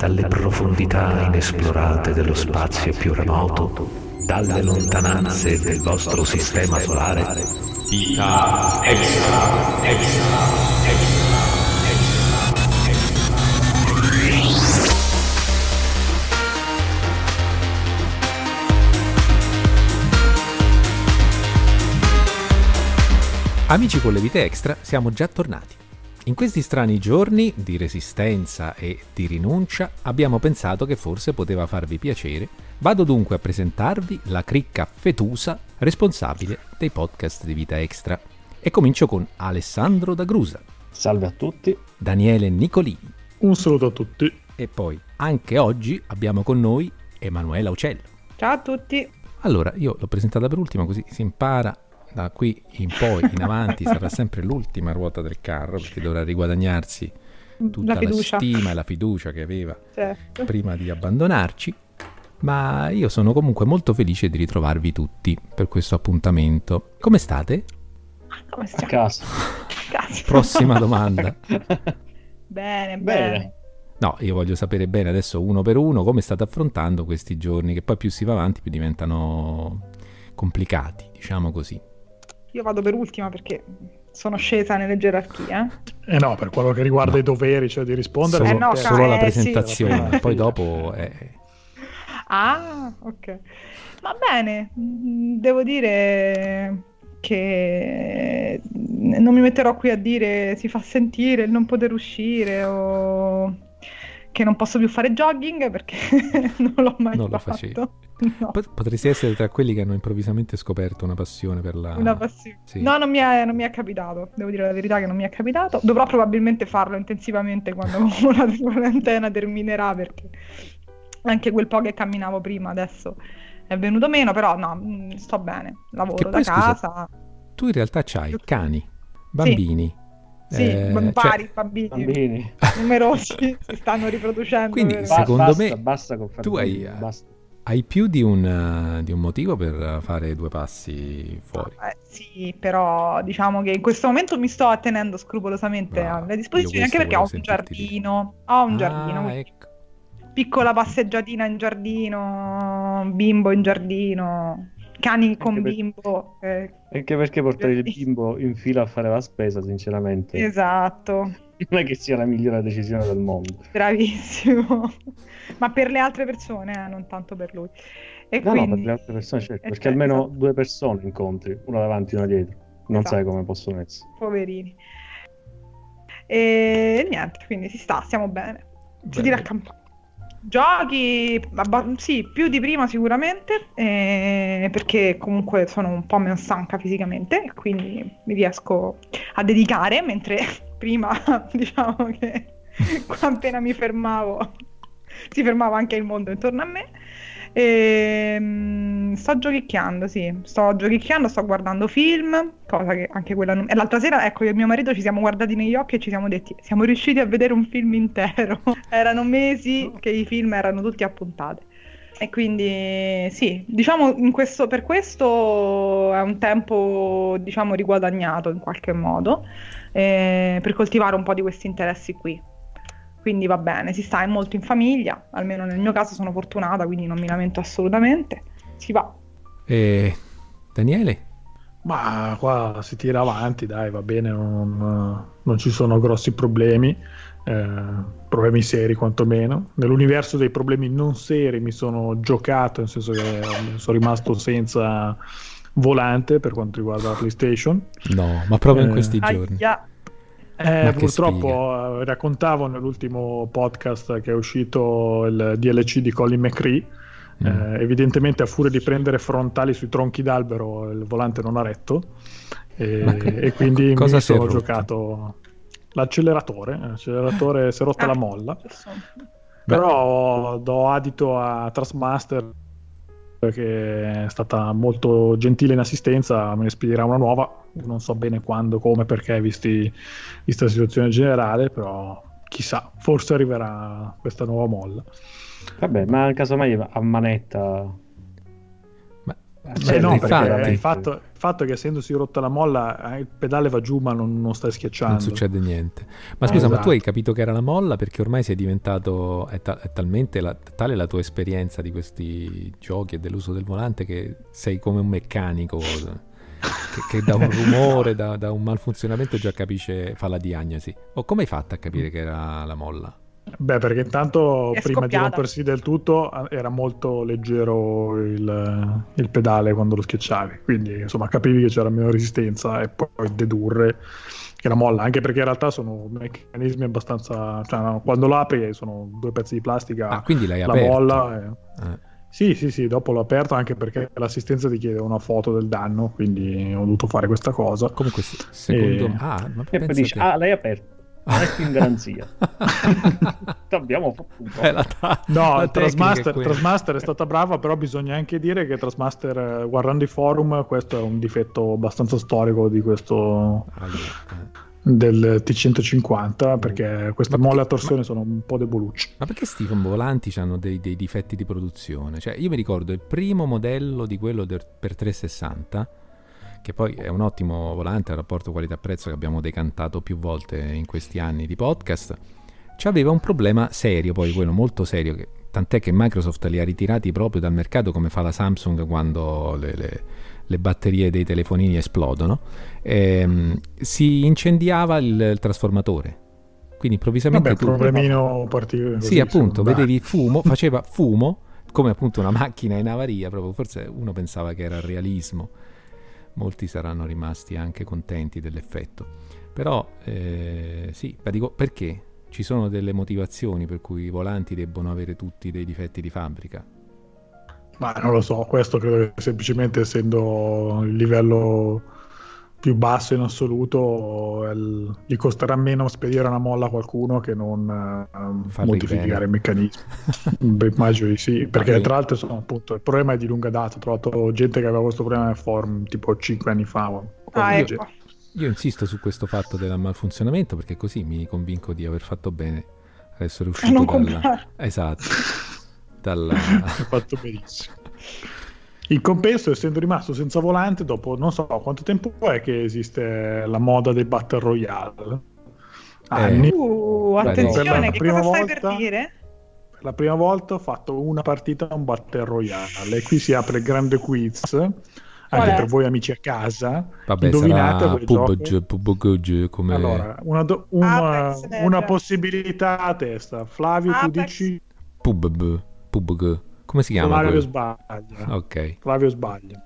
dalle profondità inesplorate dello spazio più remoto, dalle lontananze del vostro sistema solare. Vita extra, extra, extra, Amici con le vite extra, siamo già tornati. In questi strani giorni di resistenza e di rinuncia abbiamo pensato che forse poteva farvi piacere. Vado dunque a presentarvi la cricca fetusa responsabile dei podcast di Vita Extra. E comincio con Alessandro D'Agrusa. Salve a tutti. Daniele Nicolini. Un saluto a tutti. E poi, anche oggi, abbiamo con noi Emanuela Uccello. Ciao a tutti. Allora, io l'ho presentata per ultima così si impara da qui in poi, in avanti, sarà sempre l'ultima ruota del carro perché dovrà riguadagnarsi tutta la, la stima e la fiducia che aveva certo. prima di abbandonarci. Ma io sono comunque molto felice di ritrovarvi tutti per questo appuntamento. Come state? Come stiamo? A casa. Prossima domanda. bene, bene, bene. No, io voglio sapere bene adesso uno per uno come state affrontando questi giorni, che poi più si va avanti più diventano complicati, diciamo così. Io vado per ultima perché sono scesa nelle gerarchie. Eh no, per quello che riguarda no. i doveri, cioè di rispondere. Solo, eh no, solo eh, la presentazione, sì. poi dopo... È... Ah, ok. Va bene, devo dire che non mi metterò qui a dire si fa sentire il non poter uscire o che non posso più fare jogging perché non l'ho mai non fatto. No. Potresti essere tra quelli che hanno improvvisamente scoperto una passione per la... Una passione. Sì. No, non mi, è, non mi, è, capitato. Devo dire la verità che non mi è capitato. Dovrò probabilmente farlo intensivamente quando la quarantena terminerà perché anche quel po' che camminavo prima adesso è venuto meno, però no, mm, sto bene. Lavoro che da poi, casa. Scusa, tu in realtà c'hai cani, bambini. Sì. Sì, eh, vari cioè, bambini, bambini. numerosi si stanno riproducendo. Quindi, per... secondo basta, me, basta tu hai, basta. hai più di un, di un, motivo per fare due passi fuori. Eh, sì, però diciamo che in questo momento mi sto attenendo scrupolosamente no, alle disposizioni, anche perché ho un giardino. Ho un ah, giardino. Ecco. Piccola passeggiatina in giardino, bimbo in giardino cani con anche bimbo. Per... Eh. Anche perché portare il bimbo in fila a fare la spesa, sinceramente. Esatto. Non è che sia la migliore decisione del mondo. Bravissimo. Ma per le altre persone, eh, non tanto per lui. E no, quindi... no, per le altre persone certo, perché certo. almeno due persone incontri, una davanti e una dietro. Non esatto. sai come possono essere. Poverini. E niente, quindi si sta, stiamo bene. Si tira a campare. Giochi, sì, più di prima sicuramente, eh, perché comunque sono un po' meno stanca fisicamente, quindi mi riesco a dedicare, mentre prima diciamo che appena mi fermavo si fermava anche il mondo intorno a me. E, mh, sto giochicchiando, sì, sto giochicchiando, sto guardando film, cosa che anche quella non... E l'altra sera, ecco, io e mio marito ci siamo guardati negli occhi e ci siamo detti, siamo riusciti a vedere un film intero. erano mesi che i film erano tutti appuntati. E quindi sì, diciamo questo, per questo è un tempo, diciamo, riguadagnato in qualche modo, eh, per coltivare un po' di questi interessi qui. Quindi va bene, si sta molto in famiglia, almeno nel mio caso sono fortunata, quindi non mi lamento assolutamente. Si va. E Daniele? Ma qua si tira avanti, dai, va bene, non, non ci sono grossi problemi, eh, problemi seri quantomeno. Nell'universo dei problemi non seri mi sono giocato, nel senso che sono rimasto senza volante per quanto riguarda la PlayStation. No, ma proprio eh, in questi giorni. Aia. Eh, purtroppo eh, raccontavo nell'ultimo podcast che è uscito il DLC di Colin McRae. Mm. Eh, evidentemente, a furia di prendere frontali sui tronchi d'albero, il volante non ha retto. E, che, e quindi mi sono giocato l'acceleratore. L'acceleratore si è rotta ah, la molla. Però do adito a Trustmaster che è stata molto gentile in assistenza, me ne spedirà una nuova, non so bene quando, come, perché, visti, vista la situazione generale, però chissà, forse arriverà questa nuova molla. Vabbè, ma casomai a manetta... Cioè, no, perché il fatto, il fatto, che essendosi rotta la molla, eh, il pedale va giù, ma non, non stai schiacciando. Non succede niente. Ma scusa, esatto. ma tu hai capito che era la molla perché ormai sei diventato. È, ta- è talmente la, tale la tua esperienza di questi giochi e dell'uso del volante che sei come un meccanico. che, che, da un rumore, da, da, un malfunzionamento già capisce, fa la diagnosi. O come hai fatto a capire che era la molla? Beh, perché intanto prima di rompersi del tutto era molto leggero il, il, pedale quando lo schiacciavi, quindi insomma capivi che c'era meno resistenza e poi dedurre che la molla, anche perché in realtà sono meccanismi abbastanza... Cioè, no, quando lo apri sono due pezzi di plastica, ah, quindi l'hai la aperto. molla... E... Eh. Sì, sì, sì, dopo l'ho aperto anche perché l'assistenza ti chiede una foto del danno, quindi ho dovuto fare questa cosa. Comunque, secondo... E... Ah, ma e poi dici, che... ah, l'hai aperto metti in garanzia. Abbiamo fatto eh, ta- No, Trasmaster, è Trasmaster, è stata brava, però bisogna anche dire che Trasmaster, eh, guardando i forum, questo è un difetto abbastanza storico di questo... Yeah. del T150 perché queste ma molle a torsione ma, sono un po' debolucce ma perché questi volanti hanno dei, dei, difetti di produzione cioè io mi ricordo il primo modello di quello del, per 360 che poi è un ottimo volante al rapporto qualità-prezzo che abbiamo decantato più volte in questi anni di podcast, aveva un problema serio, poi quello molto serio, che, tant'è che Microsoft li ha ritirati proprio dal mercato come fa la Samsung quando le, le, le batterie dei telefonini esplodono, ehm, si incendiava il, il trasformatore. Quindi improvvisamente... Vabbè, tu... problemino particolare. Sì, appunto, vedevi fumo, faceva fumo, come appunto una macchina in avaria, proprio, forse uno pensava che era realismo molti saranno rimasti anche contenti dell'effetto. Però eh, sì, dico perché? Ci sono delle motivazioni per cui i volanti debbono avere tutti dei difetti di fabbrica? Ma non lo so, questo credo che semplicemente essendo il livello più basso in assoluto il, gli costerà meno spedire una molla a qualcuno che non uh, modificare il meccanismo Beh, immagino di sì perché okay. tra l'altro sono, appunto, il problema è di lunga data. Ho trovato gente che aveva questo problema nel forum tipo 5 anni fa ah, ecco. io insisto su questo fatto del malfunzionamento perché così mi convinco di aver fatto bene ad essere uscito dalla... esatto. Dalla... fatto benissimo in compenso, essendo rimasto senza volante, dopo non so quanto tempo è che esiste la moda dei Battle Royale. Anni. Eh, uh, attenzione, che cosa volta, stai per dire? Per la prima volta ho fatto una partita a un Battle Royale e qui si apre il grande quiz anche per voi amici a casa. Vabbè, indovinate PUBG, PUBG come... Allora, una, do, una, una, possibilità a testa. Flavio, Apex. tu dici... PUBG, PUBG. Come si chiama? Flavio sbaglia. Ok. Flavio sbaglia.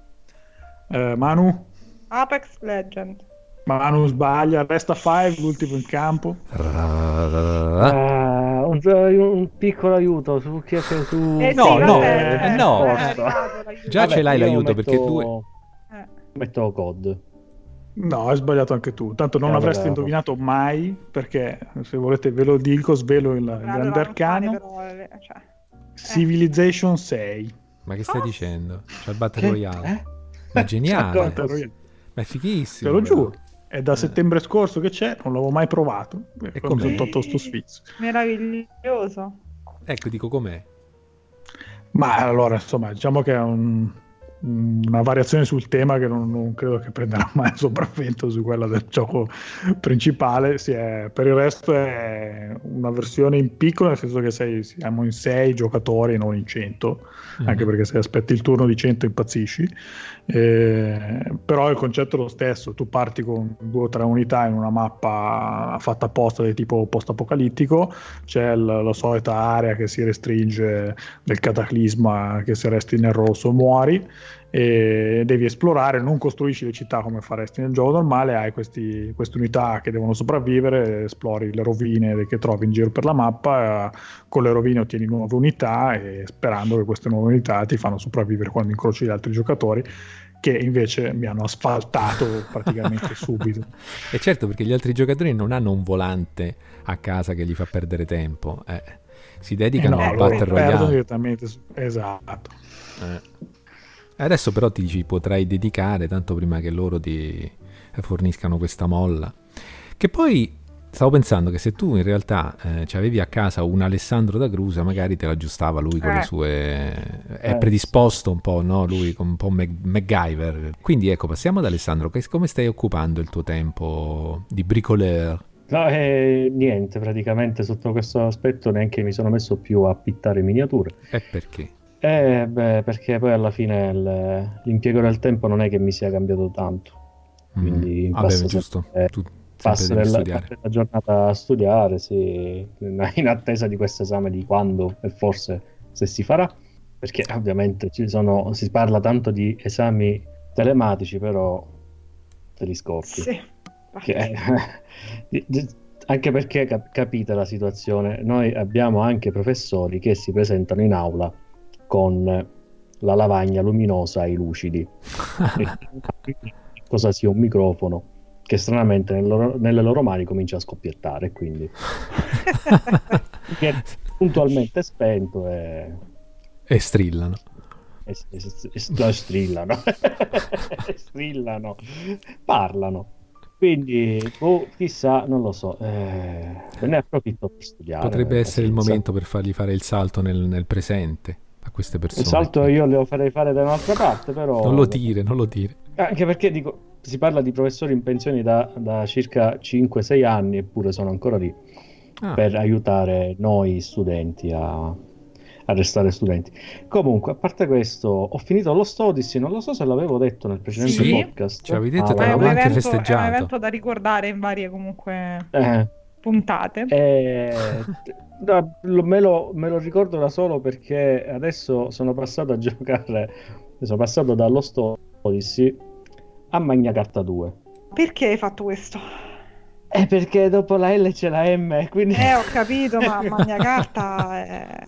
Eh, Manu? Apex Legend. Manu sbaglia, resta 5, l'ultimo in campo. Uh, un, un, piccolo aiuto su chi è su... Eh, no, sì, no, eh, no. Eh, già Vabbè, ce l'hai l'aiuto metto, perché due... Eh. Metto COD. No, hai sbagliato anche tu. Tanto non eh, avresti vabbè, indovinato mai, perché se volete ve lo dico, svelo il, il grande arcano. Però, cioè Civilization 6. Ma che stai oh. dicendo? C'è il Battle Royale. Eh? Ma è geniale. Ma è fighissimo. Te lo giuro. È da eh. settembre scorso che c'è, non l'avevo mai provato. E come sono tolto sto sfizio. Meraviglioso. Ecco, dico com'è. Ma allora, insomma, diciamo che è un, una variazione sul tema che non, non, credo che prenderà mai sopravvento su quella del gioco principale. È, per il resto è una versione in piccolo, nel senso che sei, siamo in 6 giocatori e non in 100, mm-hmm. anche perché se aspetti il turno di 100 impazzisci. Eh, però il concetto è lo stesso, tu parti con due o tre unità in una mappa fatta apposta di tipo post-apocalittico, c'è l- la solita area che si restringe del cataclisma che se resti nel rosso muori e devi esplorare, non costruisci le città come faresti nel gioco normale, hai questi, queste unità che devono sopravvivere, esplori le rovine che trovi in giro per la mappa, con le rovine ottieni nuove unità e sperando che queste nuove unità ti fanno sopravvivere quando incroci gli altri giocatori che invece mi hanno asfaltato praticamente subito. E certo perché gli altri giocatori non hanno un volante a casa che gli fa perdere tempo, eh, si dedicano eh no, al Battle Royale. Esatto. Eh. Adesso però ti ci potrai dedicare tanto prima che loro ti forniscano questa molla. Che poi Stavo pensando che se tu in realtà eh, avevi a casa un Alessandro da Grusa, magari te l'aggiustava lui con eh. le sue... È eh. predisposto un po', no? Lui come un po' Mac- MacGyver. Quindi ecco, passiamo ad Alessandro. Come stai occupando il tuo tempo di bricoleur? No, eh, niente, praticamente sotto questo aspetto neanche mi sono messo più a pittare miniature. E perché? Eh, beh, perché poi alla fine il, l'impiego del tempo non è che mi sia cambiato tanto. Mm. Quindi mm. Vabbè, giusto. Sempre, tu passa della, la giornata a studiare, sì, in attesa di questo esame di quando e forse se si farà, perché ovviamente sono, si parla tanto di esami telematici, però te li scoppi. Sì. Che, anche perché cap- capite la situazione, noi abbiamo anche professori che si presentano in aula con la lavagna luminosa ai lucidi. cosa sia un microfono che stranamente nel loro, nelle loro mani comincia a scoppiettare, quindi che è puntualmente spento e... e strillano. E, e, e, strillano, strillano, parlano. Quindi, oh, chissà, non lo so, eh, ne approfitto per studiare. Potrebbe essere il momento per fargli fare il salto nel, nel presente queste persone. Il salto io lo farei fare da un'altra parte, però... Non lo dire, non lo dire. Anche perché dico, si parla di professori in pensione da, da circa 5-6 anni, eppure sono ancora lì ah. per aiutare noi studenti a, a, restare studenti. Comunque, a parte questo, ho finito lo Stodisi, non lo so se l'avevo detto nel precedente sì? podcast. Ci avevi detto, ah, che l'avevo anche festeggiato. È un evento da ricordare in varie comunque... Eh puntate. Eh, no, me, lo, me, lo, ricordo da solo perché adesso sono passato a giocare, sono passato dallo Stodisi a Magna Carta 2. Perché hai fatto questo? Eh, perché dopo la L c'è la M, quindi... Eh, ho capito, ma Magna Carta è...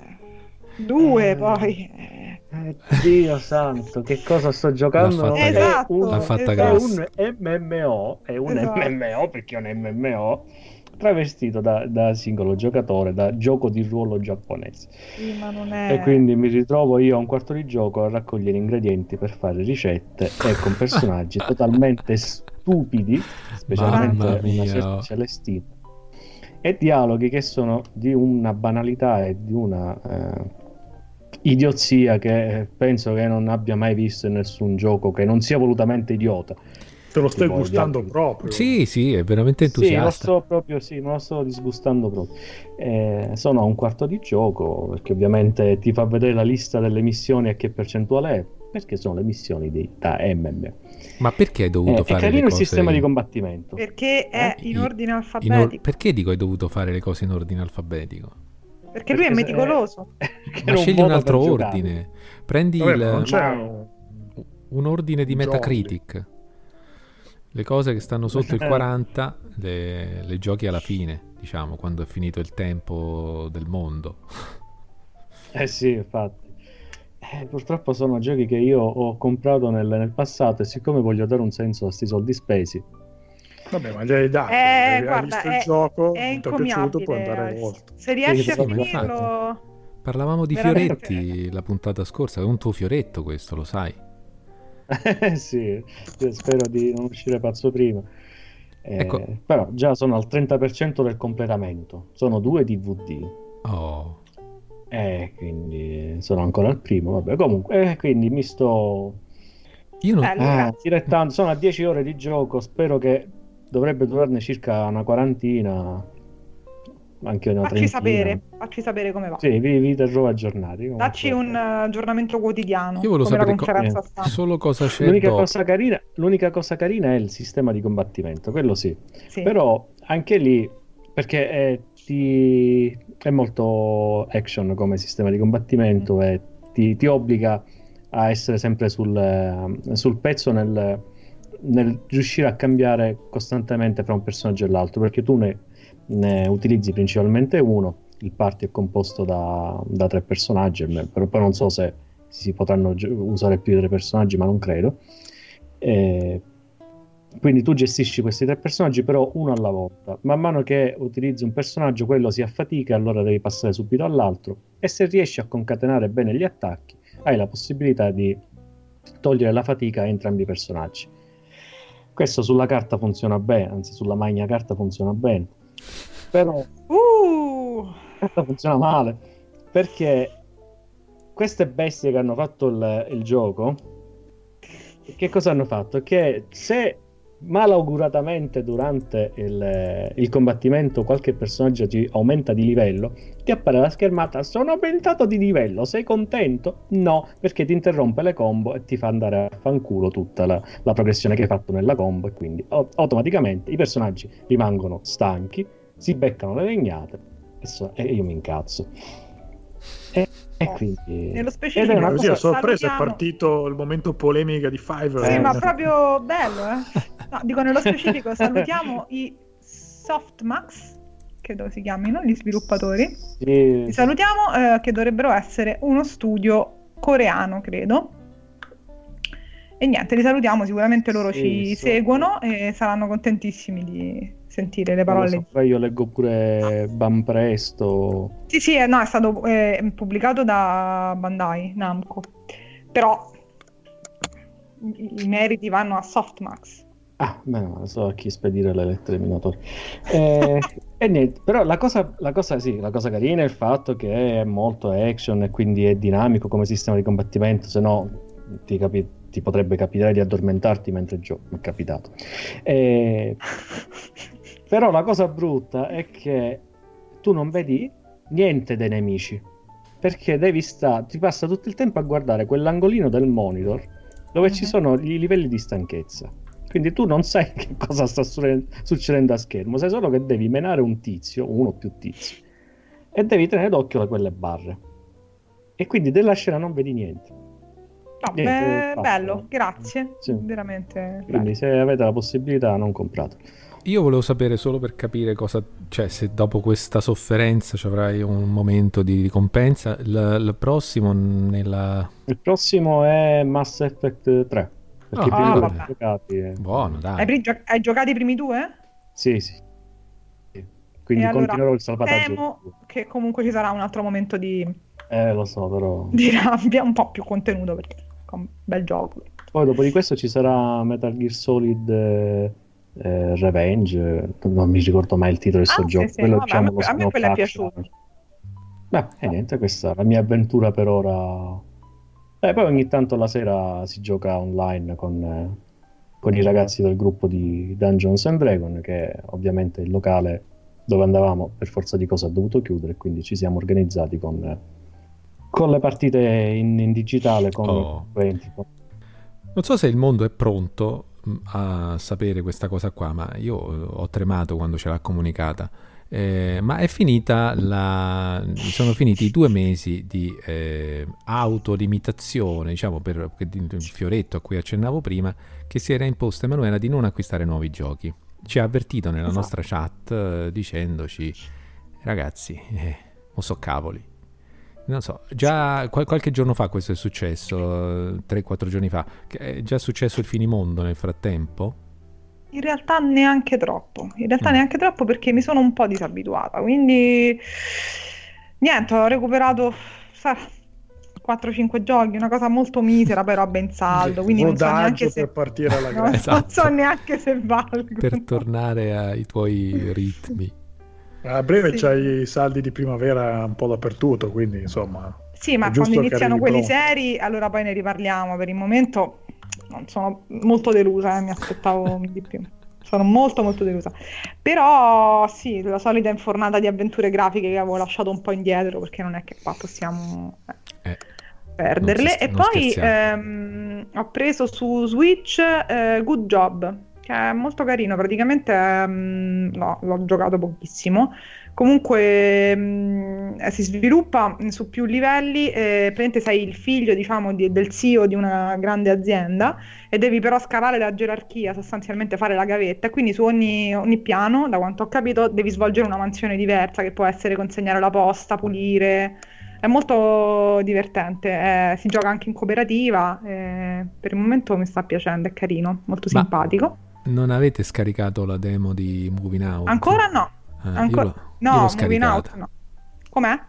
Due, eh, poi... Eh, Dio santo, che cosa sto giocando? L'ha esatto, un, L'ha fatta esatto. È un MMO, è un esatto. MMO perché è un MMO travestito da, da, singolo giocatore, da gioco di ruolo giapponese. Sì, è... E quindi mi ritrovo io a un quarto di gioco a raccogliere ingredienti per fare ricette e con personaggi totalmente stupidi, specialmente una certa Celestina, e dialoghi che sono di una banalità e di una eh, idiozia che penso che non abbia mai visto in nessun gioco che non sia volutamente idiota Te lo stai gustando proprio. Sì, sì, è veramente entusiasta. Sì, lo sto proprio, sì, me lo sto disgustando proprio. Eh, sono a un quarto di gioco, perché ovviamente ti fa vedere la lista delle missioni e che percentuale è, perché sono le missioni di, da MM. Ma perché hai dovuto eh, fare è carino il sistema di combattimento. Perché è eh? in ordine alfabetico. In or- perché dico hai dovuto fare le cose in ordine alfabetico? Perché, perché lui è meticoloso. Ma scegli un altro ordine. Prendi Vabbè, il... un ordine di Metacritic. Le cose che stanno sotto il 40 le, le, giochi alla fine, diciamo, quando è finito il tempo del mondo. Eh sì, infatti. Eh, purtroppo sono giochi che io ho comprato nel, nel, passato e siccome voglio dare un senso a questi soldi spesi. Vabbè, ma gli hai dato, eh, hai guarda, visto è, il gioco, è ti è piaciuto, puoi andare oltre. Se riesci a finirlo... Parlavamo di Veramente. fioretti la puntata scorsa, è un tuo fioretto questo, lo sai. sì, spero di non uscire pazzo prima. Eh, ecco. Però già sono al 30% del completamento. Sono due DVD. Oh. Eh, quindi sono ancora al primo. Vabbè, comunque, eh, quindi mi sto. Io non... eh, direttando. Sono a 10 ore di gioco. Spero che dovrebbe durarne circa una quarantina anche una facci sapere, facci sapere come va. Sì, vi, vi terrò aggiornati. Dacci un uh, aggiornamento quotidiano. Io volevo sapere co- eh, solo cosa c'è. L'unica cosa, carina, l'unica cosa, carina, è il sistema di combattimento, quello sì. sì. Però anche lì, perché è, ti, è, molto action come sistema di combattimento mm. e ti, ti, obbliga a essere sempre sul, sul pezzo nel, nel riuscire a cambiare costantemente fra un personaggio e l'altro, perché tu ne ne utilizzi principalmente uno. Il party è composto da, da tre personaggi, però poi non so se si potranno usare più di tre personaggi, ma non credo. E quindi tu gestisci questi tre personaggi, però uno alla volta. Man mano che utilizzi un personaggio, quello si affatica, allora devi passare subito all'altro. E se riesci a concatenare bene gli attacchi, hai la possibilità di togliere la fatica a entrambi i personaggi. Questo sulla carta funziona bene, anzi sulla magna carta funziona bene Però uh. funziona male perché queste bestie che hanno fatto il, il gioco, che cosa hanno fatto? Che se malauguratamente durante il, il, combattimento qualche personaggio ti aumenta di livello, ti appare la schermata sono aumentato di livello, sei contento? No, perché ti interrompe le combo e ti fa andare a fanculo tutta la, la progressione che hai fatto nella combo e quindi o, automaticamente i personaggi rimangono stanchi, si beccano le legnate e, so, e io mi incazzo. E, e quindi... Nello specifico... Ed è una cosa... a sorpresa salutiamo... è partito il momento polemica di Five. Sì, eh. ma proprio bello, eh? No, dico nello specifico salutiamo i Softmax, credo si chiamino, gli sviluppatori. Sì. Li salutiamo, eh, che dovrebbero essere uno studio coreano, credo. E niente, li salutiamo, sicuramente loro sì, ci so. seguono e saranno contentissimi di sentire le parole. So, io leggo pure Ban Presto. Sì, sì, eh, no, è stato eh, pubblicato da Bandai Namco. Però i, i meriti vanno a Softmax. Ah, beh, non so a chi spedire le lettere minatori. Eh, e niente, però la cosa, la, cosa, sì, la cosa carina è il fatto che è molto action e quindi è dinamico come sistema di combattimento, se no ti, capi- ti potrebbe capitare di addormentarti mentre giochi, mi è capitato. Eh, però la cosa brutta è che tu non vedi niente dei nemici, perché devi stare, ti passa tutto il tempo a guardare quell'angolino del monitor dove ci mhm. sono i livelli di stanchezza quindi tu non sai che cosa sta succedendo a schermo, sai solo che devi menare un tizio, uno o più tizi, e devi tenere d'occhio da quelle barre. E quindi della scena non vedi niente. No, niente, beh, bello, grazie. Sì. Veramente. Quindi bello. se avete la possibilità non comprate. Io volevo sapere solo per capire cosa, cioè se dopo questa sofferenza ci avrai un momento di ricompensa, il, il prossimo nella... Il prossimo è Mass Effect 3. Perché oh, i primi giocati. Eh. Buono, dai. Hai, gio- hai, giocato i primi due? Sì, sì. Quindi e continuerò allora, il salvataggio. Temo che comunque ci sarà un altro momento di... Eh, lo so, però... Di rabbia, un po' più contenuto, perché è un bel gioco. Poi dopo di questo ci sarà Metal Gear Solid... Eh, eh, Revenge, non mi ricordo mai il titolo di questo ah, gioco. Sì. Quello, Vabbè, diciamo, a me, a me quello è piaciuto. Beh, e niente, questa è la mia avventura per ora eh, poi ogni tanto la sera si gioca online con, eh, con, i ragazzi del gruppo di Dungeons and Dragons, che ovviamente il locale dove andavamo per forza di cose ha dovuto chiudere, quindi ci siamo organizzati con, con le partite in, in digitale. Con oh. Non so se il mondo è pronto a sapere questa cosa qua, ma io ho tremato quando ce l'ha comunicata. Eh, ma è finita la... sono finiti i due mesi di eh, autolimitazione, diciamo per, il fioretto a cui accennavo prima, che si era imposta Emanuela di non acquistare nuovi giochi. Ci ha avvertito nella esatto. nostra chat eh, dicendoci, ragazzi, eh, non so cavoli. Non so, già qual- qualche giorno fa questo è successo, 3-4 giorni fa, è già successo il finimondo nel frattempo? In realtà neanche troppo, in realtà mm. neanche troppo perché mi sono un po' disabituata, quindi niente, ho recuperato 4-5 giochi, una cosa molto misera però ben saldo, quindi non so neanche se... per partire alla no, esatto. non so neanche se valgo. Per tornare ai tuoi ritmi. A breve sì. c'hai i saldi di primavera un po' dappertutto, quindi insomma... Sì, ma quando iniziano quelli seri, allora poi ne riparliamo. Per il momento sono molto delusa, eh, mi aspettavo di più. Sono molto molto delusa. Però sì, la solita infornata di avventure grafiche che avevo lasciato un po' indietro perché non è che qua possiamo eh, eh, perderle. Si, e poi ehm, ho preso su Switch eh, Good Job, che è molto carino. Praticamente ehm, no, l'ho giocato pochissimo. Comunque eh, si sviluppa su più livelli, eh, praticamente sei il figlio diciamo, di, del CEO di una grande azienda e devi però scalare la gerarchia, sostanzialmente fare la gavetta, quindi su ogni, ogni piano, da quanto ho capito, devi svolgere una mansione diversa che può essere consegnare la posta, pulire. È molto divertente, eh, si gioca anche in cooperativa, eh, per il momento mi sta piacendo, è carino, molto Ma simpatico. Non avete scaricato la demo di Moving Out? Ancora no. Eh, Ancora... No, Moving Out no. Com'è?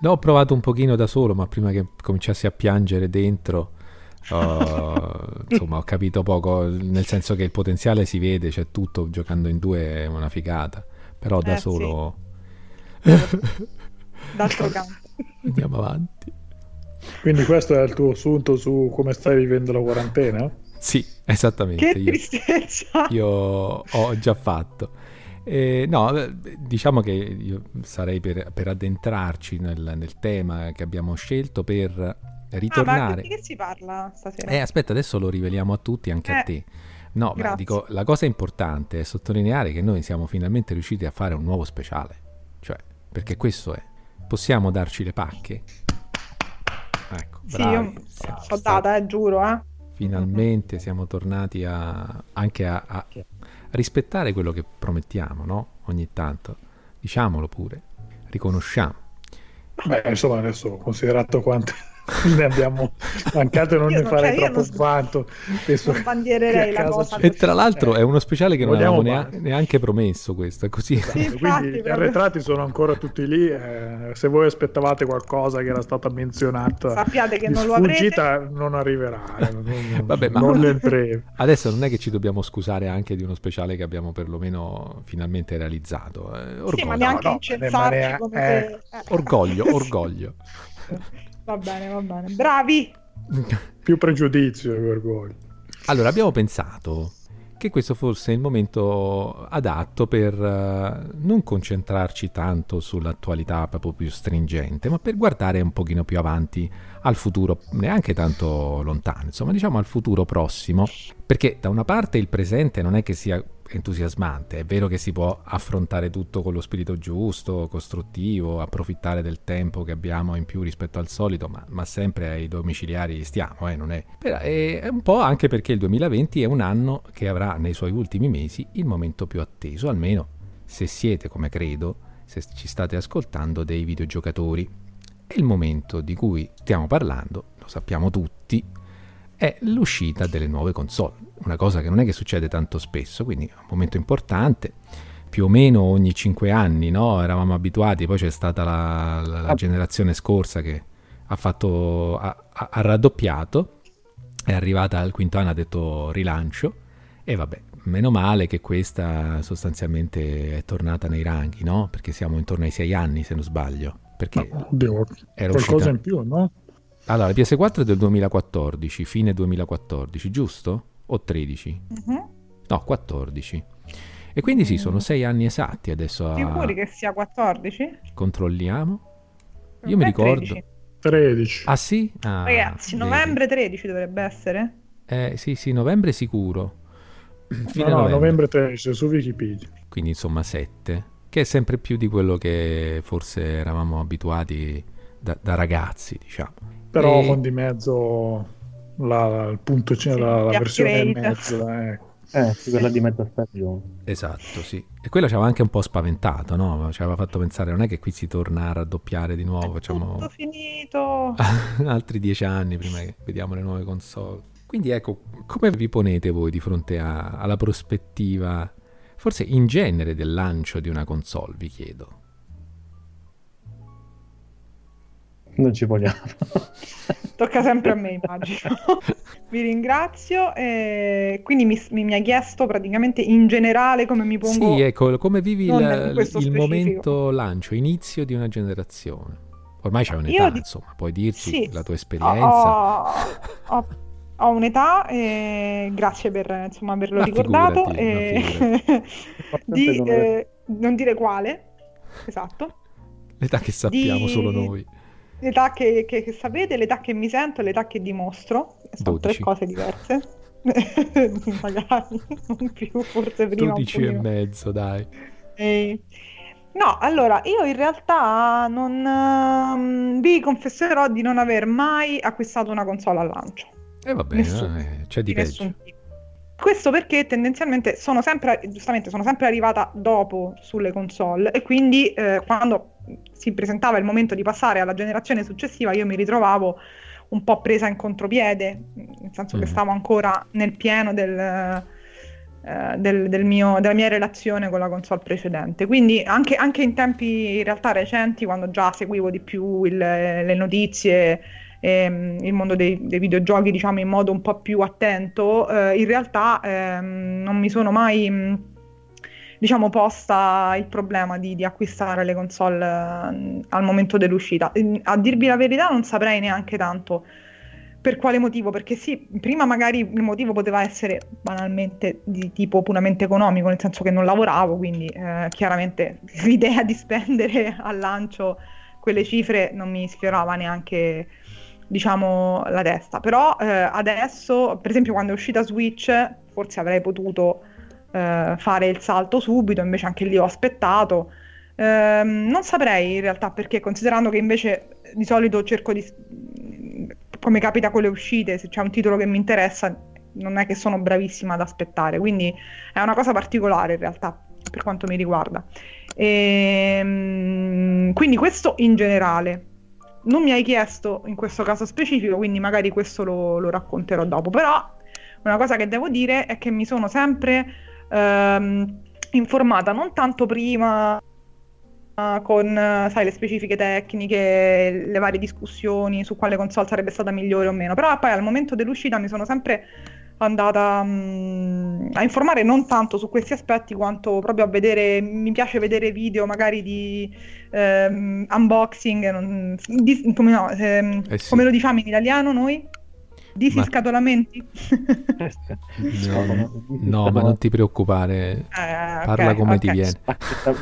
L'ho provato un pochino da solo, ma prima che cominciassi a piangere dentro, uh, insomma, ho capito poco, nel senso che il potenziale si vede, c'è tutto, giocando in due è una figata. però da eh, solo... Sì. D'altro canto. Andiamo avanti. Quindi questo è il tuo assunto su come stai vivendo la quarantena? Sì, esattamente. Che tristezza! Io, ho già fatto. Eh, no, diciamo che io sarei per, per addentrarci nel, nel, tema che abbiamo scelto per ritornare. Ah, di che si parla stasera? Eh, aspetta, adesso lo riveliamo a tutti, anche eh, a te. No, ma dico, la cosa importante è sottolineare che noi siamo finalmente riusciti a fare un nuovo speciale. Cioè, perché questo è. Possiamo darci le pacche? Ecco, bravi. Sì, io ho data, eh, giuro, eh. Finalmente siamo tornati a, anche a, a rispettare quello che promettiamo, no? Ogni tanto. Diciamolo pure, riconosciamo. Beh, insomma, adesso considerato quante ne abbiamo mancate non Io ne farei cioè, troppo vanto penso non bandiererei la cosa e tra l'altro eh, è uno speciale che non avevamo neanche, neanche promesso questo così. Sì, infatti, quindi gli arretrati sono ancora tutti lì eh, se voi aspettavate qualcosa che era stata menzionata sappiate che non lo avrete. non arriverà eh, non, Vabbè, ma non adesso non è che ci dobbiamo scusare anche di uno speciale che abbiamo perlomeno finalmente realizzato eh, orgoglio. Sì, ma neanche no, incensarci ne... come se... Eh. orgoglio orgoglio Va bene, va bene. Bravi! Più pregiudizio che orgoglio. Allora, abbiamo pensato che questo fosse il momento adatto per uh, non concentrarci tanto sull'attualità proprio più stringente, ma per guardare un pochino più avanti al futuro, neanche tanto lontano, insomma, diciamo al futuro prossimo, perché da una parte il presente non è che sia entusiasmante. È vero che si può affrontare tutto con lo spirito giusto, costruttivo, approfittare del tempo che abbiamo in più rispetto al solito, ma, ma sempre ai domiciliari stiamo, eh, non è. Però è un po' anche perché il 2020 è un anno che avrà nei suoi ultimi mesi il momento più atteso, almeno se siete, come credo, se ci state ascoltando, dei videogiocatori. È il momento di cui stiamo parlando, lo sappiamo tutti, è l'uscita delle nuove console, una cosa che non è che succede tanto spesso, quindi è un momento importante, più o meno ogni 5 anni, no? eravamo abituati, poi c'è stata la, la, la generazione scorsa che ha, fatto, ha, ha, raddoppiato, è arrivata al quinto anno, ha detto rilancio, e vabbè, meno male che questa sostanzialmente è tornata nei ranghi, no? Perché siamo intorno ai 6 anni, se non sbaglio. Perché no, oddio, era qualcosa uscita... in più, no? Allora, la PS4 è del 2014, fine 2014, giusto? O 13? Uh-huh. Mhm. No, 14. E quindi sì, sono sei anni esatti adesso. A... Sicuri che sia 14? Controlliamo. Io mi ricordo. 13. 13. Ah sì? Ah, Ragazzi, novembre 13 dovrebbe essere? Eh sì, sì, novembre sicuro. Fine no, novembre. novembre 13 su Wikipedia. Quindi insomma 7, che è sempre più di quello che forse eravamo abituati da, da ragazzi, diciamo però e... con di mezzo la, il punto sì, la, la versione e mezzo eh. Eh, sì, quella di mezza stagione. Esatto, sì. E quello ci aveva anche un po' spaventato, no? Ci aveva fatto pensare, non è che qui si torna a raddoppiare di nuovo, facciamo... Tutto finito! altri dieci anni prima che vediamo le nuove console. Quindi ecco, come vi ponete voi di fronte a, alla prospettiva, forse in genere, del lancio di una console, vi chiedo? Non ci vogliamo. Tocca sempre a me, immagino. Vi ringrazio. Eh, quindi mi, mi, mi, ha chiesto praticamente in generale come mi pongo. Sì, ecco, come vivi il, il momento lancio, inizio di una generazione. Ormai c'è un'età, Io, insomma, puoi dirci sì, la tua esperienza. Ho, ho, ho un'età, e grazie per insomma, averlo ma ricordato. Figurati, e... di, eh, non dire quale, esatto. L'età che sappiamo di... solo noi l'età che, che, che, sapete, l'età che mi sento e l'età che dimostro. Sono 12. tre cose diverse. Magari, non più, forse prima. 12 e mezzo, dai. E... No, allora, io in realtà non um, vi confesserò di non aver mai acquistato una console al lancio. E eh, va bene, eh, c'è di, di peggio. Questo perché tendenzialmente sono sempre, giustamente, sono sempre arrivata dopo sulle console e quindi eh, quando si presentava il momento di passare alla generazione successiva io mi ritrovavo un po' presa in contropiede, nel senso mm. che stavo ancora nel pieno del, eh, del, del mio, della mia relazione con la console precedente. Quindi anche, anche in tempi in realtà recenti, quando già seguivo di più il, le notizie ehm, il mondo dei, dei, videogiochi diciamo in modo un po' più attento, eh, in realtà ehm, non mi sono mai mh, diciamo, posta il problema di, di acquistare le console uh, al momento dell'uscita. A dirvi la verità non saprei neanche tanto per quale motivo, perché sì, prima magari il motivo poteva essere banalmente di tipo puramente economico, nel senso che non lavoravo, quindi eh, chiaramente l'idea di spendere al lancio quelle cifre non mi sfiorava neanche diciamo la testa però eh, adesso per esempio quando è uscita Switch forse avrei potuto eh, fare il salto subito, invece anche lì ho aspettato. Eh, non saprei in realtà perché, considerando che invece di solito cerco di, come capita con le uscite, se c'è un titolo che mi interessa, non è che sono bravissima ad aspettare, quindi è una cosa particolare in realtà per quanto mi riguarda. E, ehm, quindi questo in generale. Non mi hai chiesto in questo caso specifico, quindi magari questo lo, lo racconterò dopo, però una cosa che devo dire è che mi sono sempre ehm, informata non tanto prima con sai, le specifiche tecniche, le varie discussioni su quale console sarebbe stata migliore o meno, però poi al momento dell'uscita mi sono sempre andata um, a informare non tanto su questi aspetti quanto proprio a vedere, mi piace vedere video magari di um, unboxing, non, di, come, no, ehm, eh sì. come lo diciamo in italiano noi? Disiscatolamenti? no, no, ma non ti preoccupare, parla okay, come okay. ti viene.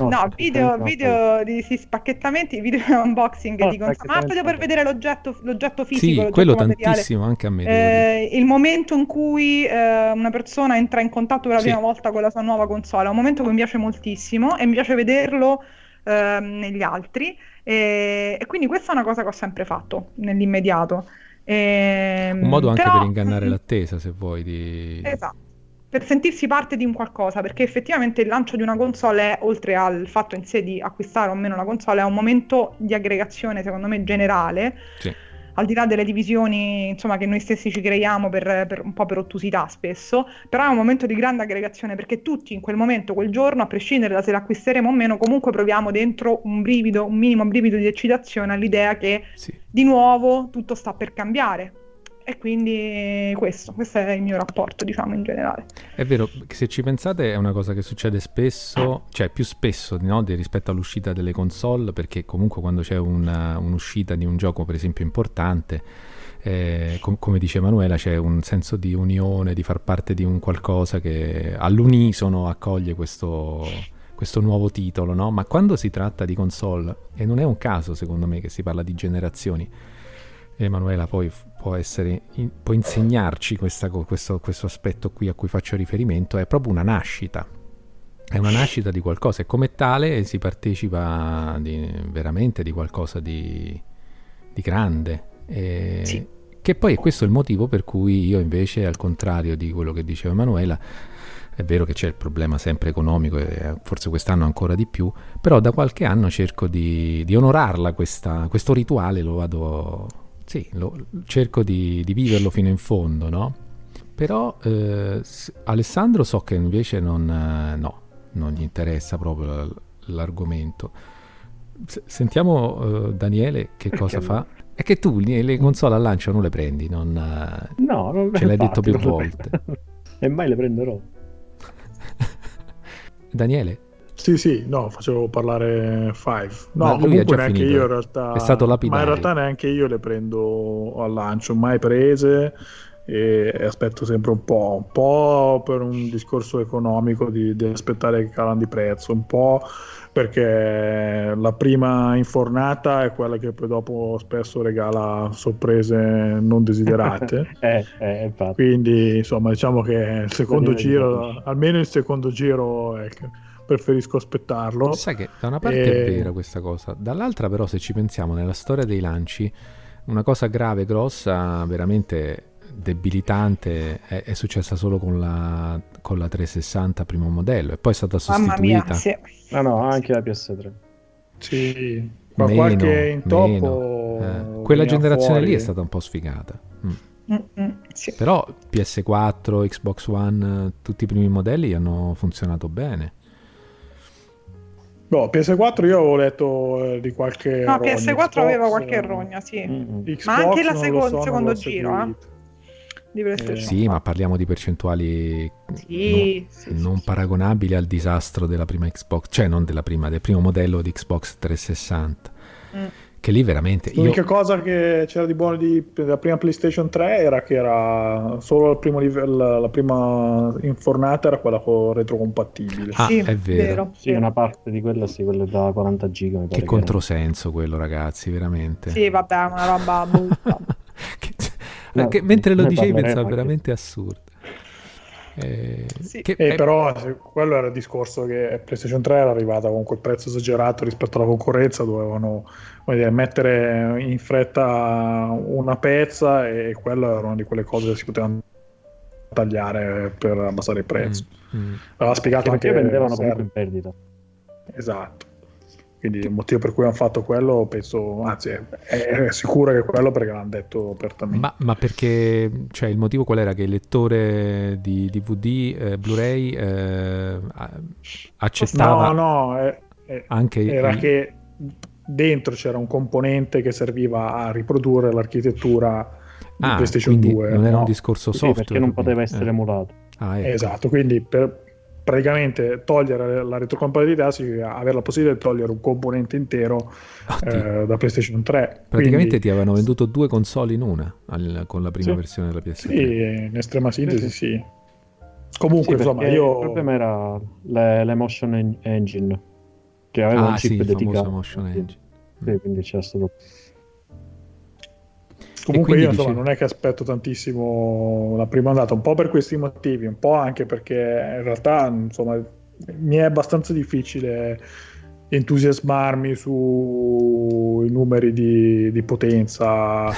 No, video, video di spacchettamenti, video unboxing oh, di console, ma proprio per vedere l'oggetto, l'oggetto fisico. Sì, l'oggetto quello materiale. tantissimo anche a me. Eh, il momento in cui eh, una persona entra in contatto per la sì. prima volta con la sua nuova console è un momento che mi piace moltissimo e mi piace vederlo eh, negli altri. E, e quindi questa è una cosa che ho sempre fatto nell'immediato. Ehm, un modo anche però... per ingannare l'attesa, se vuoi. Di... Esatto, per sentirsi parte di un qualcosa, perché effettivamente il lancio di una console è, oltre al fatto in sé di acquistare o meno la console, è un momento di aggregazione, secondo me, generale. Sì al di là delle divisioni insomma, che noi stessi ci creiamo per, per, un po' per ottusità spesso, però è un momento di grande aggregazione perché tutti in quel momento, quel giorno, a prescindere da se l'acquisteremo o meno, comunque proviamo dentro un brivido, un minimo brivido di eccitazione all'idea che sì. di nuovo tutto sta per cambiare. E quindi questo, questo è il mio rapporto, diciamo, in generale. È vero, se ci pensate è una cosa che succede spesso, cioè più spesso no, rispetto all'uscita delle console, perché comunque quando c'è una, un'uscita di un gioco, per esempio, importante, eh, com- come dice Emanuela, c'è un senso di unione, di far parte di un qualcosa che all'unisono accoglie questo, questo nuovo titolo, no? Ma quando si tratta di console, e non è un caso secondo me che si parla di generazioni, Emanuela poi può, essere, può insegnarci questa, questo, questo aspetto qui a cui faccio riferimento, è proprio una nascita. È una nascita di qualcosa e come tale si partecipa di, veramente di qualcosa di, di grande. E, sì. Che poi è questo il motivo per cui io invece, al contrario di quello che diceva Emanuela, è vero che c'è il problema sempre economico e forse quest'anno ancora di più, però da qualche anno cerco di, di onorarla questa, questo rituale, lo vado sì, lo, cerco di, di, viverlo fino in fondo, no? Però eh, Alessandro so che invece non, eh, no, non gli interessa proprio l'argomento. S- sentiamo uh, Daniele che Perché cosa no? fa. È che tu le console al lancio non le prendi, non, no, non ce l'hai detto più volte. e mai le prenderò. Daniele, sì, sì, no, facevo parlare Five. No, comunque neanche finito. io in realtà... È stato lapidario. Ma in realtà neanche io le prendo al lancio, mai prese e aspetto sempre un po', un po' per un discorso economico di, di aspettare che calano di prezzo, un po' perché la prima infornata è quella che poi dopo spesso regala sorprese non desiderate. eh, eh, Quindi insomma diciamo che il secondo giro, almeno il secondo giro... Ecco, preferisco aspettarlo. Sai che da una parte e... è vera questa cosa, dall'altra però se ci pensiamo nella storia dei lanci, una cosa grave, grossa, veramente debilitante è, è successa solo con la, con la, 360 primo modello e poi è stata sostituita. Mia, sì. No, no, anche la PS3. Sì, ma meno, qualche intoppo... Eh, quella generazione fuori. lì è stata un po' sfigata. Mm. sì. Però PS4, Xbox One, tutti i primi modelli hanno funzionato bene. No, PS4 io avevo letto eh, di qualche. No, PS4 Xbox, aveva qualche rogna, sì. Mm-hmm. ma anche la seco- so, secondo giro. Eh. di PlayStation eh, Sì, ma parliamo di percentuali sì, non, sì, non sì, paragonabili al disastro della prima Xbox, cioè non della prima, del primo modello di Xbox 360. Mm che lì veramente... L'unica io... cosa che c'era di buono di, della prima PlayStation 3 era che era solo il primo livello, la prima infornata era quella con retrocompatibile. Ah, sì, è vero. vero. Sì, una parte di quella sì, quella da 40 giga. Mi che controsenso era. quello ragazzi, veramente. Sì, vabbè, una roba brutta. che, no, mentre lo dicevi pensavo veramente assurdo. Eh, sì. che, eh. Però quello era il discorso che PlayStation 3 era arrivata con quel prezzo esagerato rispetto alla concorrenza, dovevano dire, mettere in fretta una pezza e quello era una di quelle cose che si potevano tagliare per abbassare il prezzo. Mm, mm. Aveva spiegato anche che vendevano comunque in perdita. Esatto. Quindi il motivo per cui hanno fatto quello, penso, anzi, è, è sicuro che è quello perché l'hanno detto apertamente. Ma, ma, perché, cioè, il motivo qual era? Che il lettore di DVD, eh, Blu-ray, eh, accettava... No, no, è, è, anche era i... che dentro c'era un componente che serviva a riprodurre l'architettura di ah, PlayStation 2. Non era no? un discorso software. Sì, perché non poteva essere eh. emulato. Ah, ecco. Esatto, quindi per, praticamente togliere la retrocompatibilità significa avere la possibilità di togliere un componente intero eh, da PlayStation 3. Praticamente Quindi, ti avevano venduto due console in una al, con la prima sì, versione della PS3. Sì, in estrema sintesi sì. sì. Comunque, sì, insomma, io... Il problema era l'Emotion Engine, che aveva ah, un chip sì, dedicato. Motion Engine. Sì, quindi c'è stato Comunque io insomma, non è che aspetto tantissimo la prima andata, un po' per questi motivi, un po' anche perché in realtà insomma, mi è abbastanza difficile entusiasmarmi sui numeri di, di potenza,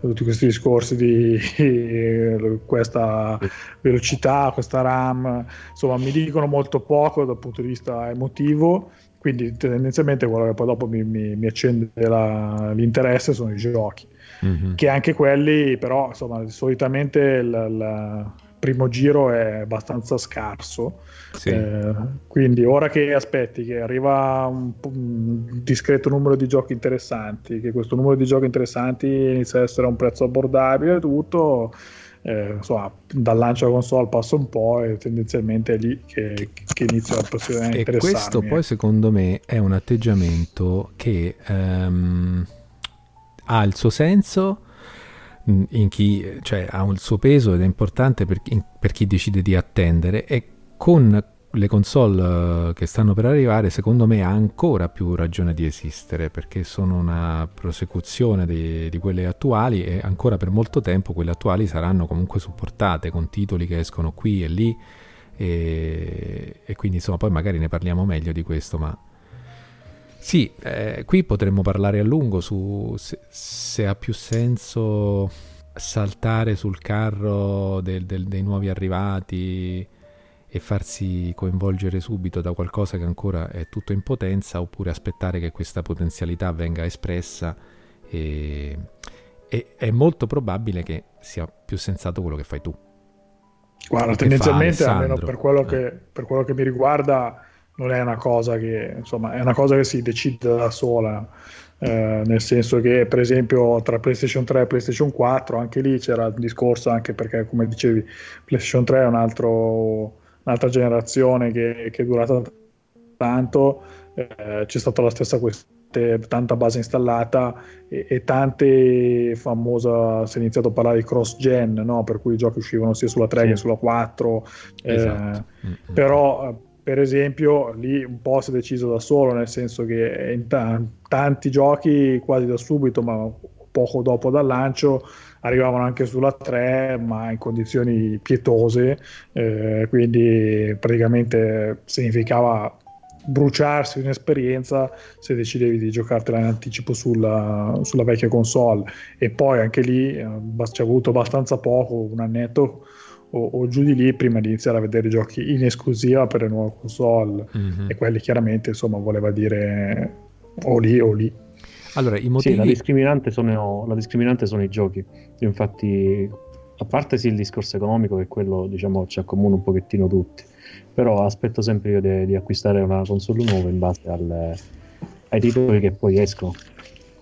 tutti questi discorsi di questa velocità, questa RAM, insomma mi dicono molto poco dal punto di vista emotivo, quindi tendenzialmente quello che poi dopo mi, mi, mi accende la, l'interesse sono i giochi mm-hmm. che anche quelli però insomma solitamente il, primo giro è abbastanza scarso sì. eh, quindi ora che aspetti che arriva un, un, discreto numero di giochi interessanti che questo numero di giochi interessanti inizia a essere a un prezzo abbordabile tutto eh, insomma, dal lancio della console passa un po' e tendenzialmente è lì che, che inizia la possibilità di interessarmi. E questo poi secondo me è un atteggiamento che um, ha il suo senso in chi, cioè, ha il suo peso ed è importante per chi, per chi decide di attendere e con le console eh, che stanno per arrivare secondo me ha ancora più ragione di esistere perché sono una prosecuzione di, di, quelle attuali e ancora per molto tempo quelle attuali saranno comunque supportate con titoli che escono qui e lì e, e quindi insomma poi magari ne parliamo meglio di questo ma sì, eh, qui potremmo parlare a lungo su se, se, ha più senso saltare sul carro del, del, dei nuovi arrivati e farsi coinvolgere subito da qualcosa che ancora è tutto in potenza oppure aspettare che questa potenzialità venga espressa e, e è molto probabile che sia più sensato quello che fai tu. Guarda, tendenzialmente, almeno per quello, che, eh. per quello che mi riguarda, non è una cosa che insomma è una cosa che si decide da sola eh, nel senso che per esempio tra PlayStation 3 e PlayStation 4 anche lì c'era il discorso anche perché come dicevi PlayStation 3 è un altro, un'altra generazione che, che, è durata tanto eh, c'è stata la stessa questione tanta base installata e, e tante famosa si è iniziato a parlare di cross gen no? per cui i giochi uscivano sia sulla 3 sì. che sulla 4 esatto. eh, mm-hmm. però per esempio lì un po' si è deciso da solo, nel senso che in t- tanti giochi quasi da subito, ma poco dopo dal lancio, arrivavano anche sulla 3, ma in condizioni pietose, eh, quindi praticamente significava bruciarsi un'esperienza se decidevi di giocartela in anticipo sulla, sulla vecchia console. E poi anche lì eh, ci ha avuto abbastanza poco, un annetto o, o, giù di lì prima di iniziare a vedere giochi in esclusiva per le nuove console. Mm-hmm. e quelli chiaramente insomma voleva dire o lì o lì. Allora i motivi sì, la, discriminante sono, la discriminante sono i giochi. Io infatti a parte sì il discorso economico che quello diciamo ci accomuna un pochettino tutti però aspetto sempre io di, di acquistare una console nuova in base alle, ai titoli che poi escono.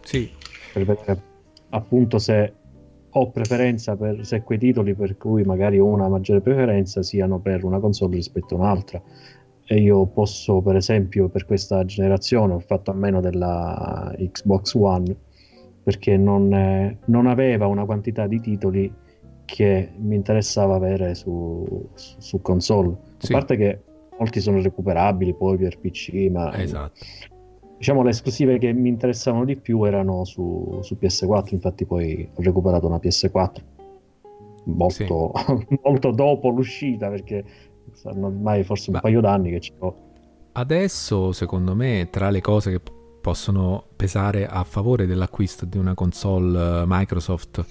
Sì. Per vedere appunto se ho preferenza per se quei titoli per cui magari ho una maggiore preferenza siano per una console rispetto a un'altra. E io posso, per esempio, per questa generazione ho fatto a meno della Xbox One perché non, eh, non aveva una quantità di titoli che mi interessava avere su, su, su console. Sì. A parte che molti sono recuperabili poi per PC, ma esatto. Diciamo le esclusive che mi interessavano di più erano su, su PS4, infatti poi ho recuperato una PS4 molto, sì. molto dopo l'uscita perché saranno ormai forse un ma paio d'anni che ci ho. Adesso secondo me tra le cose che possono pesare a favore dell'acquisto di una console eh, Microsoft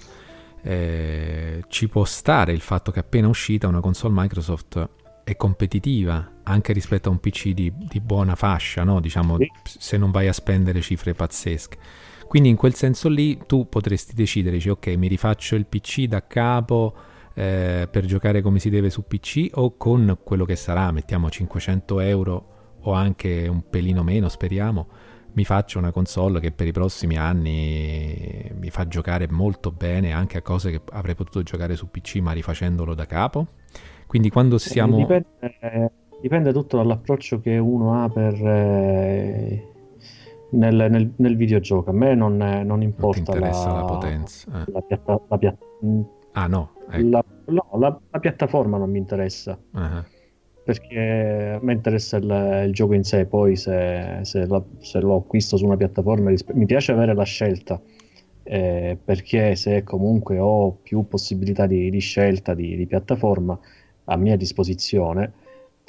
eh, ci può stare il fatto che appena uscita una console Microsoft è competitiva anche rispetto a un PC di, di buona fascia, no? diciamo, sì. se non vai a spendere cifre pazzesche. Quindi in quel senso lì tu potresti decidere, dici, ok, mi rifaccio il PC da capo eh, per giocare come si deve su PC o con quello che sarà, mettiamo 500 euro o anche un pelino meno, speriamo, mi faccio una console che per i prossimi anni mi fa giocare molto bene anche a cose che avrei potuto giocare su PC ma rifacendolo da capo. Quindi quando eh, siamo... Dipende, dipende tutto dall'approccio che uno ha per, eh, nel, nel, nel, videogioco. A me non, non importa non la, la, potenza. Eh. La, piatta, la piatta, ah no, ecco. la, no la, piattaforma non mi interessa. Uh-huh perché a me interessa il, il, gioco in sé, poi se, se, se, lo acquisto su una piattaforma mi piace avere la scelta, eh, perché se comunque ho più possibilità di, di scelta di, di, piattaforma a mia disposizione,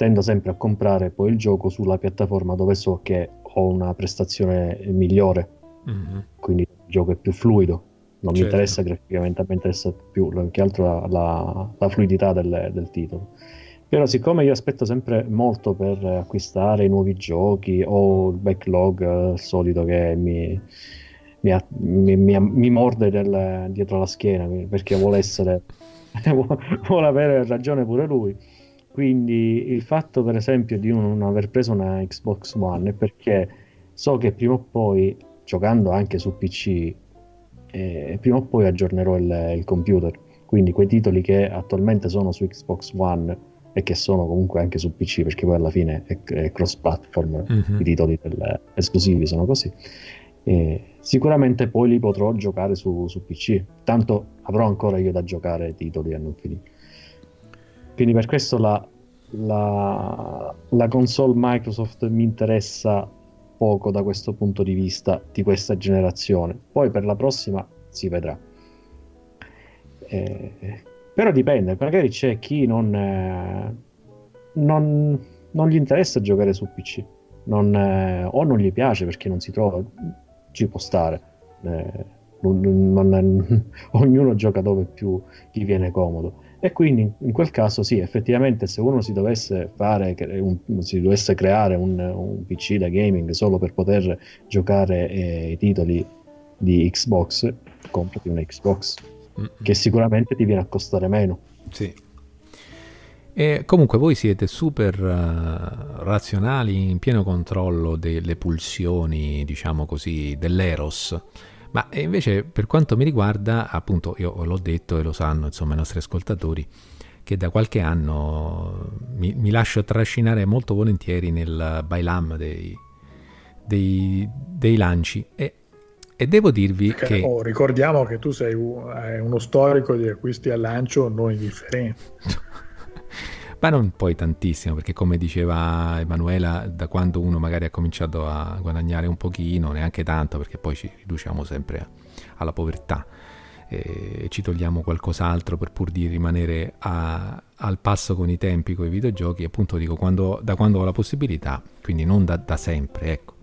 tendo sempre a comprare poi il gioco sulla piattaforma dove so che ho una prestazione migliore, mm-hmm. quindi il gioco è più fluido. Non certo. mi interessa graficamente, mi interessa più che altro la, la, la fluidità del, del titolo. Però siccome io aspetto sempre molto per acquistare i nuovi giochi o il backlog eh, solito che mi, mi, mi, mi, mi morde del, dietro la schiena perché vuole essere vuole avere ragione pure lui quindi il fatto per esempio di non aver preso una Xbox One è perché so che prima o poi giocando anche su PC eh, prima o poi aggiornerò il, il computer. Quindi quei titoli che attualmente sono su Xbox One e che sono comunque anche su PC perché poi alla fine è, è cross platform mm-hmm. i titoli del, esclusivi sono così. E sicuramente poi li potrò giocare su, su, PC tanto avrò ancora io da giocare titoli a non finire quindi per questo la, la, la console Microsoft mi interessa poco da questo punto di vista di questa generazione poi per la prossima si vedrà eh, però dipende, magari c'è chi non, eh, non, non gli interessa giocare su PC, non, eh, o non gli piace perché non si trova, ci può stare. Eh, non, ognuno gioca dove più gli viene comodo. E quindi in quel caso sì, effettivamente se uno si dovesse fare, un, si dovesse creare un, un, PC da gaming solo per poter giocare eh, i titoli di Xbox, comprati una Xbox che sicuramente ti viene a costare meno. Sì. E comunque voi siete super uh, razionali, in pieno controllo delle pulsioni, diciamo così, dell'eros. Ma invece per quanto mi riguarda, appunto, io l'ho detto e lo sanno insomma i nostri ascoltatori, che da qualche anno mi, mi lascio trascinare molto volentieri nel bailam dei, dei, dei lanci e e devo dirvi Perché, che... Oh, ricordiamo che tu sei uno storico di acquisti al lancio non indifferente. Ma non poi tantissimo, perché come diceva Emanuela, da quando uno magari ha cominciato a guadagnare un pochino, neanche tanto, perché poi ci riduciamo sempre alla povertà. E ci togliamo qualcos'altro per pur di rimanere a, al passo con i tempi, con i videogiochi, appunto dico quando, da quando ho la possibilità, quindi non da, da sempre, ecco.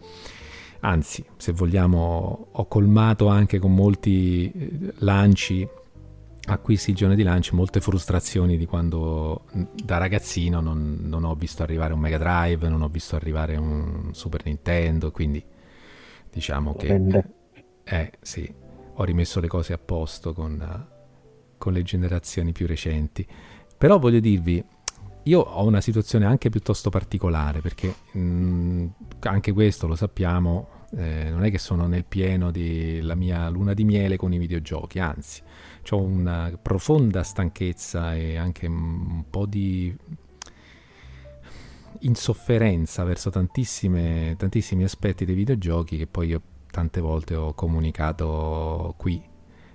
Anzi se vogliamo ho colmato anche con molti eh, lanci acquisti il giorno di lancio molte frustrazioni di quando da ragazzino non, non, ho visto arrivare un Mega Drive, non ho visto arrivare un Super Nintendo, quindi diciamo che eh, sì, ho rimesso le cose a posto con, con le generazioni più recenti. Però voglio dirvi, io ho una situazione anche piuttosto particolare perché mh, anche questo lo sappiamo, eh, non è che sono nel pieno della mia luna di miele con i videogiochi, anzi, ho una profonda stanchezza e anche un po' di insofferenza verso tantissimi aspetti dei videogiochi che poi io tante volte ho comunicato qui,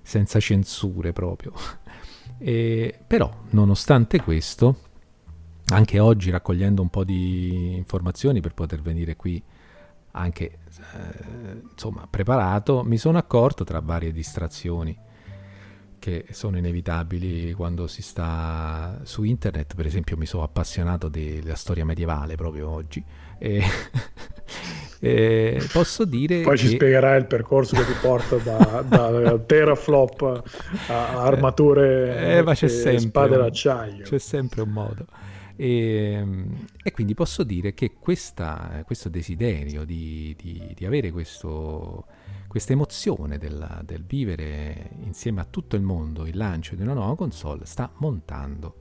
senza censure proprio. E, però, nonostante questo, anche oggi raccogliendo un po' di informazioni per poter venire qui anche eh, insomma preparato, mi sono accorto tra varie distrazioni che sono inevitabili quando si sta su internet, per esempio mi sono appassionato della storia medievale proprio oggi. E, e posso dire poi che... ci spiegherai il percorso che ti porta da, da teraflop a armature eh, ma c'è sempre, spade d'acciaio. c'è sempre un modo. E, e, quindi posso dire che questa, questo desiderio di, di, di avere questo, questa emozione del, del, vivere insieme a tutto il mondo il lancio di una nuova console sta montando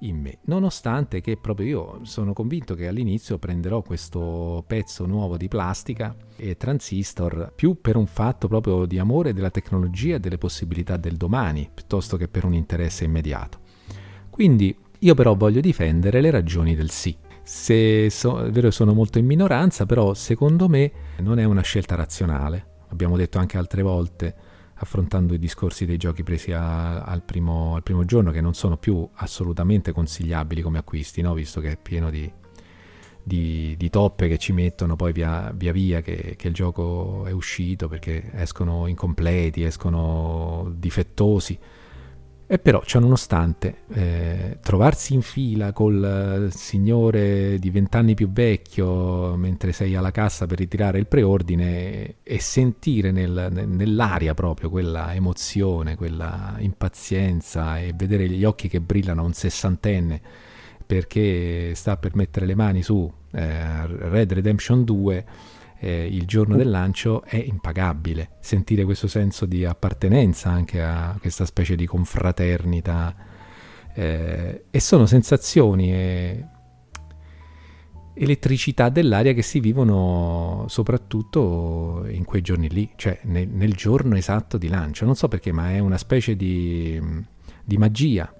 in me, nonostante che proprio io sono convinto che all'inizio prenderò questo pezzo nuovo di plastica e transistor più per un fatto proprio di amore della tecnologia e delle possibilità del domani, piuttosto che per un interesse immediato. Quindi io però voglio difendere le ragioni del sì. Se so, è vero sono molto in minoranza, però secondo me non è una scelta razionale abbiamo detto anche altre volte, affrontando i discorsi dei giochi presi a, al, primo, al, primo, giorno, che non sono più assolutamente consigliabili come acquisti, no? visto che è pieno di, di, di, toppe che ci mettono poi via via, via che, che, il gioco è uscito perché escono incompleti, escono difettosi. E però, ciononostante, eh, trovarsi in fila col signore di vent'anni più vecchio mentre sei alla cassa per ritirare il preordine e sentire nel, nell'aria proprio quella emozione, quella impazienza e vedere gli occhi che brillano a un sessantenne perché sta per mettere le mani su eh, Red Redemption 2 eh, il giorno del lancio è impagabile. Sentire questo senso di appartenenza anche a questa specie di confraternita eh, e sono sensazioni e elettricità dell'aria che si vivono soprattutto in quei giorni lì, cioè nel, nel giorno esatto di lancio. Non so perché, ma è una specie di, di magia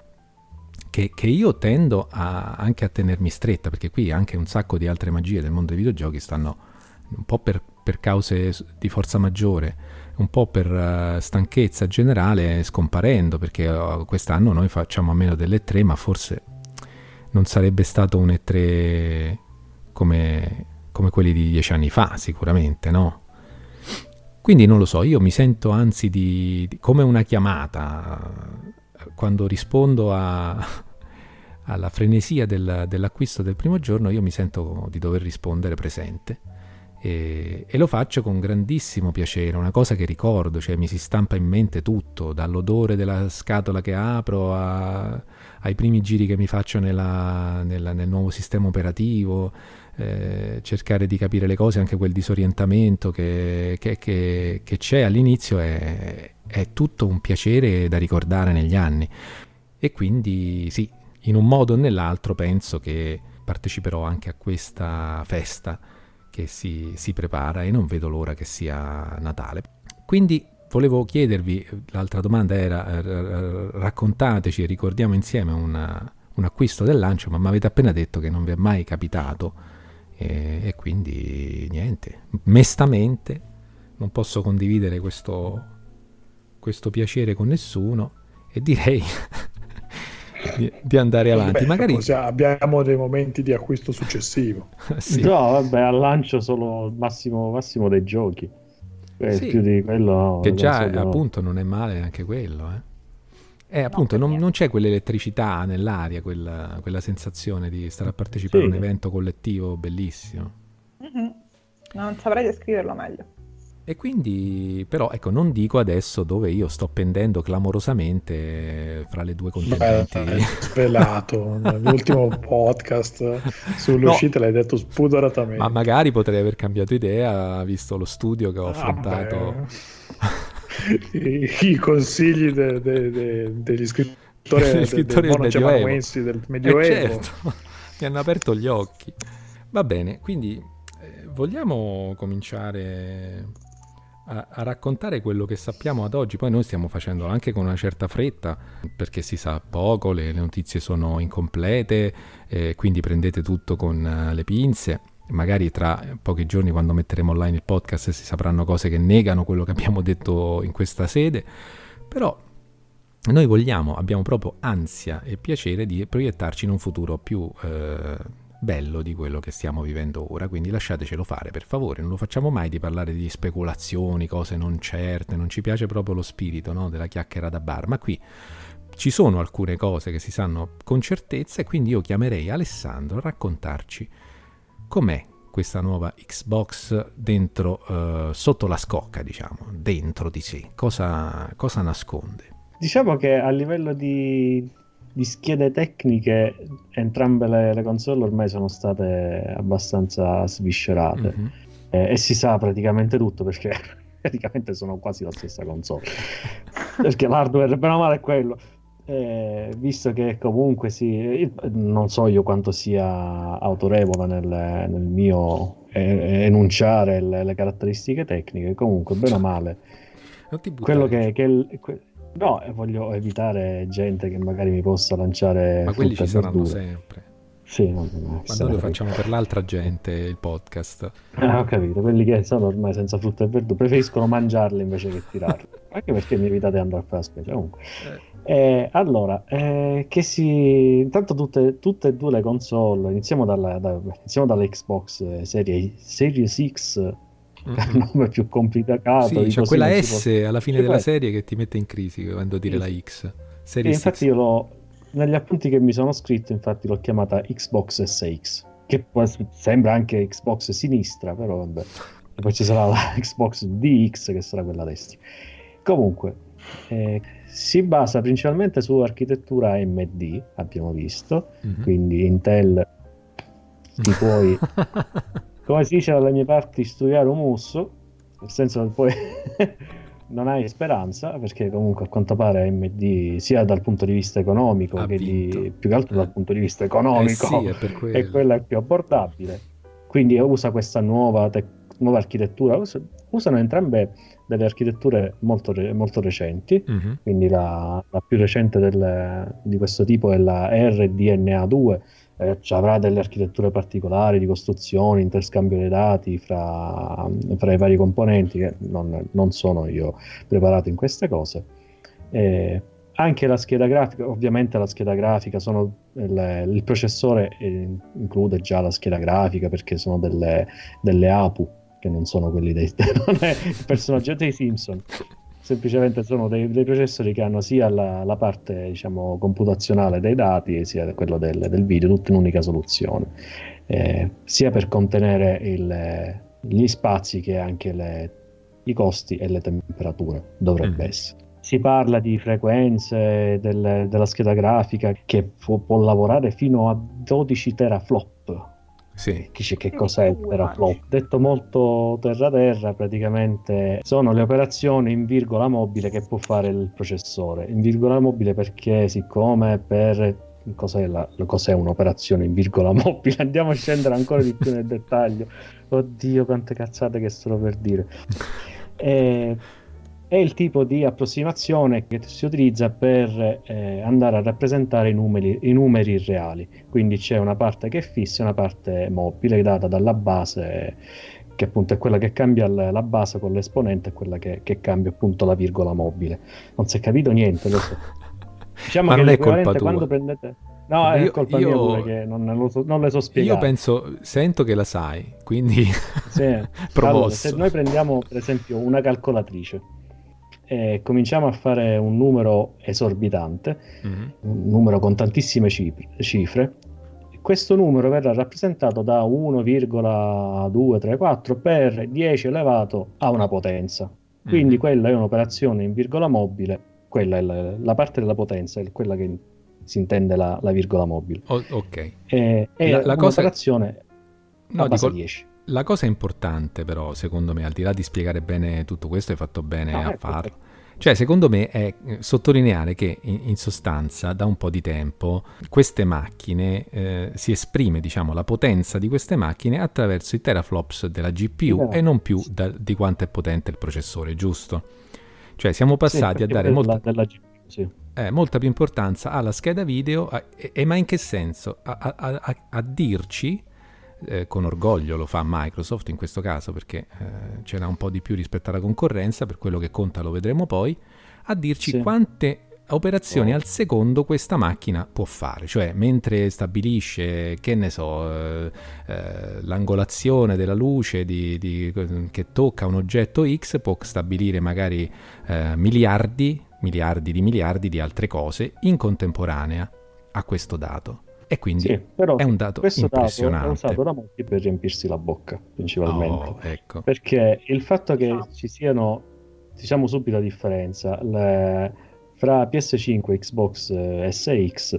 che, che, io tendo a, anche a tenermi stretta, perché qui anche un sacco di altre magie del mondo dei videogiochi stanno un po' per, per cause di forza maggiore, un po' per uh, stanchezza generale, scomparendo, perché uh, quest'anno noi facciamo a meno delle tre, ma forse non sarebbe stato un E3 come, come quelli di dieci anni fa, sicuramente, no? Quindi non lo so, io mi sento anzi di, di come una chiamata quando rispondo a, alla frenesia del, dell'acquisto del primo giorno, io mi sento di dover rispondere presente e, e, lo faccio con grandissimo piacere, una cosa che ricordo, cioè mi si stampa in mente tutto, dall'odore della scatola che apro a, ai primi giri che mi faccio nella, nella, nel nuovo sistema operativo, eh, cercare di capire le cose, anche quel disorientamento che, che, che, che c'è all'inizio è, è tutto un piacere da ricordare negli anni. E quindi sì, in un modo o nell'altro penso che parteciperò anche a questa festa che si, si prepara e non vedo l'ora che sia Natale. Quindi volevo chiedervi, l'altra domanda era eh, raccontateci, ricordiamo insieme una, un acquisto del lancio, ma mi avete appena detto che non vi è mai capitato e, e quindi niente, mestamente non posso condividere questo, questo piacere con nessuno e direi di, di andare avanti. Beh, Magari abbiamo dei momenti di acquisto successivo. sì. No, vabbè, al lancio solo massimo, massimo dei giochi. Eh, sì. Più di quello. Che già so, appunto non è male anche quello. Eh. Eh, appunto, no, non, non, c'è quell'elettricità nell'aria, quella, quella, sensazione di stare a partecipare sì. a un evento collettivo bellissimo. Mm-hmm. Non saprei descriverlo meglio. E quindi, però, ecco, non dico adesso dove io sto pendendo clamorosamente fra le due contendenti. Beh, svelato, nell'ultimo podcast sull'uscita no, l'hai detto spudoratamente. Ma magari potrei aver cambiato idea, visto lo studio che ho affrontato. I, I, consigli de, de, de, degli scrittori, degli scrittori del, del, Medioevo. del Medioevo. Eh certo, mi hanno aperto gli occhi. Va bene, quindi vogliamo cominciare a, a, raccontare quello che sappiamo ad oggi. Poi noi stiamo facendo anche con una certa fretta perché si sa poco, le, le notizie sono incomplete, eh, quindi prendete tutto con uh, le pinze. Magari tra pochi giorni quando metteremo online il podcast si sapranno cose che negano quello che abbiamo detto in questa sede, però noi vogliamo, abbiamo proprio ansia e piacere di proiettarci in un futuro più eh, bello di quello che stiamo vivendo ora, quindi lasciatecelo fare per favore, non lo facciamo mai di parlare di speculazioni, cose non certe, non ci piace proprio lo spirito no? della chiacchiera da bar, ma qui ci sono alcune cose che si sanno con certezza e quindi io chiamerei Alessandro a raccontarci com'è questa nuova Xbox dentro, uh, sotto la scocca, diciamo, dentro di sé, cosa, cosa nasconde? Diciamo che a livello di, di schede tecniche entrambe le, le, console ormai sono state abbastanza sviscerate. Mm-hmm. eh, e si sa praticamente tutto perché praticamente sono quasi la stessa console. Perché l'hardware bene o male è quello. Eh, visto che comunque sì non so io quanto sia autorevole nel, nel mio eh, enunciare le, le, caratteristiche tecniche comunque bene o male quello che, che, che No, voglio evitare gente che magari mi possa lanciare. Ma quelli ci saranno sempre. Sì, non Quando lo facciamo per l'altra gente il podcast. Ah, ho capito, quelli che sono ormai senza frutta e verdura preferiscono mangiarli invece che tirarli. Anche perché mi evitate di andare a fare la spesa. Comunque. Eh. Eh, allora, eh, che si... intanto tutte, tutte, e due le console, iniziamo dalla, da, iniziamo dalla Xbox eh, Series, Series X mm-hmm. il nome più complicato. Sì, c'è quella S può... alla fine della serie che ti mette in crisi quando dire sì. la X. Serie infatti io l'ho, negli appunti che mi sono scritto, infatti l'ho chiamata Xbox SX, che sembra anche Xbox sinistra, però vabbè. E poi ci sarà la Xbox DX che sarà quella destra. Comunque, eh, si basa principalmente su architettura AMD, abbiamo visto, mm-hmm. quindi Intel ti puoi come si dice dalle mie parti, studiare un musso, nel senso che poi non hai speranza, perché comunque a quanto pare AMD, sia dal punto di vista economico, ha che di, più che altro eh. dal punto di vista economico, eh sì, è, è, quella più abbordabile. Quindi usa questa nuova, te- nuova architettura, us- usano entrambe delle architetture molto, re- molto recenti, uh-huh. quindi la, la, più recente del, di questo tipo è la RDNA2, eh, avrà delle architetture particolari di costruzione, interscambio dei dati fra, fra i vari componenti, che non, non, sono io preparato in queste cose. Eh, anche la scheda grafica, ovviamente la scheda grafica, sono il, il processore eh, include già la scheda grafica perché sono delle, delle APU, che non sono quelli dei non è il personaggio dei Simpson semplicemente sono dei, dei, processori che hanno sia la, la, parte diciamo, computazionale dei dati sia quello del, del video, tutto in un'unica soluzione, eh, sia per contenere il, gli spazi che anche le, i costi e le temperature dovrebbe mm. essere. Si parla di frequenze del, della scheda grafica che può, può lavorare fino a 12 teraflop sì. Dice che cos'è il teraflop? Detto molto terra-terra, praticamente sono le operazioni in virgola mobile che può fare il processore. In virgola mobile perché siccome per cos'è, la, cos'è un'operazione in virgola mobile? Andiamo a scendere ancora di più nel dettaglio. Oddio, quante cazzate che sto per dire. E è il tipo di approssimazione che si utilizza per eh, andare a rappresentare i numeri, i numeri, reali. Quindi c'è una parte che è fissa e una parte mobile data dalla base, che appunto è quella che cambia la base con l'esponente e quella che, che, cambia appunto la virgola mobile. Non si è capito niente, lo so. Diciamo Ma che non è colpa tua. quando prendete... No, è io, colpa io, mia pure che non, non, so, non, le so spiegare. Io penso, sento che la sai, quindi sì. allora, se noi prendiamo per esempio una calcolatrice e cominciamo a fare un numero esorbitante, mm-hmm. un numero con tantissime cifre, questo numero verrà rappresentato da 1,234 per 10 elevato a una potenza. Quindi mm-hmm. quella è un'operazione in virgola mobile, quella è la, la parte della potenza, è quella che si intende la, la virgola mobile. Oh, ok. E, è la, la cosa... no, a base dico... 10. La cosa importante però, secondo me, al di là di spiegare bene tutto questo, hai fatto bene no, a farlo, Cioè, secondo me è eh, sottolineare che in, sostanza da un po' di tempo queste macchine eh, si esprime, diciamo, la potenza di queste macchine attraverso i teraflops della GPU eh. e non più da, di quanto è potente il processore, giusto? Cioè, siamo passati sì, a dare molta, della GPU, sì. eh, molta, più importanza alla scheda video, a, e, e, ma in che senso? a, a, a dirci eh, con orgoglio lo fa Microsoft in questo caso perché eh, ce n'ha un po' di più rispetto alla concorrenza, per quello che conta lo vedremo poi, a dirci sì. quante operazioni oh. al secondo questa macchina può fare, cioè mentre stabilisce, che ne so, eh, eh, l'angolazione della luce di, di, che tocca un oggetto X, può stabilire magari eh, miliardi, miliardi di miliardi di altre cose in contemporanea a questo dato. E quindi sì, è un dato questo impressionante. Dato è usato da molti per riempirsi la bocca, principalmente. Oh, ecco. Perché il fatto che ci siano, diciamo subito la differenza, le, fra PS5 e Xbox eh, SX,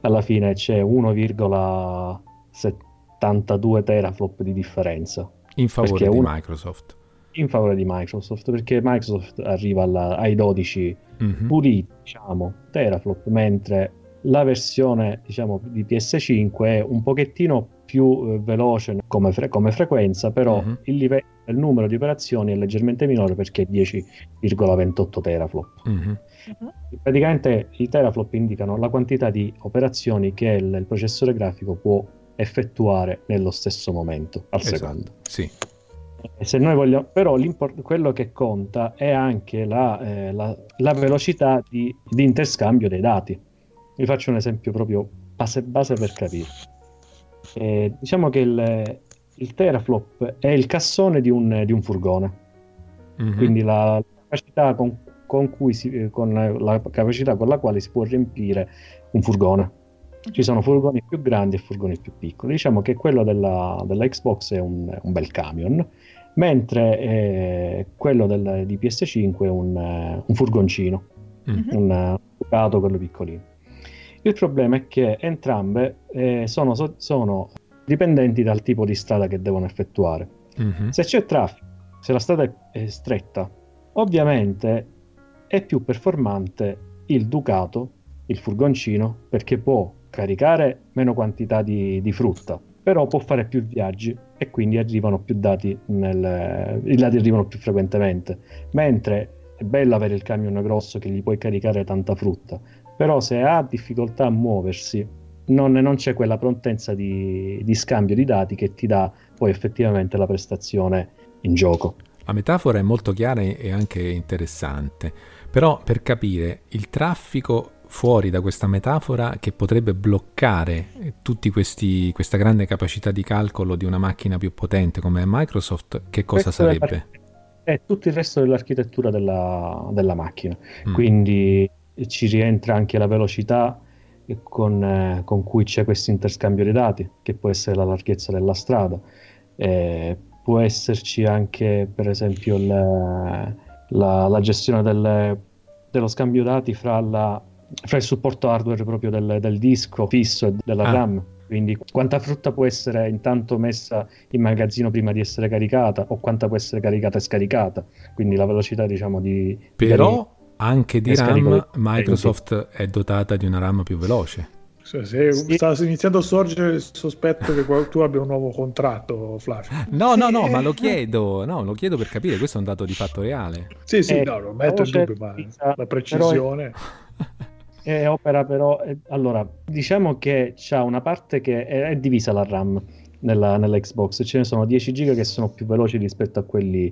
alla fine c'è 1,72 teraflop di differenza. In favore di un... Microsoft. In favore di Microsoft, perché Microsoft arriva alla, ai 12 mm-hmm. puliti, diciamo, teraflop, mentre la versione diciamo di PS5 è un pochettino più eh, veloce come, fre- come, frequenza, però uh-huh. il, live- il, numero di operazioni è leggermente minore perché è 10,28 teraflop. Uh-huh. Uh-huh. Praticamente i teraflop indicano la quantità di operazioni che il, il processore grafico può effettuare nello stesso momento al esatto. secondo. Sì. Se noi vogliamo, però quello che conta è anche la, eh, la, la velocità di, di interscambio dei dati vi faccio un esempio proprio base, base per capire. Eh, diciamo che il, il, teraflop è il cassone di un, di un furgone, mm-hmm. quindi la capacità con, con, si, con, la capacità con la quale si può riempire un furgone. Ci sono furgoni più grandi e furgoni più piccoli. Diciamo che quello della, della Xbox è un, un, bel camion, mentre eh, quello del, di PS5 è un, un furgoncino, mm-hmm. un Ducato, quello piccolino. Il problema è che entrambe eh, sono, sono, dipendenti dal tipo di strada che devono effettuare. Mm-hmm. Se c'è traffico, se la strada è stretta, ovviamente è più performante il Ducato, il furgoncino, perché può caricare meno quantità di, di frutta, però può fare più viaggi e quindi arrivano più dati, nel, i dati arrivano più frequentemente. Mentre è bello avere il camion grosso che gli puoi caricare tanta frutta, però se ha difficoltà a muoversi non, non c'è quella prontezza di, di, scambio di dati che ti dà poi effettivamente la prestazione in gioco. La metafora è molto chiara e anche interessante, però per capire il traffico fuori da questa metafora che potrebbe bloccare tutti questi, questa grande capacità di calcolo di una macchina più potente come Microsoft, che cosa Questo sarebbe? È, è, tutto il resto dell'architettura della, della macchina, mm. quindi ci rientra anche la velocità con, eh, con, cui c'è questo interscambio dei dati, che può essere la larghezza della strada. Eh, può esserci anche, per esempio, le, la, la, gestione del, dello scambio dati fra, la, fra, il supporto hardware proprio del, del disco fisso e della ah. RAM. Quindi quanta frutta può essere intanto messa in magazzino prima di essere caricata o quanta può essere caricata e scaricata. Quindi la velocità, diciamo, di... Però anche di RAM Microsoft è dotata di una RAM più veloce. Se sì. sta iniziando a sorgere il sospetto che tu abbia un nuovo contratto, Flavio. No, no, no, ma lo chiedo, no, lo chiedo per capire, questo è un dato di fatto reale. Sì, sì, eh, no, non metto in dubbio, ma la precisione... È, è opera però, è, allora, diciamo che c'è una parte che è, è divisa la RAM nella, nell'Xbox, ce ne sono 10 giga che sono più veloci rispetto a quelli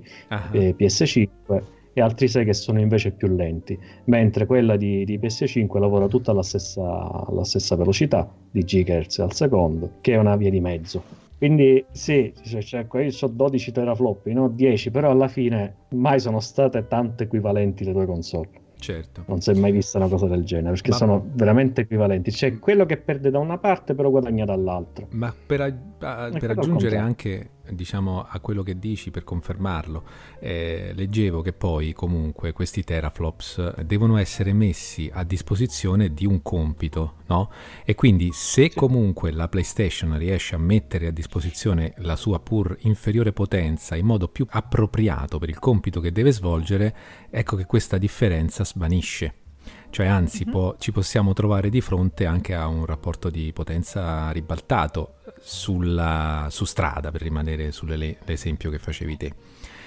eh, PS5 e altri 6 che sono invece più lenti, mentre quella di, di PS5 lavora tutta alla stessa, alla stessa velocità di GHz al secondo, che è una via di mezzo. Quindi sì, cioè, cioè, io ho 12 teraflop, no 10, però alla fine mai sono state tanto equivalenti le due console. Certo. Non si è mai vista una cosa del genere, perché Ma... sono veramente equivalenti. C'è quello che perde da una parte, però guadagna dall'altra. Ma per, a- a- per aggiungere anche diciamo, a quello che dici per confermarlo, eh, leggevo che poi comunque questi teraflops devono essere messi a disposizione di un compito, no? E quindi se comunque la PlayStation riesce a mettere a disposizione la sua pur inferiore potenza in modo più appropriato per il compito che deve svolgere, ecco che questa differenza svanisce. Cioè anzi mm-hmm. può, ci possiamo trovare di fronte anche a un rapporto di potenza ribaltato sulla, su strada, per rimanere sull'esempio che facevi te.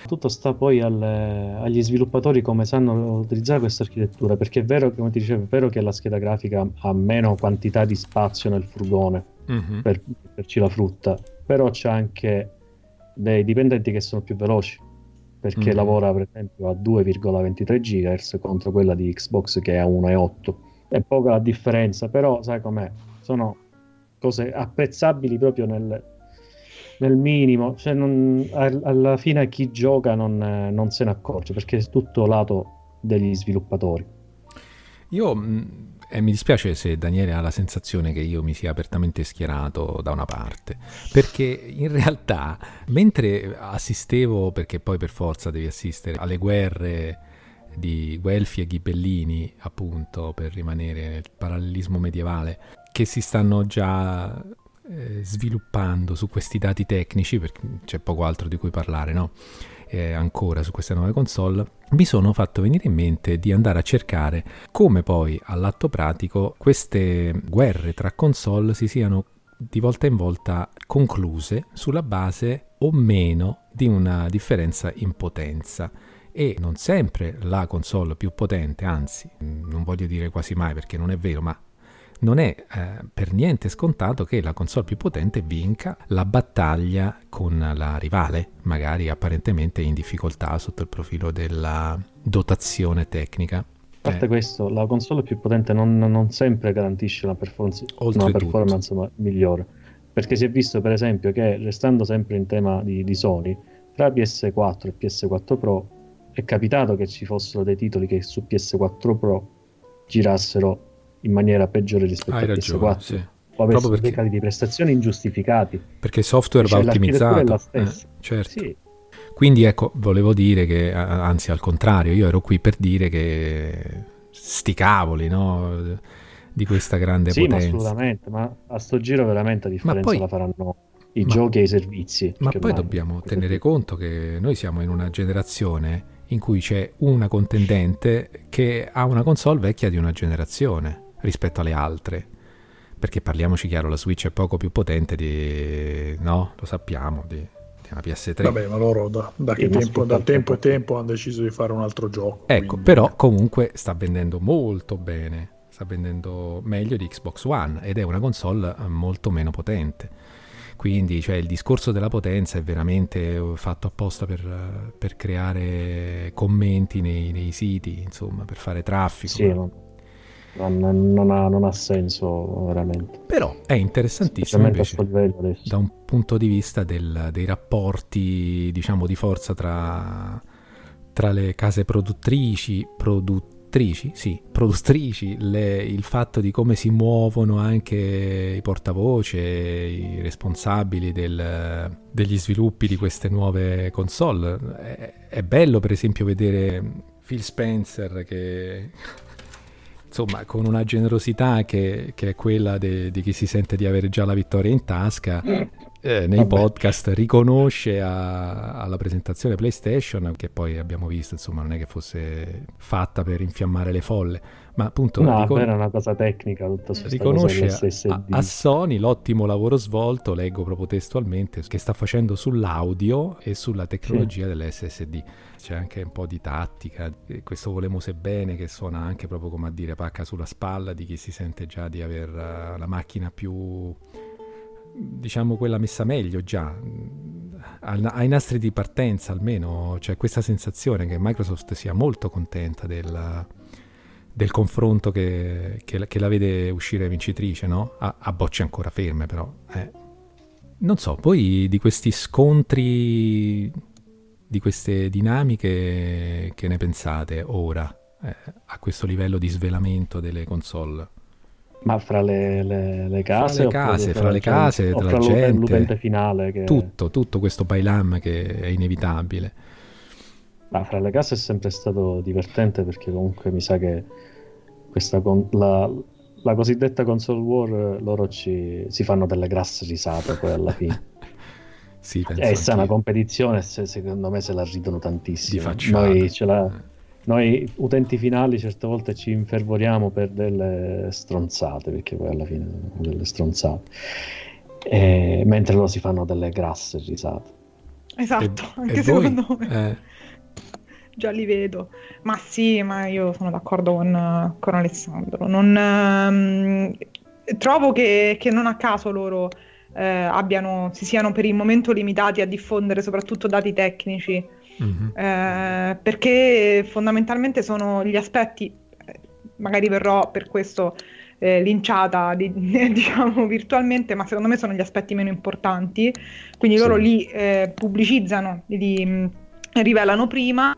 Tutto sta poi al, agli sviluppatori come sanno utilizzare questa architettura, perché è vero, come ti dicevo, è vero che la scheda grafica ha meno quantità di spazio nel furgone mm-hmm. per metterci la frutta, però c'è anche dei dipendenti che sono più veloci perché mm. lavora per esempio a 2,23 GHz contro quella di Xbox che è a 1,8. È poca la differenza, però sai com'è? Sono cose apprezzabili proprio nel, nel minimo, cioè non, alla fine chi gioca non, non, se ne accorge perché è tutto lato degli sviluppatori. Io e mi dispiace se Daniele ha la sensazione che io mi sia apertamente schierato da una parte, perché in realtà mentre assistevo, perché poi per forza devi assistere alle guerre di Guelfi e Ghibellini, appunto, per rimanere nel parallelismo medievale, che si stanno già eh, sviluppando su questi dati tecnici, perché c'è poco altro di cui parlare, no? Eh, ancora su queste nuove console, mi sono fatto venire in mente di andare a cercare come poi all'atto pratico queste guerre tra console si siano di volta in volta concluse sulla base o meno di una differenza in potenza. E non sempre la console più potente, anzi non voglio dire quasi mai perché non è vero, ma non è eh, per niente scontato che la console più potente vinca la battaglia con la rivale, magari apparentemente in difficoltà sotto il profilo della dotazione tecnica. A parte eh. questo, la console più potente non, non sempre garantisce una performance, una performance migliore. Perché si è visto, per esempio, che restando sempre in tema di, di Sony, tra PS4 e PS4 Pro è capitato che ci fossero dei titoli che su PS4 Pro girassero in maniera peggiore rispetto Hai a PS4 sì. o avesse dei perché... cali di prestazioni ingiustificati perché il software va ottimizzato eh, certo. Sì. quindi ecco volevo dire che anzi al contrario io ero qui per dire che sti cavoli no? di questa grande sì, potenza ma assolutamente ma a sto giro veramente a differenza poi... la faranno i ma, giochi e i servizi ma poi dobbiamo tenere conto che noi siamo in una generazione in cui c'è una contendente che ha una console vecchia di una generazione rispetto alle altre. Perché parliamoci chiaro, la Switch è poco più potente di... no? Lo sappiamo, di, di una PS3. Vabbè, ma loro da, da, tempo, da tempo e tempo hanno deciso di fare un altro gioco. Ecco, quindi... però comunque sta vendendo molto bene, sta vendendo meglio di Xbox One ed è una console eh, molto meno potente. Quindi cioè, il discorso della potenza è veramente eh, fatto apposta per, per creare commenti nei, nei, siti, insomma, per fare traffico. Sì, non, non, ha, non, ha, senso veramente. Però è interessantissimo invece, da un punto di vista del, dei rapporti diciamo di forza tra, tra le case produttrici, produttrici, sì, produttrici, le, il fatto di come si muovono anche i portavoce, i responsabili del, degli sviluppi di queste nuove console. È, è bello per esempio vedere Phil Spencer che insomma, con una generosità che, che è quella de, di chi si sente di avere già la vittoria in tasca, eh, nei Vabbè. podcast riconosce a, alla presentazione PlayStation, che poi abbiamo visto, insomma, non è che fosse fatta per infiammare le folle, ma appunto no, ricon- era una cosa tecnica tutta su riconosce a, a, Sony l'ottimo lavoro svolto, leggo proprio testualmente, che sta facendo sull'audio e sulla tecnologia sì. dell'SSD. C'è anche un po' di tattica, questo volemo se bene che suona anche proprio come a dire pacca sulla spalla di chi si sente già di avere uh, la macchina più diciamo quella messa meglio già ai nastri di partenza almeno c'è questa sensazione che Microsoft sia molto contenta del, del confronto che, che, che, la vede uscire vincitrice no? a, a bocce ancora ferme però eh. non so poi di questi scontri di queste dinamiche che ne pensate ora eh, a questo livello di svelamento delle console Ma fra le, le, le case, fra le case, fra le case, tra la gente, l'utente finale. Che... Tutto, tutto questo bailam che è inevitabile. Ma fra le case è sempre stato divertente perché comunque mi sa che questa con... la, la cosiddetta console war loro ci, si fanno delle grasse risate poi alla fine. sì, è eh, sana competizione, se, secondo me se la ridono tantissimo. Noi ce la eh. Noi utenti finali certe volte ci infervoriamo per delle stronzate, perché poi alla fine sono delle stronzate, e, mentre loro si fanno delle grasse risate. Esatto, e, anche e secondo voi? me. Eh. Già li vedo. Ma sì, ma io sono d'accordo con, con Alessandro. Non, ehm, trovo che, che, non a caso loro eh, abbiano, si siano per il momento limitati a diffondere soprattutto dati tecnici mm-hmm. eh, perché fondamentalmente sono gli aspetti, eh, magari verrò per questo eh, linciata di, diciamo virtualmente, ma secondo me sono gli aspetti meno importanti, quindi sì. loro li eh, pubblicizzano, li mh, mm, rivelano prima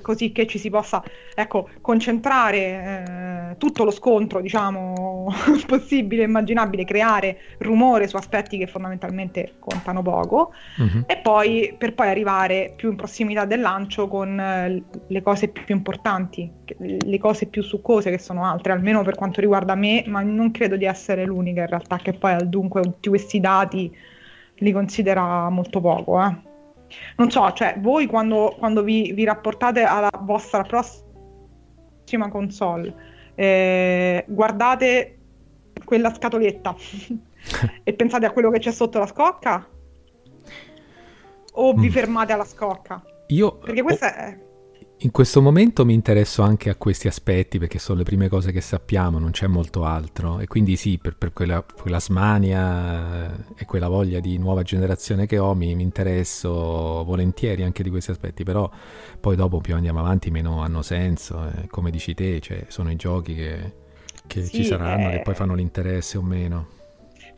così che ci si possa ecco, concentrare eh, tutto lo scontro diciamo possibile, immaginabile, creare rumore su aspetti che fondamentalmente contano poco uh-huh. e poi per poi arrivare più in prossimità del lancio con eh, le cose più importanti, le cose più succose che sono altre, almeno per quanto riguarda me, ma non credo di essere l'unica in realtà che poi al dunque tutti questi dati li considera molto poco. Eh non so, cioè voi quando, quando vi, vi, rapportate alla vostra prossima console, eh, guardate quella scatoletta e pensate a quello che c'è sotto la scocca? O vi mm. fermate alla scocca? Io... Perché questa oh. è in questo momento mi interesso anche a questi aspetti perché sono le prime cose che sappiamo, non c'è molto altro. E quindi sì, per, per quella, quella, smania eh, e quella voglia di nuova generazione che ho mi, mi, interesso volentieri anche di questi aspetti, però poi dopo più andiamo avanti meno hanno senso, eh, come dici te, cioè, sono i giochi che, che sì, ci saranno, eh... che poi fanno l'interesse o meno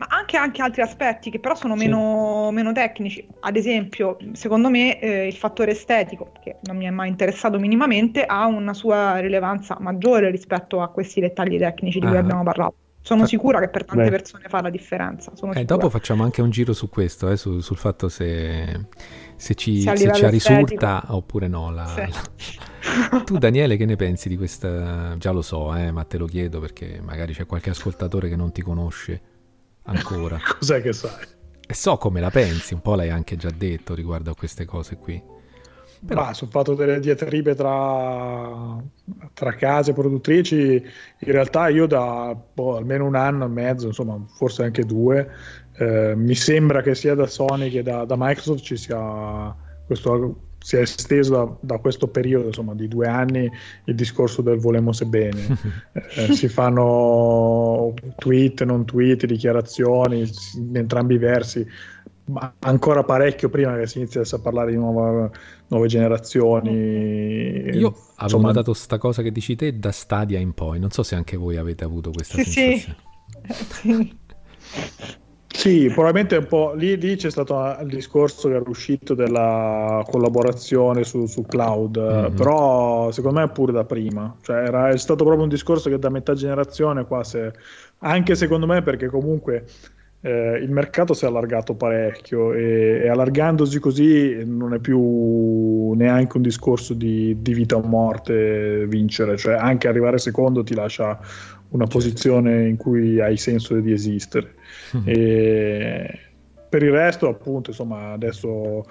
ma anche, anche, altri aspetti che però sono meno, sì. meno tecnici. Ad esempio, secondo me eh, il fattore estetico, che non mi è mai interessato minimamente, ha una sua rilevanza maggiore rispetto a questi dettagli tecnici di ah. cui abbiamo parlato. Sono sicura che per tante Beh. persone fa la differenza. Eh, dopo facciamo anche un giro su questo, eh, su, sul fatto se, se ci, se se ci risulta oppure no. La, sì. la... tu Daniele che ne pensi di questa? Già lo so, eh, ma te lo chiedo perché magari c'è qualche ascoltatore che non ti conosce ancora. Cos'è che sai? E so come la pensi, un po' l'hai anche già detto riguardo a queste cose qui. Però... Ah, sul fatto delle diatribe tra, tra case produttrici, in realtà io da boh, almeno un anno e mezzo, insomma, forse anche due, eh, mi sembra che sia da Sony che da, da Microsoft ci sia questo si è esteso da, da, questo periodo insomma, di due anni il discorso del volemo sebbene. eh, si fanno tweet, non tweet, dichiarazioni in entrambi i versi, ma ancora parecchio prima che si iniziasse a parlare di nuova, nuove generazioni. Io avevo insomma, notato questa cosa che dici te da Stadia in poi, non so se anche voi avete avuto questa sì, sensazione. Sì. Sì, probabilmente un po' lì, lì, c'è stato il discorso che era uscito della collaborazione su, su cloud, mm-hmm. però secondo me è pure da prima, cioè era, è stato proprio un discorso che da metà generazione qua se, anche secondo me perché comunque eh, il mercato si è allargato parecchio e, e, allargandosi così non è più neanche un discorso di, di vita o morte vincere, cioè anche arrivare secondo ti lascia una certo. posizione in cui hai senso di esistere. Mm-hmm. E per il resto, appunto, insomma, adesso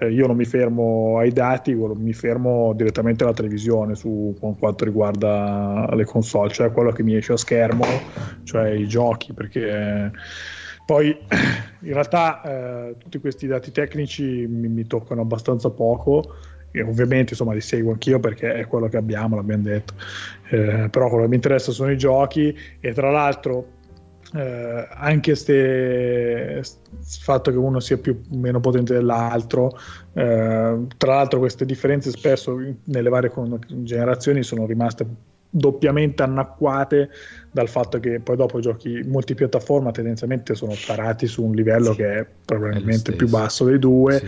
eh, io non mi fermo ai dati, mi fermo direttamente alla televisione su quanto riguarda le console, cioè quello che mi esce a schermo, cioè i giochi, perché poi in realtà eh, tutti questi dati tecnici mi, mi toccano abbastanza poco e ovviamente insomma li seguo anch'io perché è quello che abbiamo, l'abbiamo detto, eh, però quello che mi interessa sono i giochi e tra l'altro eh, anche il fatto che uno sia più meno potente dell'altro, eh, tra l'altro queste differenze spesso nelle varie generazioni sono rimaste doppiamente annacquate dal fatto che poi dopo i giochi multipiattaforma tendenzialmente sono tarati su un livello sì, che è probabilmente è più basso dei due sì.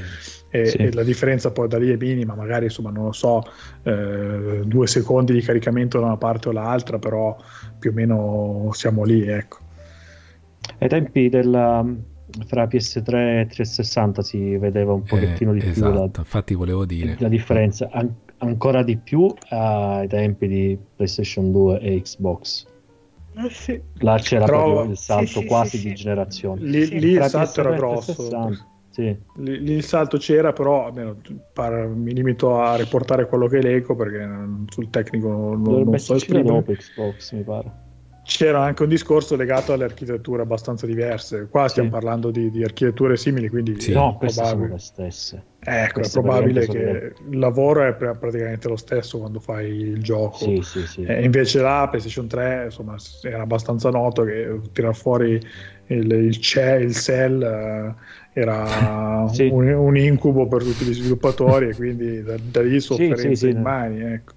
E, sì. e, la differenza poi da lì è minima, magari insomma non lo so, eh, due secondi di caricamento da una parte o l'altra, però più o meno siamo lì, ecco. Ai tempi della, fra PS3 e 360 si vedeva un pochettino eh, di esatto, più la, infatti volevo dire la differenza, An- ancora di più ai tempi di PlayStation 2 e Xbox. Eh sì. Là c'era Però, proprio il salto sì, quasi di generazione. Lì, lì il salto era grosso. 360, sì. Lì, lì, il salto c'era, però almeno, par, mi limito a riportare quello che leggo perché sul tecnico non, non so esprimere. Xbox, mi pare c'era anche un discorso legato alle architetture abbastanza diverse. Qua stiamo sì. parlando di, di, architetture simili, quindi sì, no, sono le stesse. Ecco, queste è probabile che le... il lavoro è praticamente lo stesso quando fai il gioco. Sì, sì, sì. E invece là, PlayStation 3, insomma, era abbastanza noto che tirar fuori il, il CE, il CEL eh, era un, un, incubo per tutti gli sviluppatori e quindi da, da lì sofferenze in mani, ecco.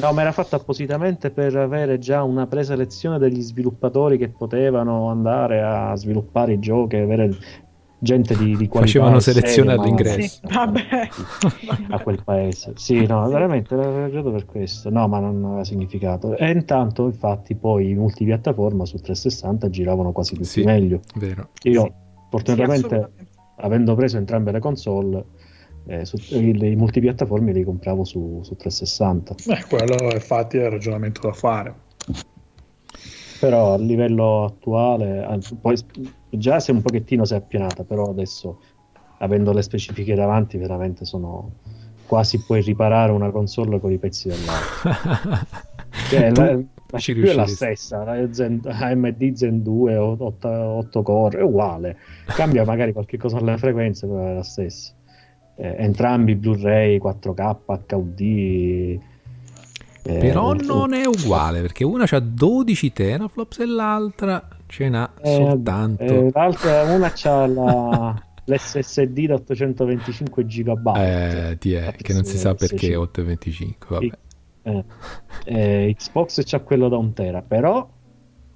No, ma era fatto appositamente per avere già una preselezione degli sviluppatori che potevano andare a sviluppare i giochi, avere gente di, di qualità. Facevano selezione serie, all'ingresso. Sì, vabbè. a quel paese. Sì, no, veramente era credo per questo. No, ma non aveva significato. E intanto, infatti, poi i multipiattaforma su 360 giravano quasi tutti sì, meglio. Vero. Io, sì. fortunatamente, avendo preso entrambe le console eh, su, i, i multipiattaforme li compravo su, su 360. Eh, quello infatti è il ragionamento da fare. Però a livello attuale, poi già si è un pochettino si è appianata, però adesso avendo le specifiche davanti veramente sono quasi puoi riparare una console con i pezzi dell'altro. cioè, la, la CPU è la stessa, la Zen, AMD Zen 2 8, 8 core è uguale, cambia magari qualche cosa alle frequenze, però è la stessa eh, entrambi Blu-ray 4K HUD eh, però non è uguale perché una ha 12 teraflops e l'altra ce n'ha eh, soltanto. eh, l'altra una c'ha la, l'SSD da 825 GB eh, è, che non si sa perché 825 vabbè. Eh, eh, Xbox c'ha quello da 1 tera però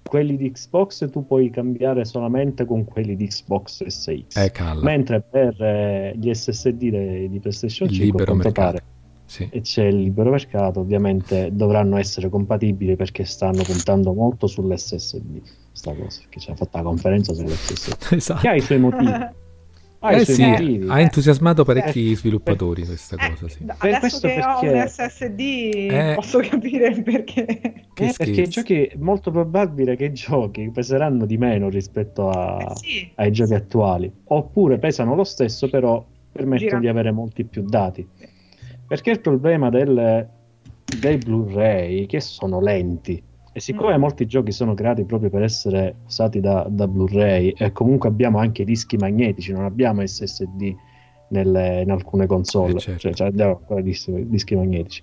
quelli di Xbox tu puoi cambiare solamente con quelli di Xbox SX. Eh, mentre per eh, gli SSD de, di PlayStation 5 libero mercato. Sì. e c'è il libero mercato, ovviamente dovranno essere compatibili perché stanno puntando molto sull'SSD. Sta cosa, perché ci ha fatto la conferenza sull'SSD. Esatto. Che ha i suoi motivi. Ah, eh sì, ha entusiasmato parecchi eh, sviluppatori questa eh, cosa. Sì. Adesso questo che perché... ho un SSD eh, posso capire il perché. Eh, perché giochi, è molto probabile che i giochi peseranno di meno rispetto a, eh, sì. ai giochi attuali. Oppure pesano lo stesso, però permettono Gira. di avere molti più dati. Perché il problema del, dei Blu-ray che sono lenti e siccome mm. molti giochi sono creati proprio per essere usati da, da, Blu-ray e comunque abbiamo anche dischi magnetici, non abbiamo SSD nelle, in alcune console, eh certo. cioè, cioè abbiamo ancora dischi, dischi magnetici.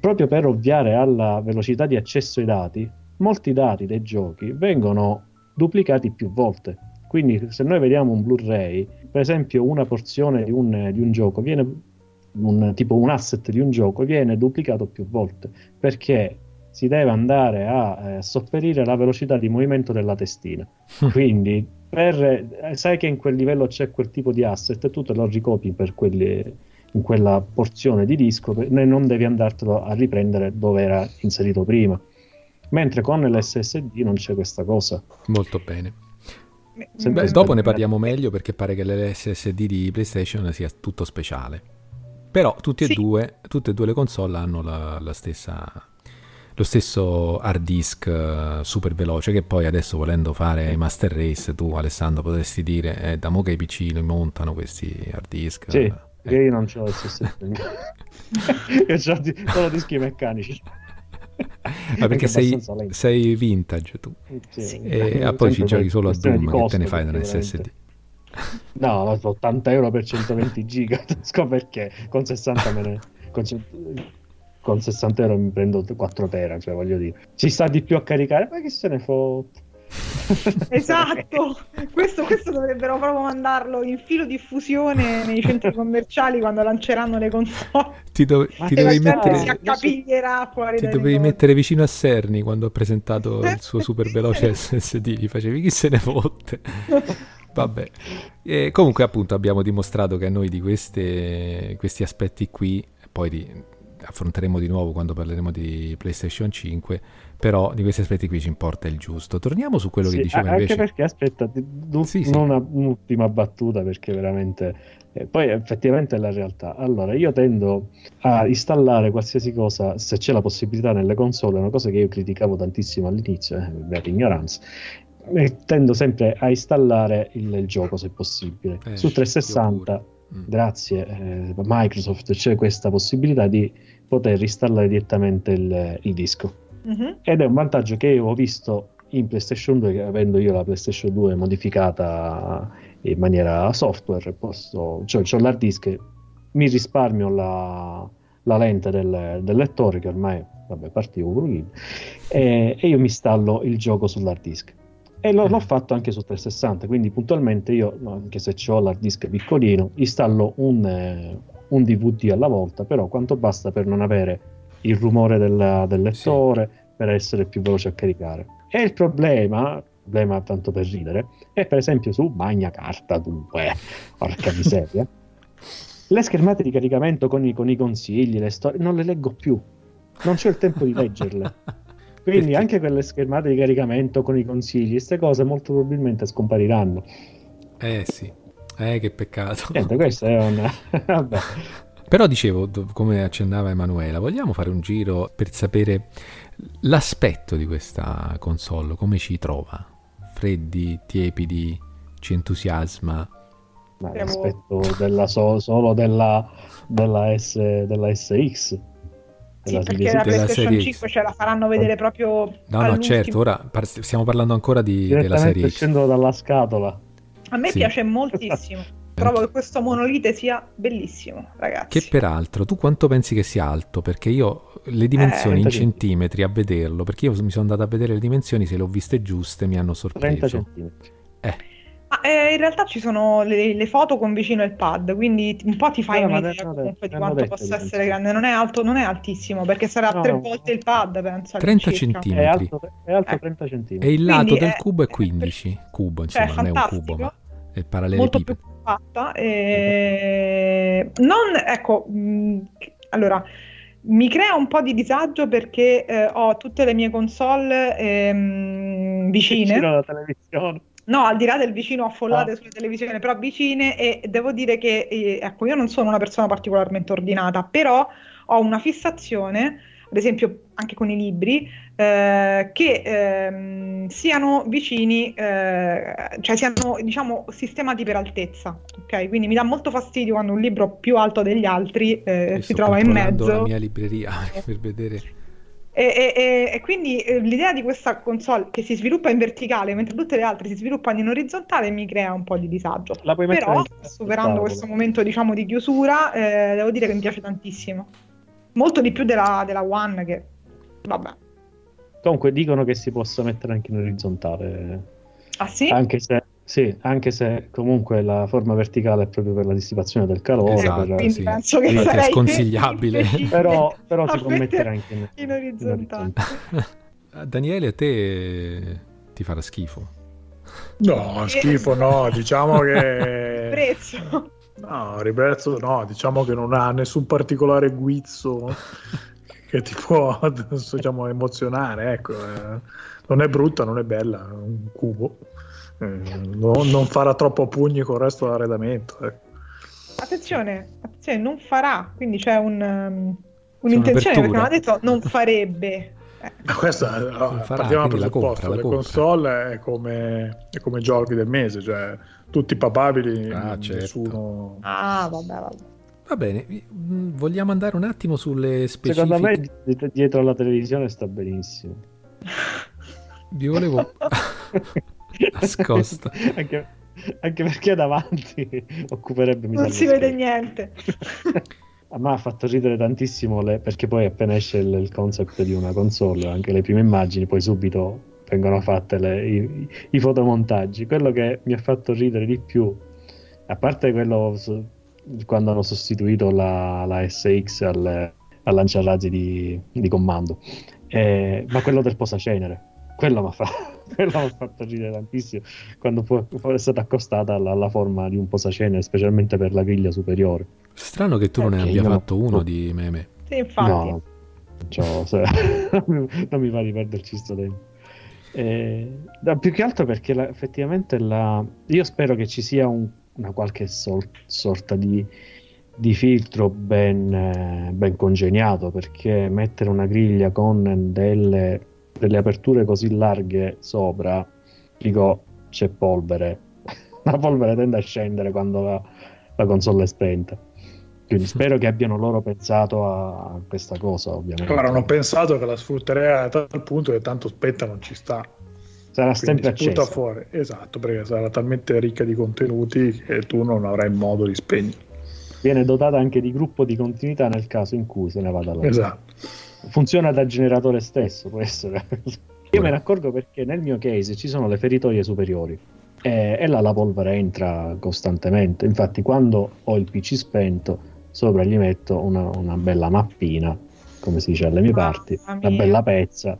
Proprio per ovviare alla velocità di accesso ai dati, molti dati dei giochi vengono duplicati più volte. Quindi se noi vediamo un Blu-ray, per esempio una porzione di un, di un gioco viene un, tipo un asset di un gioco viene duplicato più volte perché si deve andare a eh, sopperire la velocità di movimento della testina. Quindi, per, eh, sai che in quel livello c'è quel tipo di asset, tu te lo ricopi per quelli, in quella porzione di disco e non devi andartelo a riprendere dove era inserito prima. Mentre con l'SSD non c'è questa cosa. Molto bene. Beh, dopo ne parliamo meglio perché pare che l'SSD di PlayStation sia tutto speciale. Però tutte, sì. e, due, tutte e due le console hanno la, la stessa lo stesso hard disk uh, super veloce che poi adesso volendo fare i master race tu Alessandro potresti dire eh, da mo che i PC li montano questi hard disk? Sì, eh. io non ho il stesso io ho solo dischi meccanici. Ma perché sei, sei, vintage tu. Sì, e ah, poi ci giochi solo a Doom che te ne fai da un SSD no 80 euro per 120 giga non so perché con 60 me ne con con 60 euro mi prendo 4 tera, cioè voglio dire, ci sta di più a caricare, ma chi se ne fotte? esatto, questo, questo, dovrebbero proprio mandarlo in filo diffusione nei centri commerciali quando lanceranno le console. Ti, do- ti dovevi mettere, si accapiglierà fuori ti dovevi mettere vicino a Serni quando ha presentato il suo super veloce SSD, gli facevi chi se ne fotte. Vabbè, e comunque appunto abbiamo dimostrato che a noi di queste, questi aspetti qui, poi di, affronteremo di nuovo quando parleremo di PlayStation 5, però di questi aspetti qui ci importa il giusto. Torniamo su quello sì, che diceva anche invece... perché aspetta, non sì, sì. Una, un'ultima battuta perché veramente... Eh, poi effettivamente è la realtà. Allora, io tendo a installare qualsiasi cosa, se c'è la possibilità nelle console, è una cosa che io criticavo tantissimo all'inizio, eh, per ignoranza, tendo sempre a installare il, il gioco se possibile. Eh, Su 360, mm. grazie eh, Microsoft, c'è questa possibilità di poter installare direttamente il, il disco. Mm-hmm. Ed è un vantaggio che ho visto in PlayStation 2, avendo io la PlayStation 2 modificata in maniera software, posso, cioè ho l'hard disk, mi risparmio la, la lente del, del, lettore che ormai, vabbè, partivo pure e, e io mi installo il gioco sull'hard disk e lo, l'ho fatto anche su 360, quindi puntualmente io, anche se ho l'hard disk piccolino, installo un, un, DVD alla volta, però quanto basta per non avere il rumore della, del lettore, sì. per essere più veloce a caricare. E il problema, problema tanto per ridere, è per esempio su Magna Carta 2, porca miseria, le schermate di caricamento con i, con i consigli, le storie, non le leggo più, non c'è il tempo di leggerle. Quindi Perché? anche quelle schermate di caricamento con i consigli, queste cose molto probabilmente scompariranno. Eh sì, eh che peccato. Niente, questo è un... Vabbè. Però dicevo, come accennava Emanuela, vogliamo fare un giro per sapere l'aspetto di questa console, come ci trova? Freddi, tiepidi, ci entusiasma? Ma l'aspetto della so- solo della, della, S, della SX sì, perché la PlayStation 5 ce la faranno vedere proprio No, no, certo, ora par- stiamo parlando ancora di, della serie X. scendo dalla scatola. A me sì. piace moltissimo. Trovo che questo monolite sia bellissimo, ragazzi. Che peraltro, tu quanto pensi che sia alto? Perché io le dimensioni eh, in centimetri a vederlo, perché io mi sono andato a vedere le dimensioni, se le ho viste giuste mi hanno sorpreso. 30 centimetri. Eh, ma eh, in realtà ci sono le, le, foto con vicino il pad, quindi un po' ti fai no, un'idea comunque di quanto possa essere grande. Non è, alto, non è altissimo perché sarà no, tre volte il pad, penso. 30 centimetri. È alto, è alto eh. 30 centimetri. E il lato quindi del è, cubo è 15. È, cubo, insomma, cioè, non è un cubo, ma è. Molto più fatta. E... Non, ecco, mh, allora mi crea un po' di disagio perché eh, ho tutte le mie console ehm, vicine. Vicino alla televisione. No, al di là del vicino affollate ah. sulle televisioni, però vicine e devo dire che, eh, ecco, io non sono una persona particolarmente ordinata, però ho una fissazione, ad esempio anche con i libri, eh, che ehm, siano vicini, eh, cioè siano, diciamo, sistemati per altezza, ok? Quindi mi dà molto fastidio quando un libro più alto degli altri eh, si trova in mezzo. la mia libreria per vedere e, e, e, quindi eh, l'idea di questa console che si sviluppa in verticale mentre tutte le altre si sviluppano in orizzontale mi crea un po' di disagio. Però, superando questo momento diciamo di chiusura, eh, devo dire che mi piace tantissimo. Molto di più della, della One che... vabbè. Comunque dicono che si possa mettere anche in orizzontale. Ah sì? Anche se sì, anche se comunque la forma verticale è proprio per la dissipazione del calore. Esatto, per, sì. penso che Quindi è sconsigliabile. però, però si può mettere anche in, in orizzontale. In orizzontale. Daniele, a te ti farà schifo? No, schifo no, diciamo che... Prezzo. No, ribrezzo no, diciamo che non ha nessun particolare guizzo che ti può diciamo, emozionare, ecco. Eh. Non è brutta, non è bella, è un cubo. Eh, non, non, farà troppo pugni con il resto dell'arredamento. Eh. Attenzione, attenzione, non farà, quindi c'è un, um, un'intenzione perché non ha detto non farebbe. Eh. Questa allora, farà, partiamo dal presupposto, la, la console è come, è come giochi del mese, cioè tutti papabili, ah, certo. nessuno... Ah, vabbè, vabbè. Va bene, mm, vogliamo andare un attimo sulle specifiche... Secondo me dietro alla televisione sta benissimo. Vi volevo... nascosta. anche, anche, perché davanti occuperebbe Non si vede niente. A me ha fatto ridere tantissimo le, perché poi appena esce il, il, concept di una console, anche le prime immagini, poi subito vengono fatte le, i, i, fotomontaggi. Quello che mi ha fatto ridere di più, a parte quello quando hanno sostituito la, la SX al, al lanciarazzi di, di comando, eh, ma quello del posacenere. Quello mi ha fatto quello mi ha fatto ridere tantissimo quando fu, fu è stata accostata alla, alla, forma di un posacenere, specialmente per la griglia superiore. Strano che tu non ne abbia fatto uno no. di meme. Sì, infatti. No, cioè, non mi fa di perderci sto tempo. Eh, più che altro perché la, effettivamente la, io spero che ci sia un, una qualche sol, sorta di, di filtro ben, eh, ben, congegnato perché mettere una griglia con delle, delle aperture così larghe sopra dico c'è polvere. La polvere tende a scendere quando la, la console è spenta quindi spero che abbiano loro pensato a questa cosa, ovviamente. Avranno pensato che la sfrutterei a tal punto che tanto spetta non ci sta. Sarà Quindi sempre accesa. fuori, esatto, perché sarà talmente ricca di contenuti che tu non avrai modo di spegnere. Viene dotata anche di gruppo di continuità nel caso in cui se ne vada là. Esatto. Funziona da generatore stesso, può essere. Io me ne accorgo perché nel mio case ci sono le feritoie superiori e, e là la polvere entra costantemente. Infatti, quando ho il PC spento, sopra gli metto una, una bella mappina, come si dice alle mie parti, una bella pezza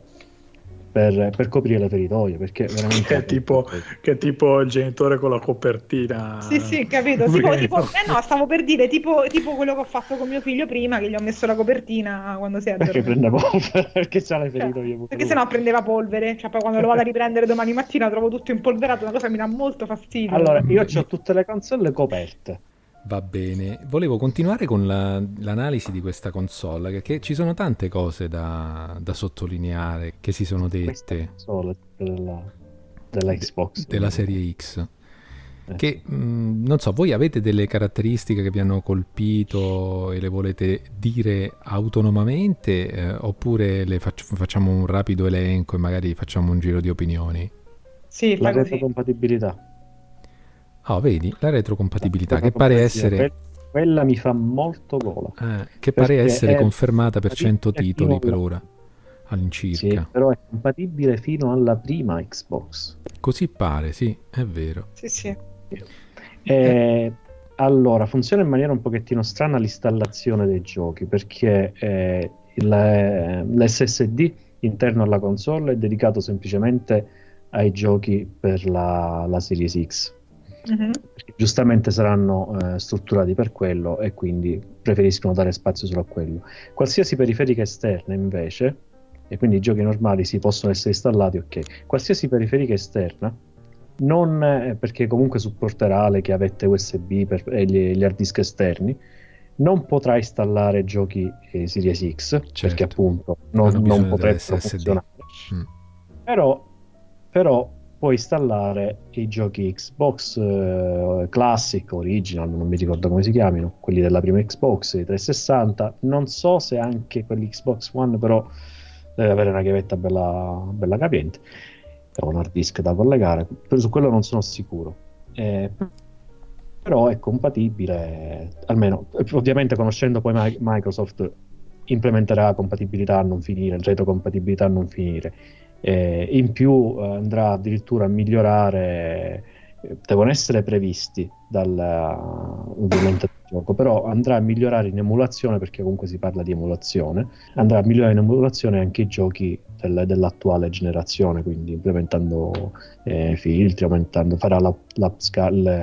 per, per, coprire le feritoie perché veramente che è, tipo, che è tipo il genitore con la copertina. Sì sì capito. Tipo, tipo, eh no stavo per dire tipo, tipo, quello che ho fatto con mio figlio prima che gli ho messo la copertina quando si è perché prende polvere perché c'ha le feritoie cioè, perché sennò prendeva polvere. Cioè poi quando lo vado a riprendere domani mattina trovo tutto impolverato una cosa che mi dà molto fastidio. Allora io ho tutte le console coperte Va bene, volevo continuare con la, l'analisi di questa console, perché ci sono tante cose da, da sottolineare che si sono dette. Console della, della Xbox. De, della serie X. Eh. Che mh, mm, non so, voi avete delle caratteristiche che vi hanno colpito e le volete dire autonomamente eh, oppure le faccio, facciamo un rapido elenco e magari facciamo un giro di opinioni? Sì, la retrocompatibilità. Oh, vedi, la retrocompatibilità che pare essere... Quella mi fa molto gola. Eh, che pare essere confermata per 100 titoli per ora, all'incirca. Sì, però è compatibile fino alla prima Xbox. Così pare, sì, è vero. Sì, sì. Eh, allora, funziona in maniera un pochettino strana l'installazione dei giochi, perché eh, il, l'SSD interno alla console è dedicato semplicemente ai giochi per la, la Series X Mm-hmm. Giustamente saranno eh, strutturati per quello e quindi preferiscono dare spazio solo a quello. Qualsiasi periferica esterna invece, e quindi i giochi normali si possono essere installati, ok. Qualsiasi periferica esterna, non eh, perché comunque supporterà le chiavette USB per, e gli, gli hard disk esterni, non potrà installare giochi eh, Series X certo. perché appunto non, non potrebbero funzionare. Mm. Però, però puoi installare i giochi Xbox eh, Classic, Original, non mi ricordo come si chiamino, quelli della prima Xbox, i 360. Non so se anche quelli Xbox One, però deve avere una chiavetta bella, bella capiente o un hard disk da collegare. Però su quello non sono sicuro. Eh, però è compatibile, almeno ovviamente conoscendo poi Microsoft implementerà compatibilità a non finire, retrocompatibilità a non finire eh, in più eh, andrà addirittura a migliorare, eh, devono essere previsti dal, uh, ovviamente dal gioco, però andrà a migliorare in emulazione, perché comunque si parla di emulazione, andrà a migliorare in emulazione anche i giochi del, dell'attuale generazione, quindi implementando eh, filtri, aumentando, farà la, la,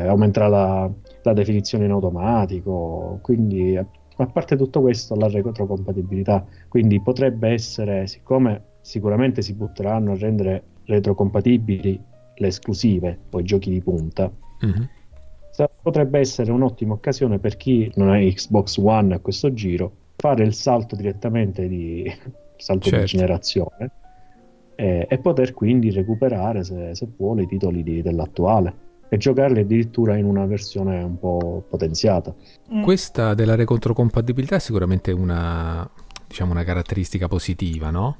aumenterà la, la definizione in automatico, quindi a parte tutto questo la retrocompatibilità, quindi potrebbe essere, siccome sicuramente si butteranno a rendere retrocompatibili le esclusive o i giochi di punta. Mm-hmm. Potrebbe essere un'ottima occasione per chi non ha Xbox One a questo giro fare il salto direttamente di salto certo. di generazione e, e, poter quindi recuperare se, se vuole i titoli di, dell'attuale e giocarli addirittura in una versione un po' potenziata. Mm. Questa della retrocompatibilità è sicuramente una, diciamo, una caratteristica positiva, no?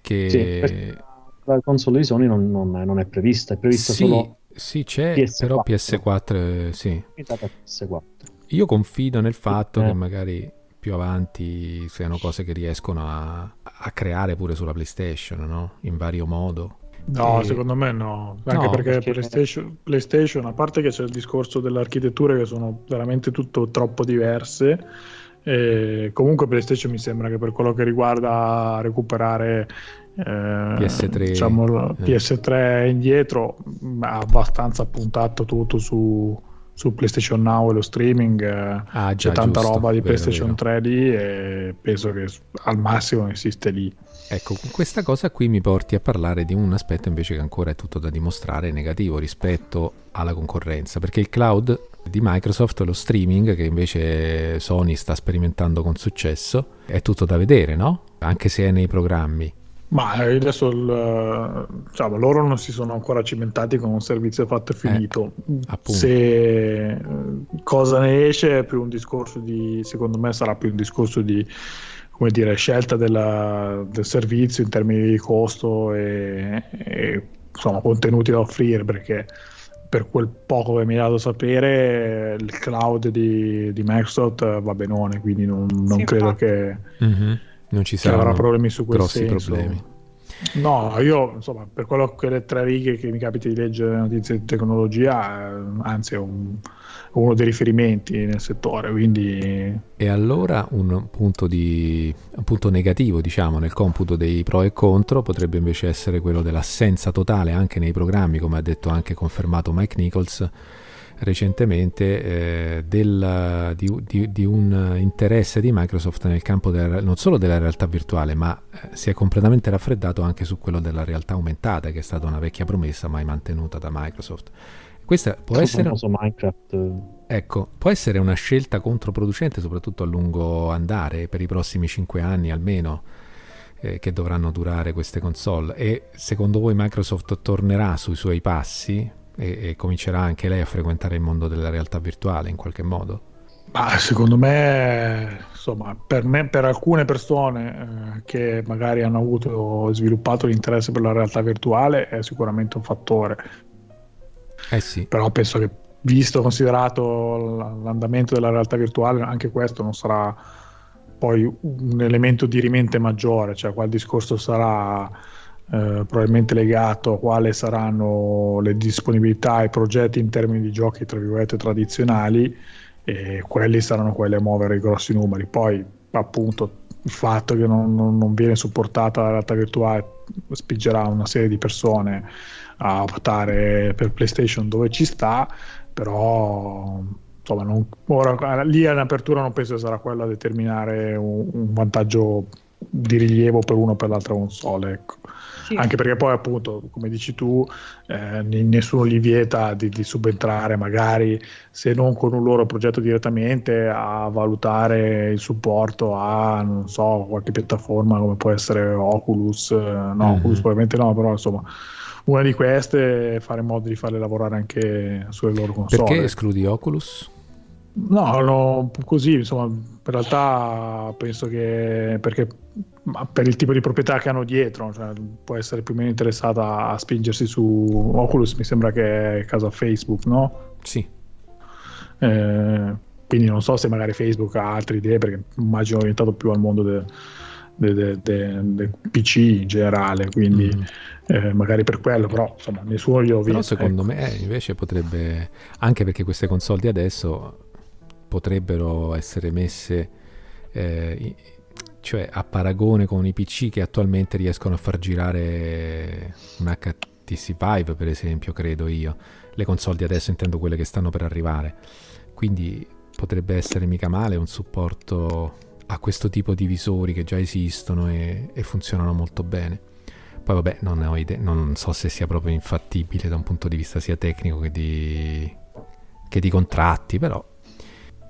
Che... Sì, la console di Sony non, non, non è prevista, è prevista sì, solo sì, c'è, PS4. però PS4 eh, sì. PS4. Io confido nel fatto eh. che magari più avanti siano cose che riescono a, a, creare pure sulla PlayStation, no? In vario modo. No, e... secondo me no, anche no, perché, perché... PlayStation, PlayStation, a parte che c'è il discorso delle architetture che sono veramente tutto troppo diverse, e comunque PlayStation mi sembra che per quello che riguarda recuperare eh, PS3, diciamo, eh. PS3 indietro ha abbastanza puntato tutto su, su PlayStation Now e lo streaming eh, ah, già, c'è tanta giusto, roba di vero, PlayStation vero. 3 lì e penso che al massimo esiste lì Ecco, questa cosa qui mi porti a parlare di un aspetto invece che ancora è tutto da dimostrare negativo rispetto alla concorrenza, perché il cloud di Microsoft, lo streaming che invece Sony sta sperimentando con successo, è tutto da vedere, no? Anche se è nei programmi. Ma adesso il, diciamo, loro non si sono ancora cimentati con un servizio fatto e finito. Eh, se cosa ne esce è più un discorso di, secondo me sarà più un discorso di come dire, scelta della, del servizio in termini di costo e, e insomma, contenuti da offrire perché per quel poco che mi ha dato sapere il cloud di, di Microsoft va benone quindi non, non sì, credo che, mm-hmm. non ci saranno problemi su quel grossi senso. problemi No, io insomma, per quello che le tre righe che mi capita di leggere notizie di tecnologia, eh, anzi è un, uno dei riferimenti nel settore. Quindi... E allora un punto, di, un punto negativo, diciamo, nel computo dei pro e contro potrebbe invece essere quello dell'assenza totale anche nei programmi, come ha detto anche confermato Mike Nichols recentemente eh, del, di, di, di, un interesse di Microsoft nel campo della, non solo della realtà virtuale, ma eh, si è completamente raffreddato anche su quello della realtà aumentata, che è stata una vecchia promessa mai mantenuta da Microsoft. Questa può essere, ecco, può essere una scelta controproducente, soprattutto a lungo andare, per i prossimi 5 anni almeno, eh, che dovranno durare queste console. E secondo voi Microsoft tornerà sui suoi passi e, e comincerà anche lei a frequentare il mondo della realtà virtuale in qualche modo? Ma secondo me, insomma, per, me, per alcune persone eh, che magari hanno avuto sviluppato l'interesse per la realtà virtuale è sicuramente un fattore. Eh sì. Però penso che, visto considerato l'andamento della realtà virtuale, anche questo non sarà poi un elemento di rimente maggiore, cioè qua il discorso sarà eh, probabilmente legato a quali saranno le disponibilità e i progetti in termini di giochi tra virgolette tradizionali e quelli saranno quelli a muovere i grossi numeri poi appunto il fatto che non, non, non viene supportata la realtà virtuale spingerà una serie di persone a optare per PlayStation dove ci sta però insomma non, ora, lì all'apertura non penso che sarà quello a determinare un, un vantaggio di rilievo per uno o per l'altra console ecco sì. anche perché poi appunto come dici tu eh, nessuno gli vieta di, di, subentrare magari se non con un loro progetto direttamente a valutare il supporto a non so qualche piattaforma come può essere Oculus eh, no mm-hmm. Oculus probabilmente no però insomma una di queste fare in modo di farle lavorare anche sulle loro console perché escludi Oculus? No, no, così, insomma, in realtà penso che perché per il tipo di proprietà che hanno dietro, cioè, può essere più o meno interessata a spingersi su Oculus, mi sembra che è casa Facebook, no? Sì. Eh, quindi non so se magari Facebook ha altre idee, perché immagino orientato più al mondo del de, de, de, PC in generale, quindi mm. eh, magari per quello, però insomma nessuno glielo Però secondo ecco. me invece potrebbe, anche perché queste console di adesso potrebbero essere messe eh, cioè a paragone con i PC che attualmente riescono a far girare un HTC Vive per esempio credo io le console di adesso intendo quelle che stanno per arrivare quindi potrebbe essere mica male un supporto a questo tipo di visori che già esistono e, e funzionano molto bene poi vabbè non, idea, non so se sia proprio infattibile da un punto di vista sia tecnico che di, che di contratti però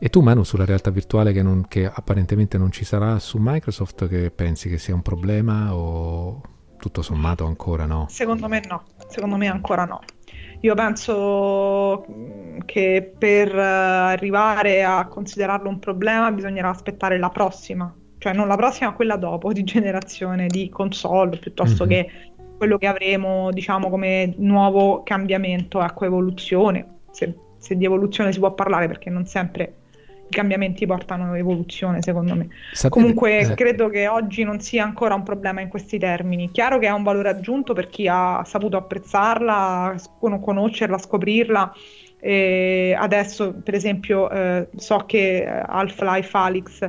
e tu Manu sulla realtà virtuale che, non, che, apparentemente non ci sarà su Microsoft, che pensi che sia un problema o tutto sommato ancora no? Secondo me no, secondo me ancora no. Io penso che per arrivare a considerarlo un problema bisognerà aspettare la prossima, cioè non la prossima, ma quella dopo di generazione di console piuttosto mm-hmm. che quello che avremo, diciamo, come nuovo cambiamento, ecco, evoluzione. Se, se di evoluzione si può parlare perché non sempre i cambiamenti portano evoluzione, secondo me. Sapete, Comunque, eh. credo che oggi non sia ancora un problema in questi termini. Chiaro che ha un valore aggiunto per chi ha saputo apprezzarla, conoscerla, scoprirla. E adesso, per esempio, eh, so che eh, Half-Life Alyx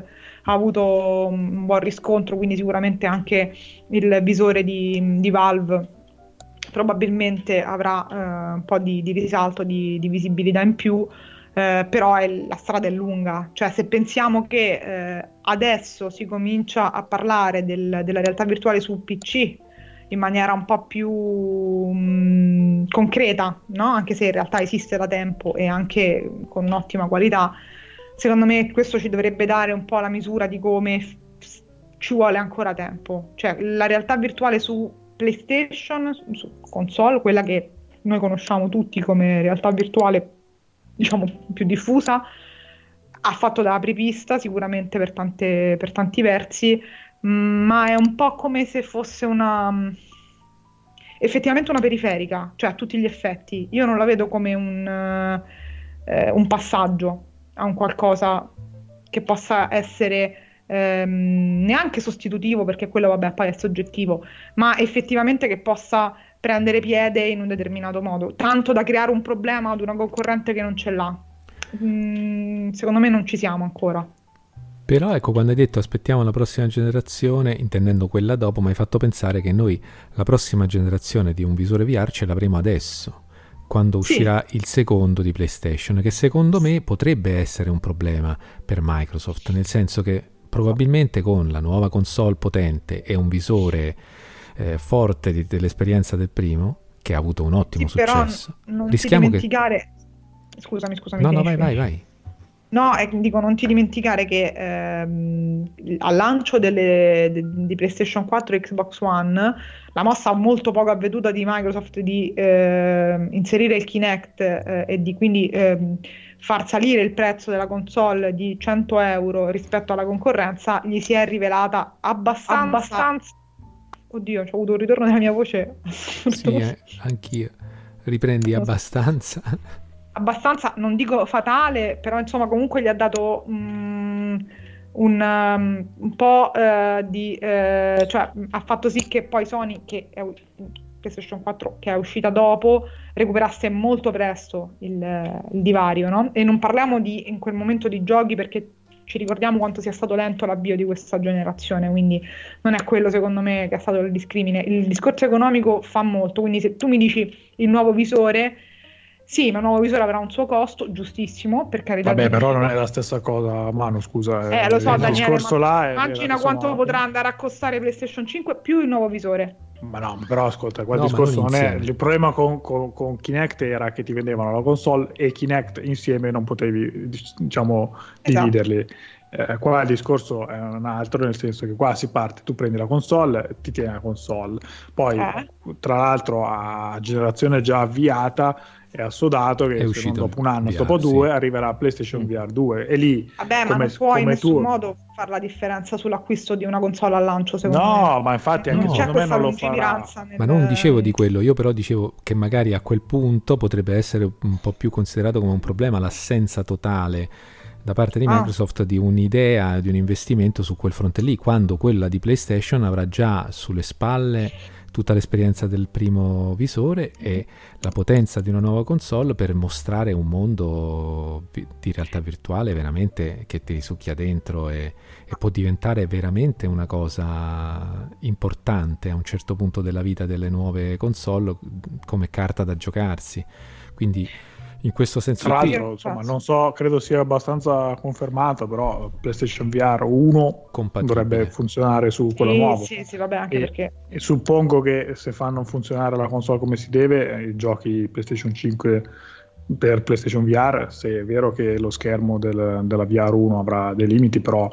ha avuto un buon riscontro, quindi sicuramente anche il visore di, di Valve probabilmente avrà eh, un po' di, di risalto, di, di visibilità in più. Eh, però è, la strada è lunga, cioè se pensiamo che eh, adesso si comincia a parlare del, della realtà virtuale su PC in maniera un po' più mh, mm, concreta, no? anche se in realtà esiste da tempo e anche con un'ottima qualità, secondo me questo ci dovrebbe dare un po' la misura di come f- ci vuole ancora tempo, cioè la realtà virtuale su PlayStation, su console, quella che noi conosciamo tutti come realtà virtuale diciamo, più diffusa, ha fatto da apripista sicuramente per, tante, per tanti versi, ma è un po' come se fosse una effettivamente una periferica, cioè a tutti gli effetti. Io non la vedo come un, eh, un passaggio a un qualcosa che possa essere ehm, neanche sostitutivo, perché quello vabbè poi è soggettivo, ma effettivamente che possa prendere piede in un determinato modo, tanto da creare un problema ad una concorrente che non ce l'ha. Mm, secondo me non ci siamo ancora. Però ecco, quando hai detto aspettiamo la prossima generazione, intendendo quella dopo, mi hai fatto pensare che noi la prossima generazione di un visore VR ce l'avremo adesso, quando uscirà sì. il secondo di PlayStation, che secondo me potrebbe essere un problema per Microsoft, nel senso che probabilmente con la nuova console potente e un visore eh, forte di, dell'esperienza del primo, che ha avuto un ottimo sì, successo. Però non Rischiamo ti dimenticare... Che... Scusami, scusami. No, no, vai, vai, vai. No, eh, dico, non ti dimenticare che ehm, al lancio delle, de, di PlayStation 4 e Xbox One, la mossa molto poco avveduta di Microsoft di eh, inserire il Kinect eh, e di quindi ehm, far salire il prezzo della console di 100 euro rispetto alla concorrenza, gli si è rivelata abbastanza, abbastanza Oddio, ho avuto un ritorno della mia voce. sì, eh, anch'io. Riprendi abbastanza. Abbastanza, non dico fatale, però insomma comunque gli ha dato um, un, um, un, po' uh, di... Uh, cioè ha fatto sì che poi Sony, che è PlayStation 4 che è uscita dopo, recuperasse molto presto il, il divario, no? E non parliamo di, in quel momento di giochi perché ci ricordiamo quanto sia stato lento l'avvio di questa generazione, quindi non è quello secondo me che è stato il discrimine. Il discorso economico fa molto, quindi se tu mi dici il nuovo visore, sì, ma il nuovo visore avrà un suo costo, giustissimo, per carità. Vabbè, però non è la stessa cosa, Manu, scusa. Eh, lo so, Daniele, ma immagina quanto mano. potrà andare a costare PlayStation 5 più il nuovo visore. Ma no, però ascolta, quel no, discorso non, non è. Il problema con, con, con, Kinect era che ti vendevano la console e Kinect insieme non potevi, diciamo, esatto. dividerli. Eh, qua il discorso è un altro, nel senso che qua si parte, tu prendi la console, ti tieni la console, poi eh. tra l'altro a generazione già avviata è assodato che dopo un anno, VR, dopo due, sì. arriverà PlayStation VR 2 e lì... Vabbè, come, ma non puoi in nessun tu... modo fare la differenza sull'acquisto di una console al lancio, secondo no, me. No, ma infatti anche no. secondo me non lo farà. Nel... Ma non dicevo di quello, io però dicevo che magari a quel punto potrebbe essere un po' più considerato come un problema l'assenza totale da parte di ah. Microsoft ah. di un'idea, di un investimento su quel fronte lì, quando quella di PlayStation avrà già sulle spalle tutta l'esperienza del primo visore e la potenza di una nuova console per mostrare un mondo di realtà virtuale veramente che ti risucchia dentro e, e può diventare veramente una cosa importante a un certo punto della vita delle nuove console come carta da giocarsi. Quindi in questo senso tra l'altro insomma non so credo sia abbastanza confermato però PlayStation VR 1 dovrebbe funzionare su quello sì, nuovo. sì sì vabbè anche e, perché e suppongo che se fanno funzionare la console come si deve i giochi PlayStation 5 per PlayStation VR se è vero che lo schermo del, della VR 1 avrà dei limiti però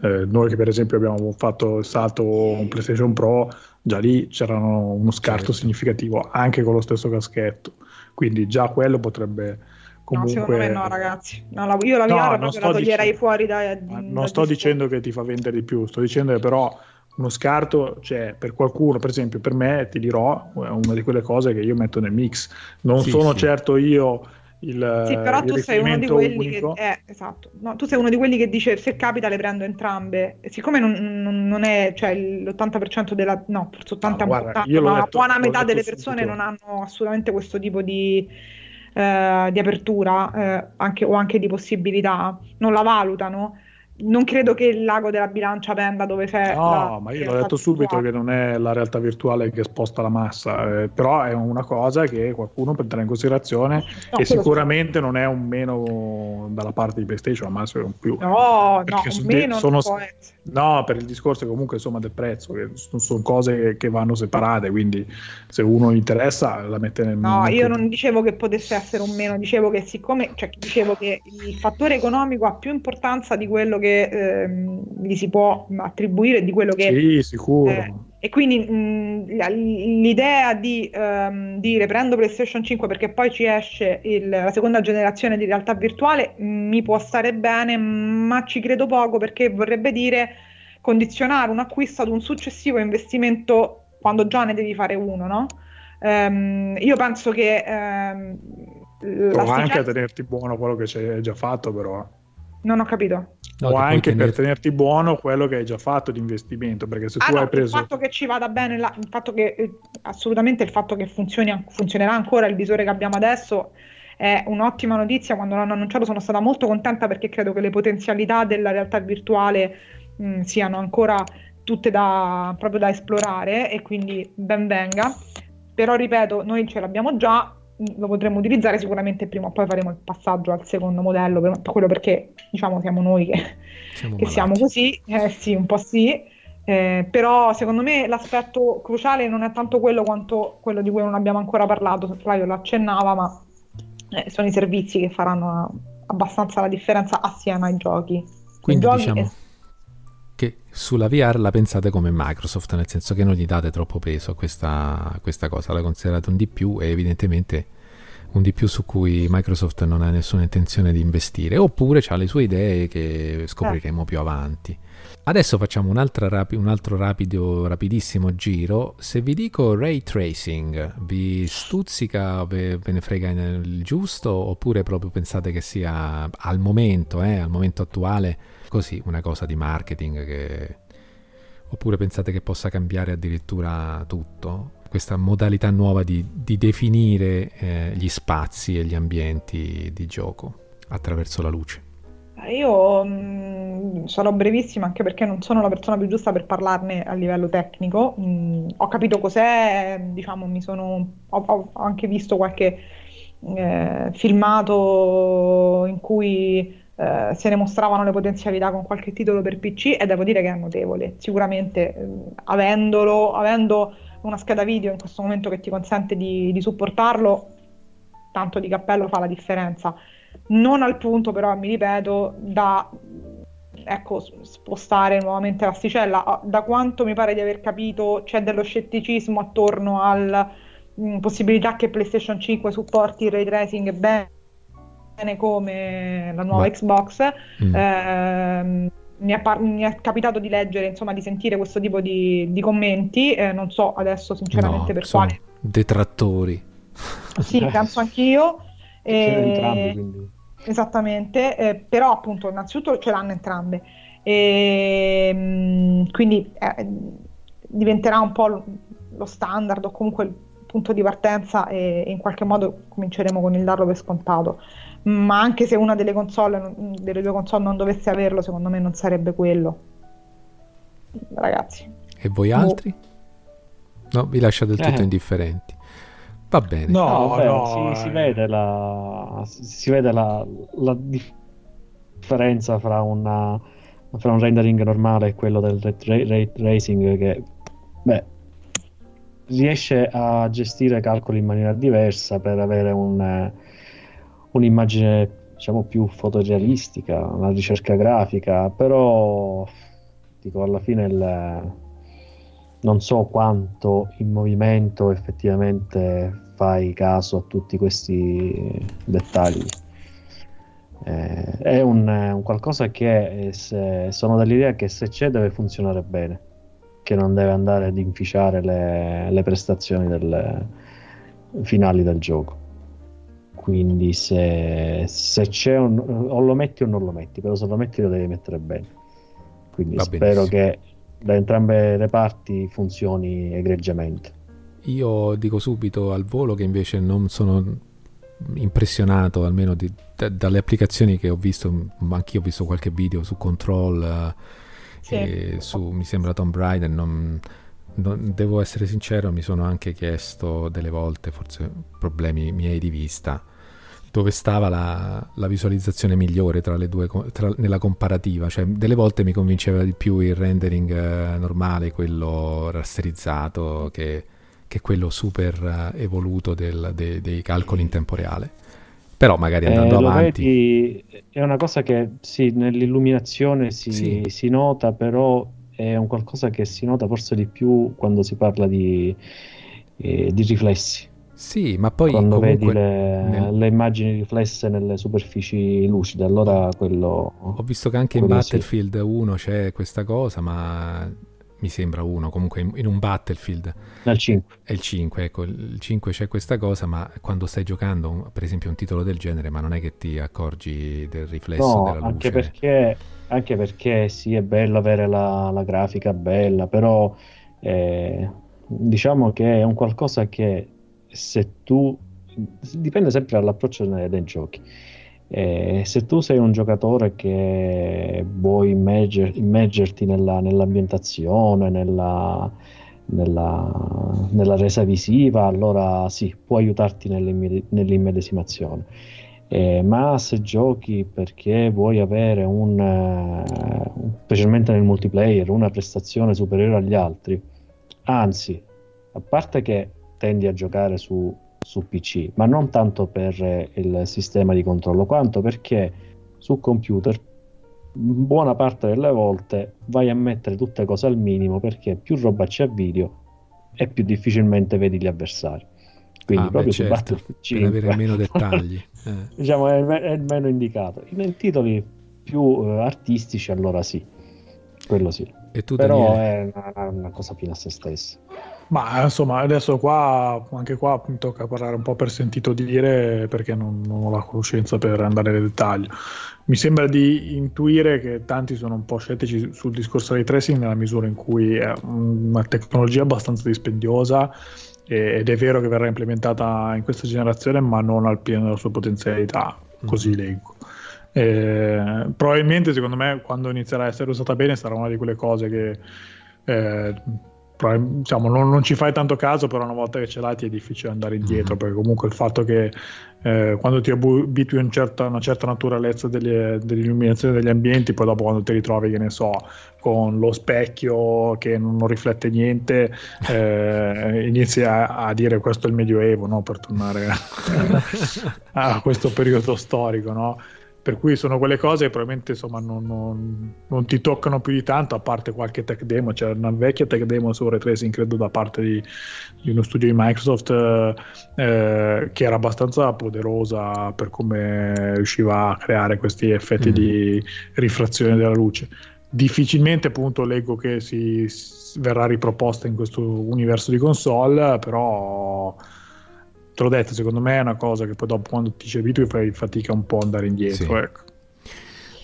eh, noi che per esempio abbiamo fatto il salto un PlayStation Pro già lì c'era uno scarto certo. significativo anche con lo stesso caschetto quindi già quello potrebbe comunque... No, secondo me no, ragazzi. No, la, io la VR no, proprio la toglierei dic- fuori da... non da sto dicendo che ti fa vendere di più, sto dicendo che però uno scarto c'è per qualcuno, per esempio per me, ti dirò, è una di quelle cose che io metto nel mix. Non sì, sono sì. certo io il Sì, però tu sei uno di quelli unico. che eh, esatto. No, tu sei uno di quelli che dice se capita le prendo entrambe. E siccome non, non, non, è cioè l'80% della no, forse 80, no, guarda, 80 ma la buona metà delle persone non hanno assolutamente questo tipo di eh, di apertura eh, anche, o anche di possibilità, non la valutano non credo che il lago della bilancia penda dove c'è. No, la, ma io l'ho detto subito che non è la realtà virtuale che sposta la massa, eh, però è una cosa che qualcuno prenderà in considerazione no, e sicuramente sì. non è un meno dalla parte di PlayStation, ma è un più. No, no, sono, meno sono, no, per il discorso comunque insomma del prezzo, che sono cose che vanno separate, quindi se uno interessa la mette nel... No, nel io non dicevo che potesse essere un meno, dicevo che siccome, cioè dicevo che il fattore economico ha più importanza di quello che che ehm, gli si può attribuire di quello che... Sì, sicuro. Eh, e quindi mh, l'idea di um, dire prendo PlayStation 5 perché poi ci esce il, la seconda generazione di realtà virtuale mi può stare bene, ma ci credo poco perché vorrebbe dire condizionare un acquisto ad un successivo investimento quando già ne devi fare uno, no? Um, io penso che um, Prova anche a tenerti buono quello che c'è già fatto, però. Non ho capito. No, o anche tener... per tenerti buono quello che hai già fatto di investimento, perché se ah, tu no, hai preso... Il fatto che ci vada bene, la... il fatto che eh, assolutamente il fatto che funzioni, funzionerà ancora il visore che abbiamo adesso è un'ottima notizia. Quando l'hanno annunciato sono stata molto contenta perché credo che le potenzialità della realtà virtuale mh, siano ancora tutte da, proprio da esplorare e quindi ben venga. Però ripeto, noi ce l'abbiamo già, lo potremmo utilizzare sicuramente prima o poi faremo il passaggio al secondo modello, per, quello perché diciamo siamo noi che siamo, che siamo così, eh, sì, un po' sì, eh, però secondo me l'aspetto cruciale non è tanto quello quanto quello di cui non abbiamo ancora parlato, Flavio lo accennava, ma eh, sono i servizi che faranno abbastanza la differenza assieme ai giochi. Quindi giochi diciamo... Che sulla VR la pensate come Microsoft, nel senso che non gli date troppo peso a questa, questa cosa, la considerate un di più e evidentemente un di più su cui Microsoft non ha nessuna intenzione di investire, oppure ha le sue idee che scopriremo più avanti. Adesso facciamo un, rapi- un altro rapido, rapidissimo giro. Se vi dico ray tracing, vi stuzzica, ve, ve ne frega il giusto, oppure proprio pensate che sia al momento, eh, al momento attuale, così una cosa di marketing che... oppure pensate che possa cambiare addirittura tutto? Questa modalità nuova di, di definire eh, gli spazi e gli ambienti di gioco attraverso la luce. Io mh, mm, sarò brevissima anche perché non sono la persona più giusta per parlarne a livello tecnico. Mh, mm, ho capito cos'è, diciamo, sono, ho, ho anche visto qualche eh, filmato in cui eh, se ne mostravano le potenzialità con qualche titolo per PC e devo dire che è notevole. Sicuramente eh, avendolo, avendo una scheda video in questo momento che ti consente di, di supportarlo, tanto di cappello fa la differenza. Non al punto però, mi ripeto, da ecco, spostare nuovamente l'asticella. Ah, da quanto mi pare di aver capito c'è dello scetticismo attorno alla mm, possibilità che PlayStation 5 supporti il ray tracing bene come la nuova Beh. Xbox. Mm. Eh, mi, è par- mi, è capitato di leggere, insomma, di sentire questo tipo di, di commenti. Eh, non so adesso, sinceramente, no, per quale. Detrattori. Sì, penso anch'io. E... Entrambi, quindi. Esattamente, eh, però appunto innanzitutto ce l'hanno entrambe. E, mh, mm, quindi eh, diventerà un po' lo standard o comunque il punto di partenza e, e in qualche modo cominceremo con il darlo per scontato ma anche se una delle console, delle due console non dovesse averlo, secondo me non sarebbe quello. Ragazzi. E voi altri? No, vi lascio del tutto eh. indifferenti. Va bene. No, no, vabbè, no si, si, vede la, si vede la, la differenza fra, una, fra, un rendering normale e quello del ray, ray tracing che beh, riesce a gestire calcoli in maniera diversa per avere un un'immagine diciamo più fotorealistica, una ricerca grafica, però dico alla fine il, non so quanto in movimento effettivamente fai caso a tutti questi dettagli. Eh, è un, un, qualcosa che se, sono dell'idea che se c'è deve funzionare bene, che non deve andare ad inficiare le, le prestazioni del, finali del gioco. Quindi se, se c'è un, o lo metti o non lo metti, però se lo metti lo devi mettere bene. Quindi Va spero benissimo. che da entrambe le parti funzioni egregiamente. Io dico subito al volo che invece non sono impressionato almeno di, d- dalle applicazioni che ho visto, ma anch'io ho visto qualche video su Control sì. e su, mi sembra Tomb Raider, non, non, devo essere sincero, mi sono anche chiesto delle volte, forse problemi miei di vista, dove stava la, la visualizzazione migliore tra le due, tra, nella comparativa, cioè delle volte mi convinceva di più il rendering eh, normale, quello rasterizzato, che che quello super eh, evoluto del, de, dei calcoli in tempo reale. Però magari eh, andando eh, avanti... Vedi, è una cosa che sì, nell'illuminazione si, sì. si, nota, però è un qualcosa che si nota forse di più quando si parla di, eh, di riflessi. Sì, ma poi quando vedi le, nel... le, immagini riflesse nelle superfici lucide, allora quello. Ho visto che anche in Battlefield sì. 1 c'è questa cosa, ma mi sembra uno, comunque in, in un Battlefield. Nel 5. È il 5, ecco, il 5 c'è questa cosa, ma quando stai giocando, per esempio, un titolo del genere, ma non è che ti accorgi del riflesso no, della luce. Anche perché, anche perché sì, è bello avere la, la grafica bella, però eh, diciamo che è un qualcosa che se tu... dipende sempre dall'approccio dei giochi eh, se tu sei un giocatore che vuoi immerger, immergerti nella, nell'ambientazione, nella, nella, nella, resa visiva, allora sì, può aiutarti nell'immedesimazione. Eh, ma se giochi perché vuoi avere un, specialmente nel multiplayer, una prestazione superiore agli altri, anzi, a parte che tendi a giocare su su PC, ma non tanto per il sistema di controllo, quanto perché su computer buona parte delle volte vai a mettere tutte cose al minimo perché più roba c'è a video e più difficilmente vedi gli avversari. Quindi ah, proprio beh, certo, Battlefield 5 per avere meno dettagli. Eh. diciamo è, è, meno indicato. In titoli più uh, artistici allora sì, quello sì. Tu, Però Daniele? è una, una cosa fine a se stessa. Ma insomma, adesso qua, anche qua mi tocca parlare un po' per sentito dire perché non, non, ho la conoscenza per andare nel dettaglio. Mi sembra di intuire che tanti sono un po' scettici sul discorso dei tracing nella misura in cui è una tecnologia abbastanza dispendiosa ed è vero che verrà implementata in questa generazione ma non al pieno della sua potenzialità, così mm. leggo. Eh, probabilmente secondo me quando inizierà a essere usata bene sarà una di quelle cose che eh, diciamo, non, non, ci fai tanto caso, però una volta che ce l'hai ti è difficile andare indietro, mm-hmm. perché comunque il fatto che eh, quando ti abitui a un certa, una certa naturalezza delle, dell'illuminazione degli ambienti, poi dopo quando ti ritrovi, che ne so, con lo specchio che non, non riflette niente, eh, inizi a, a, dire questo è il Medioevo, no? per tornare a, a questo periodo storico, no? Per cui sono quelle cose che probabilmente insomma, non, non, non, ti toccano più di tanto a parte qualche tech demo c'era una vecchia tech demo su ray tracing credo da parte di, di uno studio di Microsoft eh, eh, che era abbastanza poderosa per come riusciva a creare questi effetti mm. di rifrazione della luce difficilmente appunto leggo che si, si verrà riproposta in questo universo di console però te l'ho detto, secondo me è una cosa che poi dopo quando ti ci abitui fai fatica un po' ad andare indietro. Sì. Ecco.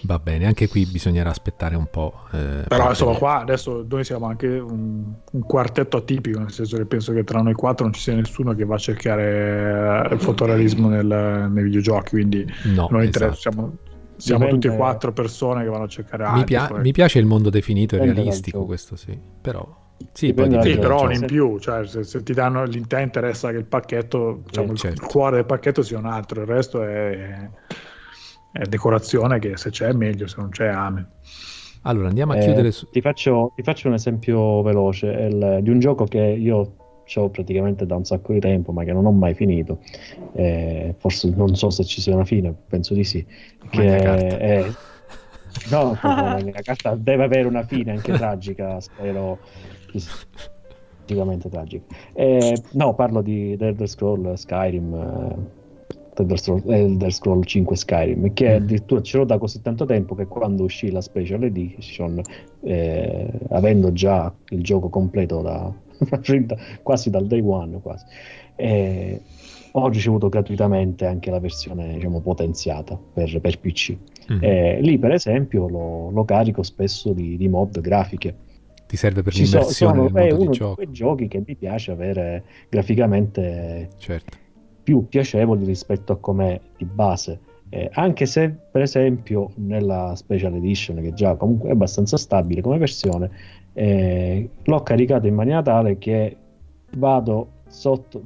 Va bene, anche qui bisognerà aspettare un po'. Eh, Però insomma, qua adesso noi siamo anche un, un, quartetto atipico, nel senso che penso che tra noi quattro non ci sia nessuno che va a cercare il fotorealismo nel, nei videogiochi. Quindi no, noi esatto. tre siamo, siamo tutti e quattro persone che vanno a cercare mi, pia- mi piace il mondo definito e realistico, questo sì. Però sì, poi sì però in più, cioè, se, se, ti danno l'intento interessa che il pacchetto, diciamo, eh, certo. il cuore del pacchetto sia un altro, il resto è, è, decorazione che se c'è è meglio, se non c'è ame. Allora andiamo a eh, chiudere. Su... Ti, faccio, ti, faccio, un esempio veloce il, di un gioco che io ho praticamente da un sacco di tempo, ma che non ho mai finito. Eh, forse non so se ci sia una fine, penso di sì. Che è, no, la mia carta deve avere una fine anche tragica, spero sicuramente tragico. Eh, no, parlo di Elder Scroll Skyrim. Eh, Elder, Scroll, Elder Scroll 5 Skyrim che mm. addirittura ce l'ho da così tanto tempo che quando uscì la special edition eh, avendo già il gioco completo da, quasi dal day one quasi eh, ho ricevuto gratuitamente anche la versione diciamo, potenziata per, per PC. Mm. Eh, lì, per esempio, lo, lo carico spesso di, di, mod grafiche. Ti serve per Ci l'immersione sono, è uno di, gioco. quei giochi che mi piace avere graficamente certo. più piacevoli rispetto a com'è di base. Eh, anche se, per esempio, nella Special Edition, che già comunque è abbastanza stabile come versione, eh, l'ho caricato in maniera tale che vado sotto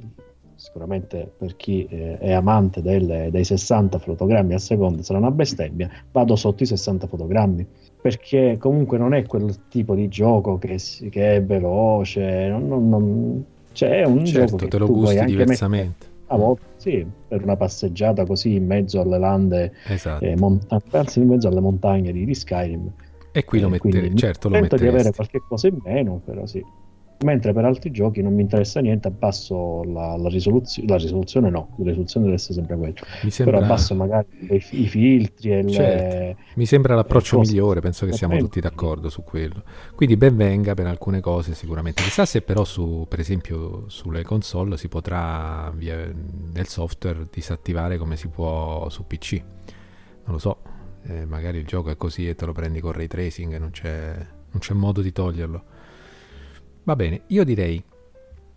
sicuramente per chi eh, è amante delle, dei 60 fotogrammi al secondo sarà una bestemmia, vado sotto i 60 fotogrammi perché comunque non è quel tipo di gioco che, che è veloce, non, non, non, cioè è un certo, gioco te lo gusti diversamente. A volte sì, per una passeggiata così in mezzo alle lande, esatto. eh, monta- in mezzo alle montagne di, di Skyrim. E qui lo eh, metterei, certo lo metteresti. di avere qualche cosa in meno, però sì mentre per altri giochi non mi interessa niente, abbasso la, la, risoluzio- la risoluzione, no, la risoluzione deve essere sempre quella, sembra... però abbasso magari i, i filtri e certo. le... Mi sembra l'approccio migliore, penso che siamo tutti d'accordo su quello. Quindi ben venga per alcune cose sicuramente. Chissà se però su, per esempio sulle console si potrà via nel software disattivare come si può su PC. Non lo so, eh, magari il gioco è così e te lo prendi con ray tracing e non c'è, non c'è modo di toglierlo. Va bene, io direi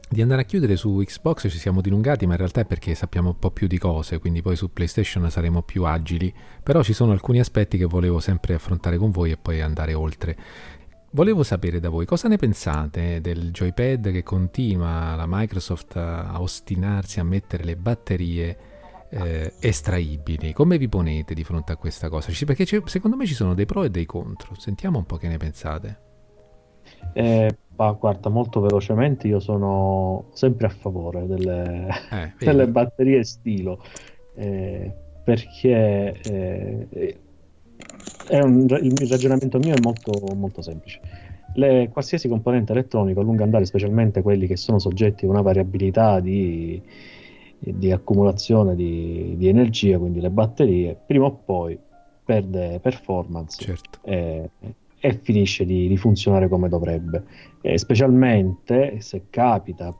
di andare a chiudere su Xbox ci siamo dilungati, ma in realtà è perché sappiamo un po' più di cose, quindi poi su PlayStation saremo più agili, però ci sono alcuni aspetti che volevo sempre affrontare con voi e poi andare oltre. Volevo sapere da voi cosa ne pensate del joypad che continua la Microsoft a ostinarsi a mettere le batterie eh, estraibili. Come vi ponete di fronte a questa cosa? Perché secondo me ci sono dei pro e dei contro. Sentiamo un po' che ne pensate. Eh, ma guarda, molto velocemente io sono sempre a favore delle, eh, delle batterie stilo, eh, perché un, il ragionamento mio è molto, molto semplice. Le, qualsiasi componente elettronico a lungo andare, specialmente quelli che sono soggetti a una variabilità di, di accumulazione di, di, energia, quindi le batterie, prima o poi perde performance certo. e, e, finisce di, di funzionare come dovrebbe. Eh, specialmente se capita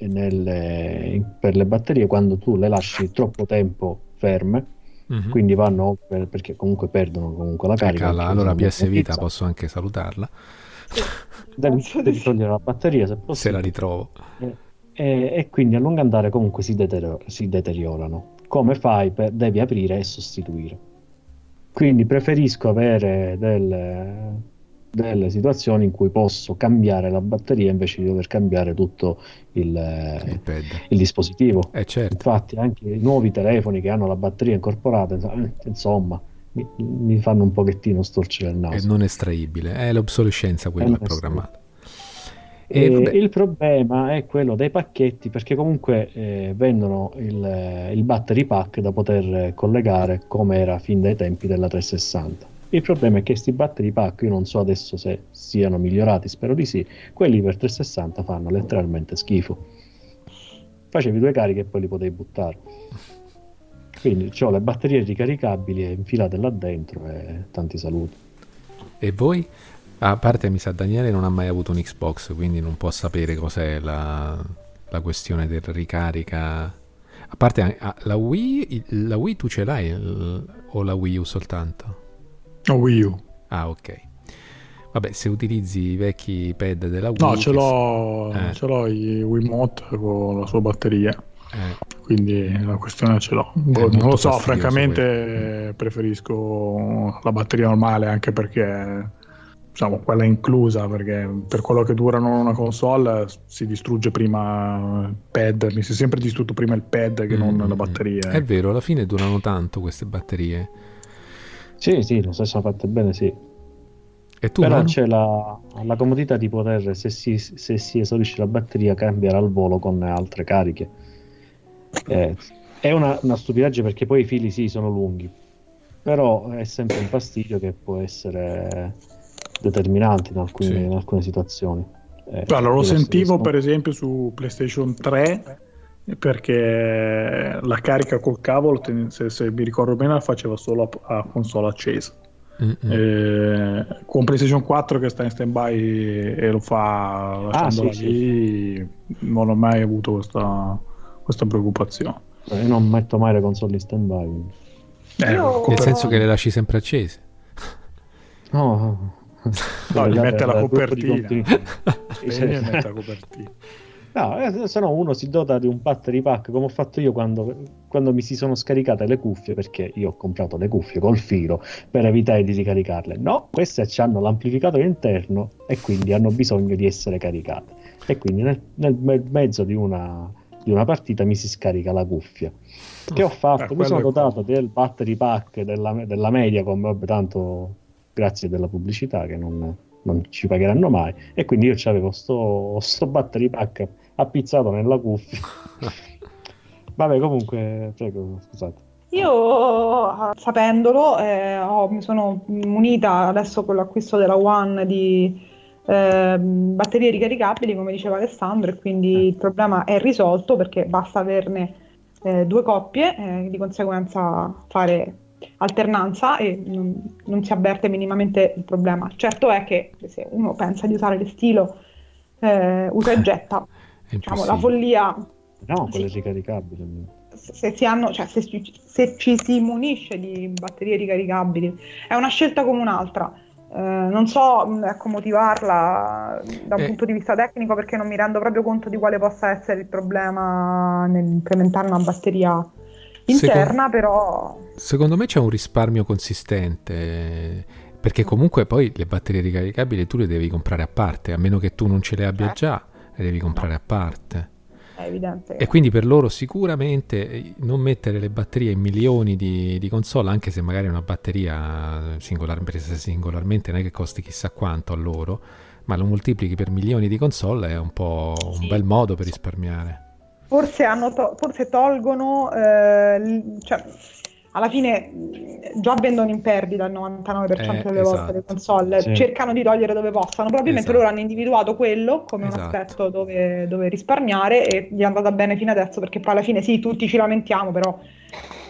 nelle, per le batterie quando tu le lasci troppo tempo ferme mm-hmm. quindi vanno per, perché comunque perdono comunque la carica ecco, allora PS Vita posso anche salutarla. Devi, devi, togliere la batteria se possibile. Se la ritrovo. E, e, e quindi a lungo andare comunque si, deterior- si deteriorano. Come fai? Per, devi aprire e sostituire quindi preferisco avere del delle situazioni in cui posso cambiare la batteria invece di dover cambiare tutto il, il, il dispositivo. Eh certo. Infatti anche i nuovi telefoni che hanno la batteria incorporata, insomma, mi, mi fanno un pochettino storcere il naso. È non estraibile, è l'obsolescenza quella programmata. E il problema è quello dei pacchetti perché comunque eh, vendono il, il battery pack da poter collegare come era fin dai tempi della 360 il problema è che questi battery pack, io non so adesso se siano migliorati, spero di sì, quelli per 360 fanno letteralmente schifo. Facevi due cariche e poi li potevi buttare. Quindi ho le batterie ricaricabili infilate là dentro e tanti saluti. E voi? A parte mi sa Daniele non ha mai avuto un Xbox, quindi non può sapere cos'è la, la questione del ricarica. A parte la Wii, la Wii tu ce l'hai o la Wii U soltanto? O Wii U. Ah, ok. Vabbè, se utilizzi i vecchi pad della Wii... No, ce l'ho, eh. ce l'ho i Wiimote con la sua batteria. Eh. Quindi la questione ce l'ho. Boh, non lo so, francamente quello. preferisco la batteria normale anche perché diciamo quella inclusa perché per quello che durano una console si distrugge prima il pad, mi si è sempre distrutto prima il pad che mm. non la batteria. È vero, alla fine durano tanto queste batterie. Sì, sì, lo so, fatte bene, sì. E tu, Però Manu? c'è la, la, comodità di poter, se si, se si, esaurisce la batteria, cambiare al volo con altre cariche. Eh, è una, una stupidaggine perché poi i fili sì sono lunghi, però è sempre un fastidio che può essere determinante in alcune, sì. in alcune situazioni. Eh, allora, lo sentivo per esempio su PlayStation 3 perché la carica col cavolo, se, se mi ricordo bene, la faceva solo a, a console accesa. Eh, con PlayStation 4 che sta in stand by e lo fa lasciandola ah, sì, lì, sì. non ho mai avuto questa, questa preoccupazione. Io non metto mai le console in stand by. Eh. Nel senso che le lasci sempre accese. No, no, gli mette la copertina. Spegni e mette la copertina. No, eh, se no uno si dota di un battery pack come ho fatto io quando, quando, mi si sono scaricate le cuffie, perché io ho comprato le cuffie col filo per evitare di ricaricarle. No, queste hanno l'amplificatore interno e quindi hanno bisogno di essere caricate. E quindi nel, nel mezzo di una, di una, partita mi si scarica la cuffia. Che ho fatto? Eh, mi sono dotato del battery pack della, della Mediacom, vabbè, tanto grazie della pubblicità che non, non ci pagheranno mai. E quindi io avevo sto, sto battery pack appizzato nella cuffia. Vabbè, comunque, prego, scusate. Io, sapendolo, eh, ho, mi sono munita adesso con l'acquisto della One di eh, batterie ricaricabili, come diceva Alessandro, e quindi eh. il problema è risolto perché basta averne eh, due coppie, eh, di conseguenza fare alternanza e non, non, si avverte minimamente il problema. Certo è che se uno pensa di usare le stilo eh, usa e getta diciamo, la follia... No, quelle sì. ricaricabili. Se, si hanno, cioè, se, se, ci si munisce di batterie ricaricabili, è una scelta come un'altra. Eh, non so ecco, motivarla da un eh. punto di vista tecnico perché non mi rendo proprio conto di quale possa essere il problema nell'implementare una batteria interna, secondo, però... Secondo me c'è un risparmio consistente perché comunque poi le batterie ricaricabili tu le devi comprare a parte, a meno che tu non ce le abbia eh. già le devi comprare no. a parte. E quindi per loro sicuramente non mettere le batterie in milioni di, di console, anche se magari una batteria singolar, presa singolarmente non è che costi chissà quanto a loro, ma lo moltiplichi per milioni di console è un po' un sì. bel modo per risparmiare. Forse, to- forse tolgono, eh, cioè, alla fine già vendono in perdita il 99% eh, delle esatto. volte le console, sì. cercano di togliere dove possano, probabilmente esatto. loro hanno individuato quello come esatto. un aspetto dove, dove, risparmiare e gli è andata bene fino adesso perché poi alla fine sì, tutti ci lamentiamo, però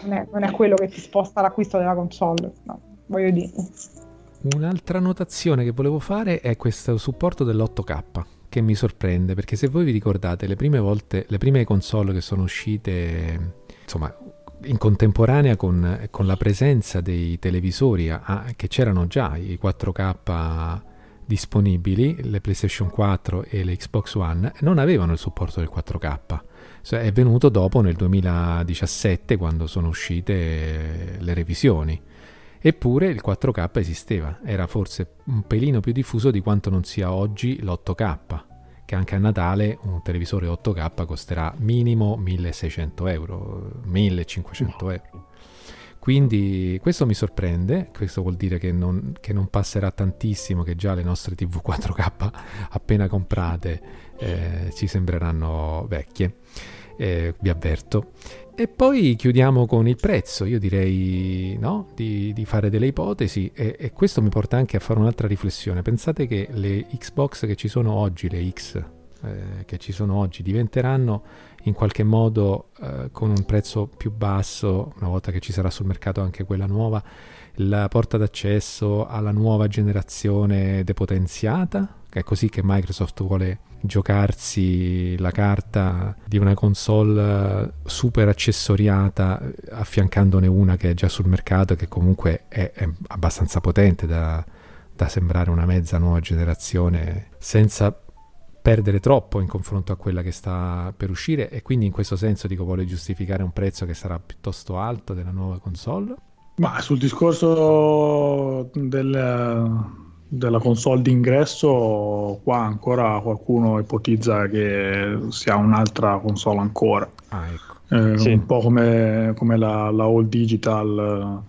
non è, non è quello che ti sposta l'acquisto della console, no, voglio dire. Un'altra notazione che volevo fare è questo supporto dell'8K che mi sorprende perché se voi vi ricordate le prime volte, le prime console che sono uscite, insomma in contemporanea con, con, la presenza dei televisori a, che c'erano già i 4K disponibili, le PlayStation 4 e le Xbox One, non avevano il supporto del 4K. Cioè, è venuto dopo nel 2017 quando sono uscite le revisioni. Eppure il 4K esisteva, era forse un pelino più diffuso di quanto non sia oggi l'8K che anche a Natale un televisore 8K costerà minimo 1600 euro, 1500 euro. Quindi questo mi sorprende, questo vuol dire che non, che non passerà tantissimo, che già le nostre TV 4K appena comprate eh, ci sembreranno vecchie, eh, vi avverto. E poi chiudiamo con il prezzo, io direi no? di, di, fare delle ipotesi e, e, questo mi porta anche a fare un'altra riflessione. Pensate che le Xbox che ci sono oggi, le X eh, che ci sono oggi, diventeranno in qualche modo eh, con un prezzo più basso, una volta che ci sarà sul mercato anche quella nuova, la porta d'accesso alla nuova generazione depotenziata? È così che Microsoft vuole giocarsi la carta di una console super accessoriata affiancandone una che è già sul mercato e che comunque è, è abbastanza potente da, da, sembrare una mezza nuova generazione senza perdere troppo in confronto a quella che sta per uscire e quindi in questo senso dico vuole giustificare un prezzo che sarà piuttosto alto della nuova console? Ma sul discorso del della console d'ingresso, qua ancora qualcuno ipotizza che sia un'altra console ancora. Ah, ecco. eh, sì. Un po' come, come la, la All Digital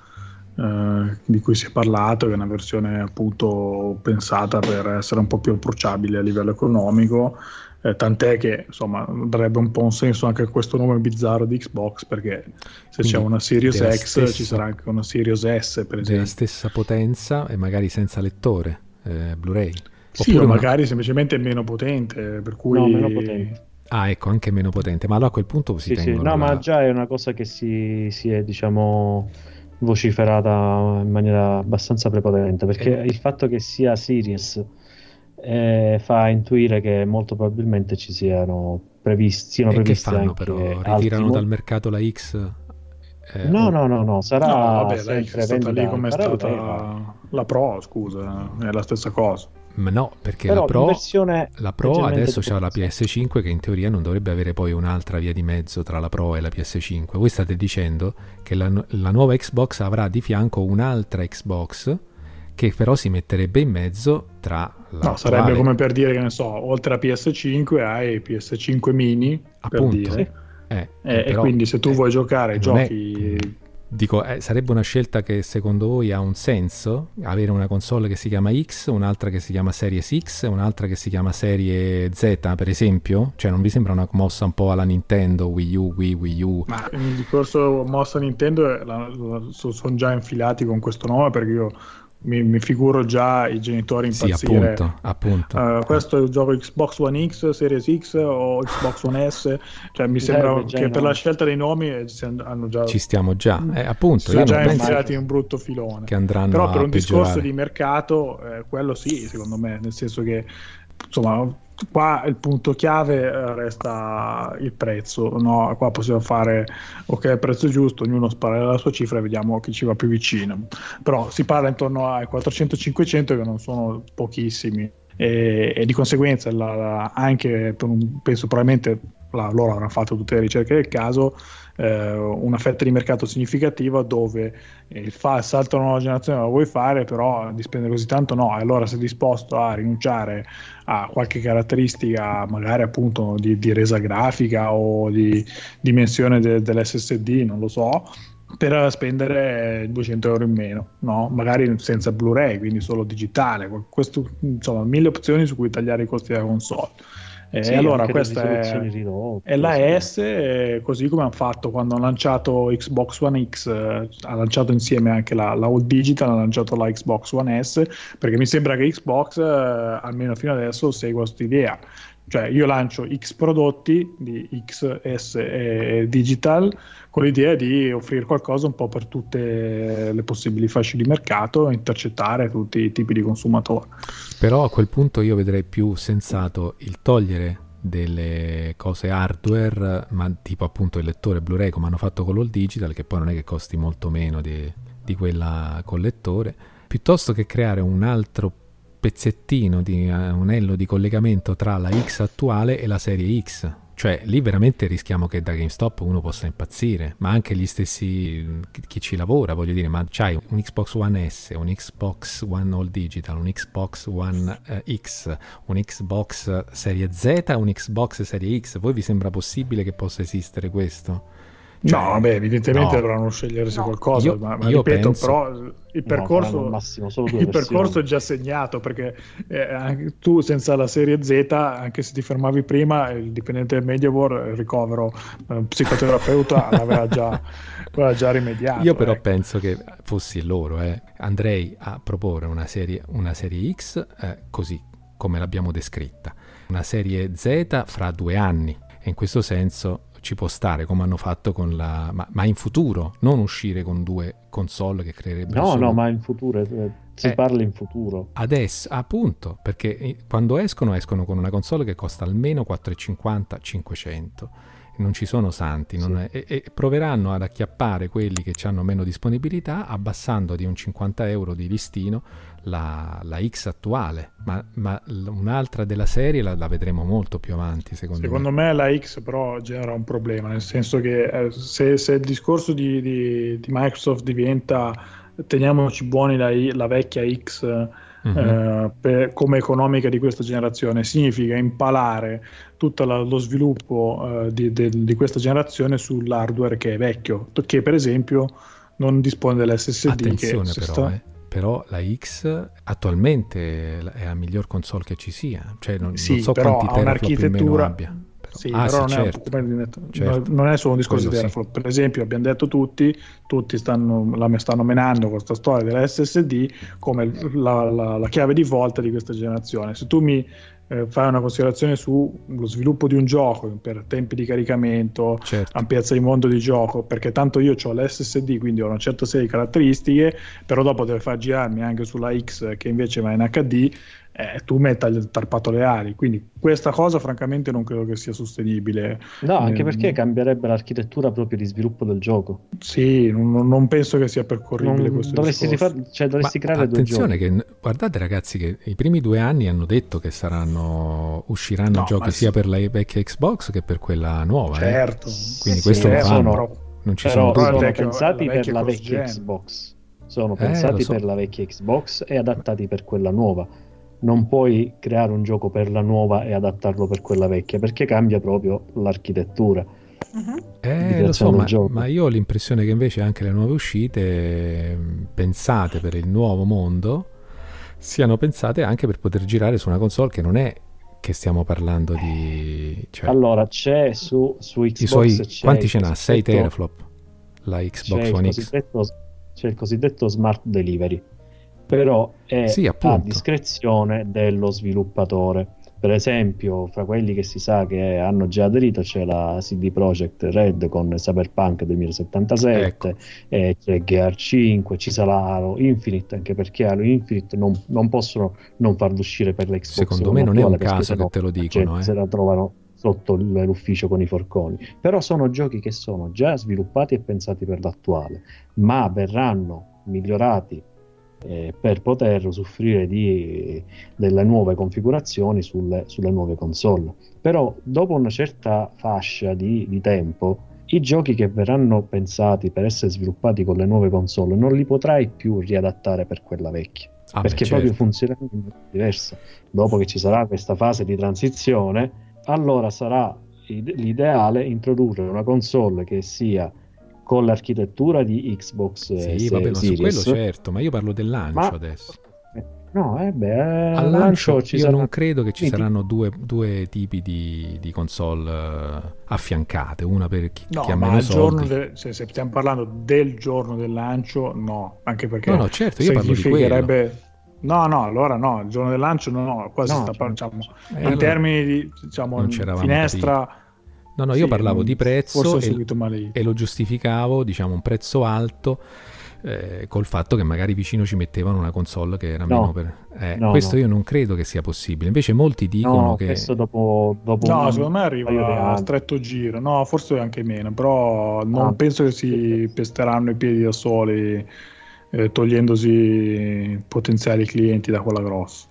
eh, di cui si è parlato, che è una versione appunto pensata per essere un po' più approcciabile a livello economico. Eh, tant'è che insomma darebbe un po' un senso anche a questo nome bizzarro di Xbox perché se Quindi c'è una Series X stessa, ci sarà anche una Series S per esempio. Della stessa potenza e magari senza lettore eh, Blu-ray. Sì, o magari una... semplicemente meno potente, per cui... No, meno potente. Ah, ecco, anche meno potente, ma allora a quel punto si sì, tengono... Sì. No, la... ma già è una cosa che si, si è, diciamo, vociferata in maniera abbastanza prepotente, perché eh. il fatto che sia Sirius eh, fa intuire che molto probabilmente ci siano previsti, siano e previsti che fanno però? Ritirano dal mercato la X? Eh, no, no, no, no, sarà no, vabbè, la X è stata lì come è stata la Pro, scusa, è la stessa cosa. Ma no, perché Però la Pro, la Pro adesso c'ha la PS5 che in teoria non dovrebbe avere poi un'altra via di mezzo tra la Pro e la PS5. Voi state dicendo che la, la nuova Xbox avrà di fianco un'altra Xbox che però si metterebbe in mezzo tra la No, sarebbe come per dire che ne so, oltre a PS5 hai PS5 mini, Appunto. per dire. Eh, eh, però, e quindi se tu eh, vuoi giocare giochi è Dico, eh, sarebbe una scelta che secondo voi ha un senso? Avere una console che si chiama X, un'altra che si chiama Series X, un'altra che si chiama Serie Z, per esempio? Cioè, non vi sembra una mossa un po' alla Nintendo, Wii U, Wii, Wii U? Ma il discorso mossa Nintendo sono già infilati con questo nome perché io mi, mi, figuro già i genitori impazzire. Sì, appunto, appunto. Uh, questo è il gioco Xbox One X, Series X o Xbox One S. Cioè, mi sembra che per la scelta dei nomi eh, hanno già... Ci stiamo già, eh, appunto. Sono già infilati in un brutto filone. Che andranno Però per un peggiorare. discorso di mercato, eh, quello sì, secondo me, nel senso che insomma qua il punto chiave eh, resta il prezzo no? qua possiamo fare ok il prezzo giusto ognuno spara la sua cifra e vediamo chi ci va più vicino però si parla intorno ai 400-500 che non sono pochissimi e, e di conseguenza la, la, anche penso probabilmente la, loro avranno fatto tutte le ricerche del caso eh, una fetta di mercato significativa dove il, fa, salto a nuova generazione lo vuoi fare, però di spendere così tanto no, allora sei disposto a rinunciare a qualche caratteristica, magari appunto di, di resa grafica o di dimensione de, dell'SSD, non lo so, per spendere 200 euro in meno, no? magari senza Blu-ray, quindi solo digitale. Questo, insomma, mille opzioni su cui tagliare i costi della console. E sì, allora questa è, ridotte, è, la S, così come hanno fatto quando hanno lanciato Xbox One X, eh, ha lanciato insieme anche la, la All Digital, ha lanciato la Xbox One S, perché mi sembra che Xbox, eh, almeno fino adesso, segua questa idea. Cioè io lancio X prodotti di XS e Digital con l'idea di offrire qualcosa un po' per tutte le possibili fasce di mercato intercettare tutti i tipi di consumatori. Però a quel punto io vedrei più sensato il togliere delle cose hardware, ma tipo appunto il lettore Blu-ray come hanno fatto con l'All Digital, che poi non è che costi molto meno di, di quella con lettore, piuttosto che creare un altro pezzettino di uh, anello di collegamento tra la X attuale e la serie X. Cioè, lì veramente rischiamo che da GameStop uno possa impazzire, ma anche gli stessi, chi ci lavora, voglio dire, ma c'hai un Xbox One S, un Xbox One All Digital, un Xbox One eh, X, un Xbox Serie Z, un Xbox Serie X, voi vi sembra possibile che possa esistere questo? Cioè, no, vabbè, evidentemente no. dovranno scegliersi no. qualcosa, io, ma, ma io ripeto, penso... però il percorso, no, il percorso è già segnato perché eh, tu senza la serie Z, anche se ti fermavi prima, il dipendente del Mediavor, il ricovero eh, psicoterapeuta l'aveva già, già, rimediato. Io però ecco. penso che fossi loro, eh, andrei a proporre una serie, una serie X eh, così come l'abbiamo descritta, una serie Z fra due anni e in questo senso ci può stare come hanno fatto con la... Ma, ma in futuro, non uscire con due console che creerebbero... No, solo... no, ma in futuro, eh, si eh, parla in futuro. Adesso, appunto, perché quando escono escono con una console che costa almeno 450-500 non ci sono santi sì. è, e, e, proveranno ad acchiappare quelli che hanno meno disponibilità abbassando di un 50 euro di listino la, la X attuale, ma, ma, un'altra della serie la, la, vedremo molto più avanti secondo, secondo me. me. la X però genera un problema, nel senso che eh, se, se, il discorso di, di, di, Microsoft diventa teniamoci buoni la, la vecchia X Uh-huh. Eh, per, come economica di questa generazione significa impalare tutto la, lo sviluppo eh, di, de, di, questa generazione sull'hardware che è vecchio, che per esempio non dispone dell'SSD. Attenzione però, sta... eh, però la X attualmente è la miglior console che ci sia, cioè non, sì, non so quanti teraflop in meno abbia. Sì, ah, però sì, non, certo. è, certo. non, è, solo un discorso Quello di teraflop. Sì. Per esempio, abbiamo detto tutti, tutti stanno, la stanno menando questa storia dell'SSD come la, la, la, chiave di volta di questa generazione. Se tu mi eh, fare una considerazione sullo sviluppo di un gioco per tempi di caricamento, certo. ampiezza di mondo di gioco, perché tanto io ho l'SSD, quindi ho una certa serie di caratteristiche, però dopo deve far girarmi anche sulla X che invece va in HD. Eh, tu metta tarpato le ali. Quindi questa cosa francamente non credo che sia sostenibile. No, anche eh, perché cambierebbe l'architettura proprio di sviluppo del gioco. Sì, non, non penso che sia percorribile non, questo dovresti, rifar- cioè, dovresti creare due giochi. Attenzione che guardate ragazzi che i primi due anni hanno detto che saranno usciranno no, giochi sia sì. per la vecchia Xbox che per quella nuova. Eh. Certo. Eh. Quindi sì, questo sì, lo fanno. Sono, non ci però sono, sono pensati la per la vecchia Xbox. Sono eh, pensati so. per la vecchia Xbox e adattati per quella nuova non puoi creare un gioco per la nuova e adattarlo per quella vecchia perché cambia proprio l'architettura. Uh-huh. Eh, lo so, ma, ma, io ho l'impressione che invece anche le nuove uscite pensate per il nuovo mondo siano pensate anche per poter girare su una console che non è che stiamo parlando di... Cioè, allora, c'è su, su Xbox... Suoi, quanti ce n'ha? 6 teraflop la Xbox One X. C'è il cosiddetto smart delivery però è sì, a discrezione dello sviluppatore. Per esempio, fra quelli che si sa che hanno già aderito c'è la CD Projekt Red con Cyberpunk 2077, ecco. c'è Gear 5, ci sarà Halo Infinite, anche perché Halo Infinite non, non possono non farlo uscire per l'Xbox. Secondo me non è un caso che te lo dicono. Eh. Se la trovano sotto l'ufficio con i forconi. Però sono giochi che sono già sviluppati e pensati per l'attuale, ma verranno migliorati eh, per poter usufruire di, delle nuove configurazioni sulle, sulle, nuove console. Però dopo una certa fascia di, di, tempo, i giochi che verranno pensati per essere sviluppati con le nuove console non li potrai più riadattare per quella vecchia. Ah, perché beh, proprio certo. funzioneranno in maniera diversa. Dopo che ci sarà questa fase di transizione, allora sarà l'ideale introdurre una console che sia con l'architettura di Xbox sì, vabbè, Series. su quello certo, ma io parlo del lancio ma... adesso. No, eh beh, al lancio, lancio io sarà... non credo che ci saranno due, due tipi di, di console uh, affiancate, una per chi, no, chi ha meno soldi. De, se, se, stiamo parlando del giorno del lancio, no, anche perché no, no, certo, io parlo di quello. No, no, allora no, il giorno del lancio no, no, qua no, si sta cioè, diciamo, eh, in allora termini di diciamo, finestra... Capito No, no, io sì, parlavo di prezzo e, e, lo giustificavo, diciamo, un prezzo alto eh, col fatto che magari vicino ci mettevano una console che era no, meno per... Eh, no, questo no. io non credo che sia possibile. Invece molti dicono che... Questo dopo, dopo no, secondo me arriva a stretto giro. No, forse anche meno, però non ah. penso che si pesteranno i piedi da soli eh, togliendosi potenziali clienti da quella grossa.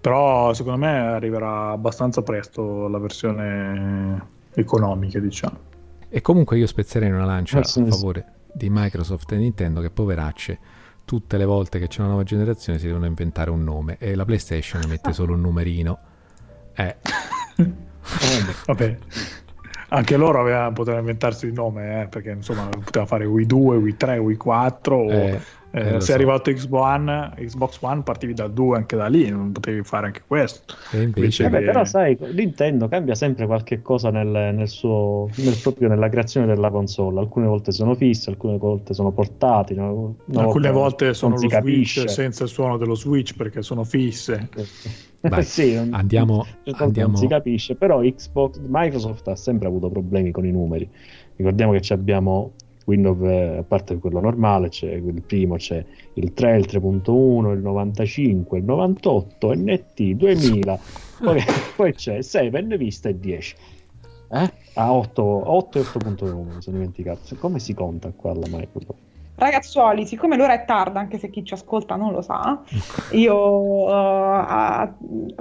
Però secondo me arriverà abbastanza presto la versione economiche, diciamo. E comunque io spezzerei una lancia a favore di Microsoft e Nintendo che poveracce tutte le volte che c'è una nuova generazione si devono inventare un nome e la PlayStation mette solo un numerino. Eh. Vabbè. Anche loro avevano, potevano inventarsi il nome, eh, perché insomma poteva fare Wii 2, Wii 3, Wii 4 o eh. Eh, eh, sei so. arrivato Xbox One, Xbox One, partivi da 2 anche da lì, non potevi fare anche questo. E invece... Vabbè, però sai, Nintendo cambia sempre qualche cosa nel, nel suo, nel, proprio nella creazione della console. Alcune volte sono fisse, alcune volte sono portati. No? Alcune volte sono lo Switch capisce. senza il suono dello Switch perché sono fisse. Vai, sì, non, andiamo, andiamo... non si capisce, però Xbox, Microsoft ha sempre avuto problemi con i numeri. Ricordiamo che abbiamo Windows, eh, a parte quello normale, c'è il primo, c'è il 3, il 3.1, il 95, il 98, NT, 2000, poi, poi c'è 7, Vista e 10. Eh? Ah, 8, 8 e 8.1, mi sono dimenticato. Come si conta qua alla Microsoft? Ragazzuoli, siccome l'ora è tarda, anche se chi ci ascolta non lo sa, io uh,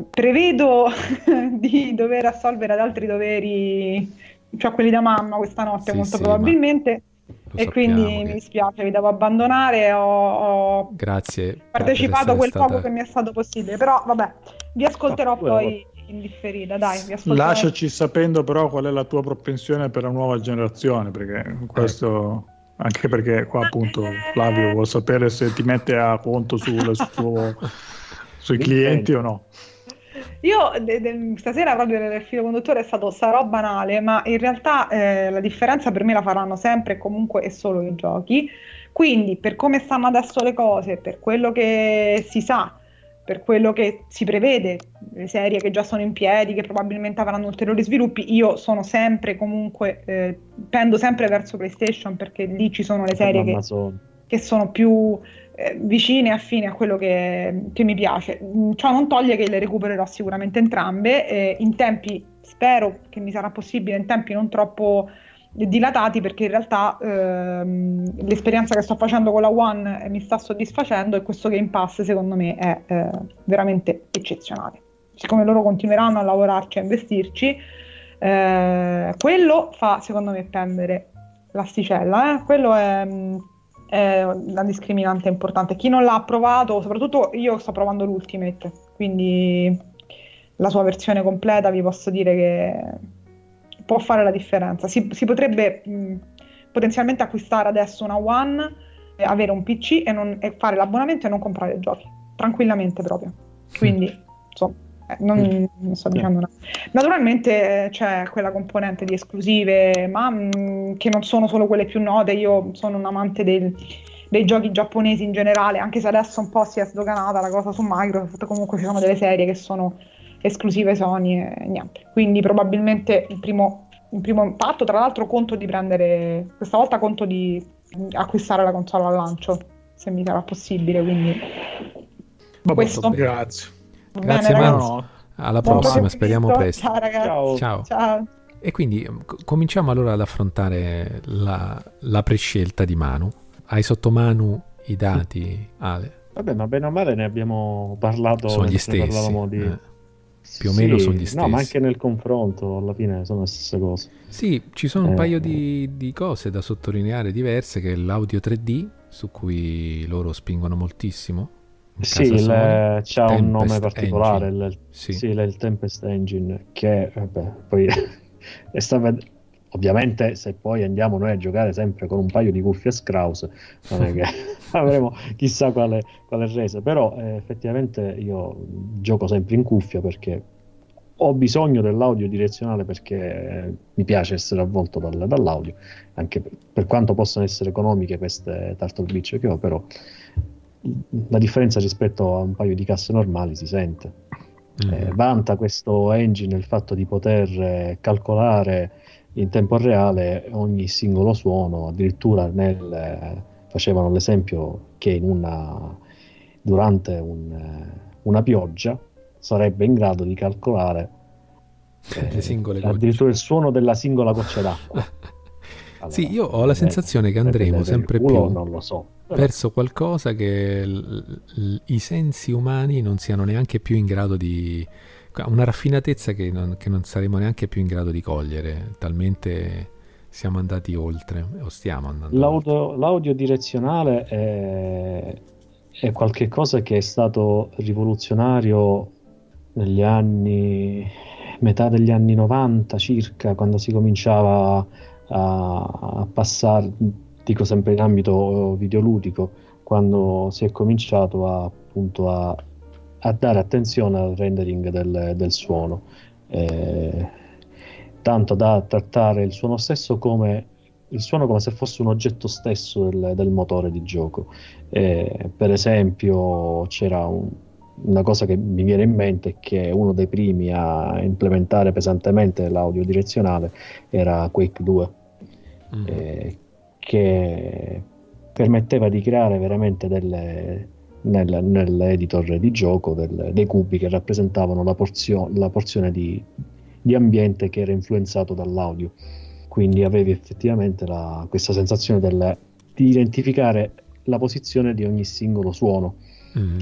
prevedo di dover assolvere ad altri doveri, cioè quelli da mamma questa notte, sì, molto sì, probabilmente. Lo e quindi che... mi dispiace, vi devo abbandonare. Ho, ho Grazie. partecipato quel stata... poco che mi è stato possibile, però vabbè, vi ascolterò oh, poi in differita. Dai, vi ascolterò. Lasciaci sapendo però qual è la tua propensione per la nuova generazione, perché questo. Anche perché qua appunto Flavio vuole sapere se ti mette a conto sul suo, sui clienti o no. Io de- de- stasera proprio il filo conduttore è stato sarò banale, ma in realtà eh, la differenza per me la faranno sempre e comunque e solo i giochi. Quindi per come stanno adesso le cose, per quello che si sa, per quello che si prevede, le serie che già sono in piedi, che probabilmente avranno ulteriori sviluppi, io sono sempre comunque, eh, pendo sempre verso PlayStation perché lì ci sono le serie che, che sono più eh, vicine e affine a quello che, che, mi piace. Mm, ciò non toglie che le recupererò sicuramente entrambe eh, in tempi, spero che mi sarà possibile, in tempi non troppo dilatati perché in realtà ehm, l'esperienza che sto facendo con la One mi sta soddisfacendo e questo Game Pass secondo me è eh, veramente eccezionale. Siccome loro continueranno a lavorarci, a investirci, eh, quello fa secondo me pendere l'asticella, eh? quello è, è, una discriminante importante. Chi non l'ha provato, soprattutto io sto provando l'Ultimate, quindi la sua versione completa vi posso dire che può fare la differenza. Si, si potrebbe mh, potenzialmente acquistare adesso una One, avere un PC e, non, e, fare l'abbonamento e non comprare giochi, tranquillamente proprio. Quindi, insomma, eh, non, non, sto dicendo una... Naturalmente eh, c'è quella componente di esclusive, ma mh, che non sono solo quelle più note. Io sono un amante del, dei giochi giapponesi in generale, anche se adesso un po' si è sdoganata la cosa su Microsoft, comunque ci sono delle serie che sono esclusive Sony e niente. Quindi probabilmente il primo, il primo impatto, tra l'altro conto di prendere, questa volta conto di acquistare la console al lancio, se mi sarà possibile, quindi... Vabbè, questo. Grazie. Grazie bene, Manu. Alla prossima, speriamo presto. Ciao ragazzi. Ciao. Ciao. Ciao. E quindi c- cominciamo allora ad affrontare la, la prescelta di Manu. Hai sotto mano i dati, Ale? Vabbè, ma bene o male ne abbiamo parlato. Sono gli stessi. Di... Eh più o meno sono gli stessi. No, ma anche nel confronto alla fine sono le stesse cose. Sì, ci sono un eh, paio di, di, cose da sottolineare diverse, che è l'audio 3D, su cui loro spingono moltissimo. Sì, il, c'ha un nome particolare, il, sì. sì, il Tempest Engine, che vabbè, poi è stato Ovviamente se poi andiamo noi a giocare sempre con un paio di cuffie Scraus, non è che avremo chissà quale, quale resa, però eh, effettivamente io gioco sempre in cuffia perché ho bisogno dell'audio direzionale perché eh, mi piace essere avvolto dal, dall'audio, anche per, per, quanto possano essere economiche queste Turtle Beach che ho, però la differenza rispetto a un paio di casse normali si sente. Mm-hmm. Eh, vanta questo engine il fatto di poter eh, calcolare in tempo reale ogni singolo suono, addirittura nel, facevano l'esempio che una, durante un, una pioggia sarebbe in grado di calcolare eh, addirittura il suono della singola goccia d'acqua. Allora, sì, io ho la sensazione che andremo sempre più so, verso qualcosa che l- l- i sensi umani non siano neanche più in grado di una raffinatezza che non, che non, saremo neanche più in grado di cogliere, talmente siamo andati oltre, o stiamo andando l'audio, oltre. L'audio direzionale è, è qualcosa che è stato rivoluzionario negli anni, metà degli anni 90 circa, quando si cominciava a, passare, dico sempre in ambito videoludico, quando si è cominciato a, appunto a a dare attenzione al rendering del, del suono, eh, tanto da trattare il suono stesso come il suono come se fosse un oggetto stesso del, del motore di gioco. Eh, per esempio, c'era un, una cosa che mi viene in mente che uno dei primi a implementare pesantemente l'audio direzionale era Quake 2, mm. eh, che permetteva di creare veramente delle, nel, nell'editor di gioco del, dei cubi che rappresentavano la, porzio, la porzione di, di, ambiente che era influenzato dall'audio. Quindi avevi effettivamente la, questa sensazione del, di identificare la posizione di ogni singolo suono. Mm.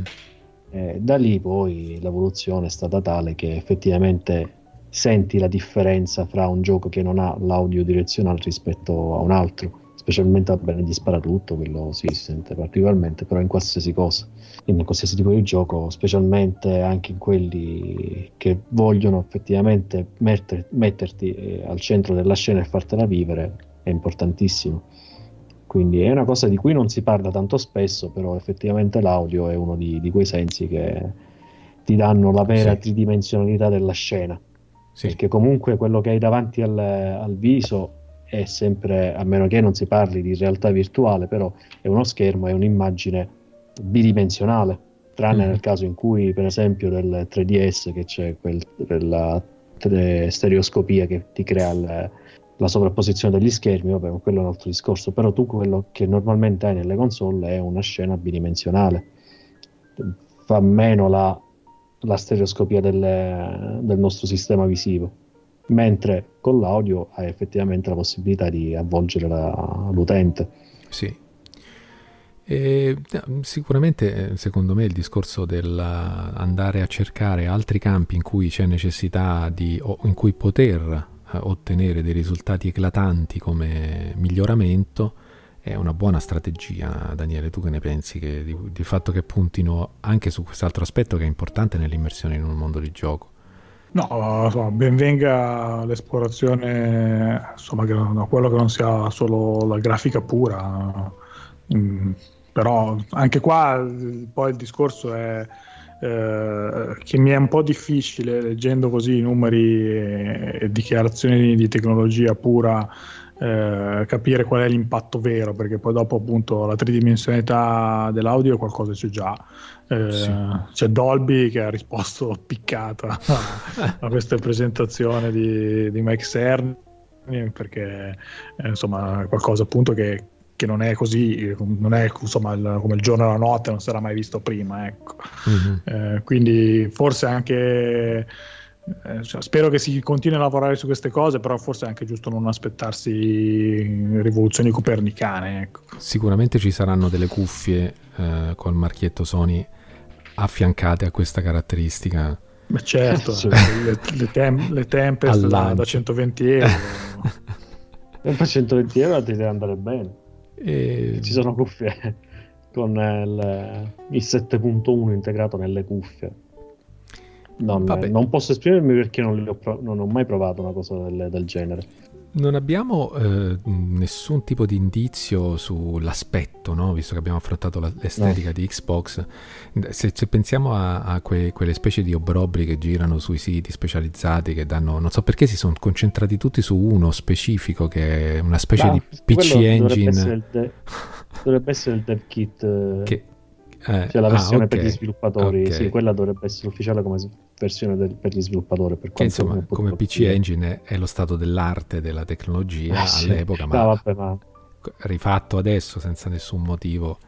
Eh, da lì poi l'evoluzione è stata tale che effettivamente senti la differenza fra un gioco che non ha l'audio direzionale rispetto a un altro specialmente bene di sparatutto, quello sì, si sente particolarmente, però in qualsiasi cosa, in qualsiasi tipo di gioco, specialmente anche in quelli che vogliono effettivamente metter, metterti eh, al centro della scena e fartela vivere, è importantissimo. Quindi è una cosa di cui non si parla tanto spesso, però effettivamente l'audio è uno di, di quei sensi che ti danno la vera sì. tridimensionalità della scena. Sì. Perché comunque quello che hai davanti al, al viso è sempre, a meno che non si parli di realtà virtuale, però è uno schermo, è un'immagine bidimensionale, tranne mm. nel caso in cui, per esempio, del 3DS che c'è quel, quella stereoscopia che ti crea il, la sovrapposizione degli schermi, vabbè, quello è un altro discorso, però tu quello che normalmente hai nelle console è una scena bidimensionale, fa meno la, la stereoscopia del, del nostro sistema visivo, mentre con l'audio hai effettivamente la possibilità di avvolgere la, l'utente. Sì. E, sicuramente, secondo me, il discorso dell'andare a cercare altri campi in cui c'è necessità di, o in cui poter ottenere dei risultati eclatanti come miglioramento è una buona strategia, Daniele. Tu che ne pensi che, di, di fatto che puntino anche su quest'altro aspetto che è importante nell'immersione in un mondo di gioco? No, insomma, benvenga l'esplorazione, insomma, che, no, quello che non sia solo la grafica pura. Mm, però anche qua poi il discorso è eh, che mi è un po' difficile leggendo così i numeri e, e dichiarazioni di tecnologia pura eh, capire qual è l'impatto vero perché poi dopo appunto la tridimensionalità dell'audio qualcosa c'è già eh, sì. c'è Dolby che ha risposto piccata a, questa presentazione di, di Mike Cerny perché eh, insomma qualcosa appunto che che non è così, non è insomma il, come il giorno e la notte, non sarà mai visto prima. Ecco. Mm-hmm. Eh, quindi forse anche. Eh, cioè, spero che si continui a lavorare su queste cose, però forse è anche giusto non aspettarsi rivoluzioni copernicane. Ecco. Sicuramente ci saranno delle cuffie eh, col marchietto Sony affiancate a questa caratteristica. Ma certo, le, le, tem- le Tempest da, da 120 euro. Per 120 euro ti deve andare bene. E... Ci sono cuffie con il, il 7.1 integrato nelle cuffie. Non, non, posso esprimermi perché non, ho, non, ho, mai provato una cosa del, del genere. Non abbiamo eh, nessun tipo di indizio sull'aspetto, no? visto che abbiamo affrontato l'estetica no. di Xbox. Se, se pensiamo a, a que, quelle specie di obrobri che girano sui siti specializzati, che danno, non so perché si sono concentrati tutti su uno specifico, che è una specie no, di PC engine. Dovrebbe essere il, de- dovrebbe essere il dev kit. Eh, che, eh, cioè la versione ah, okay. per gli sviluppatori, okay. sì, quella dovrebbe essere ufficiale come versione del, per gli sviluppatori. Per che insomma, come PC. Engine è, lo stato dell'arte della tecnologia ah, all'epoca, sì. ma, no, vabbè, ma, rifatto adesso senza nessun motivo,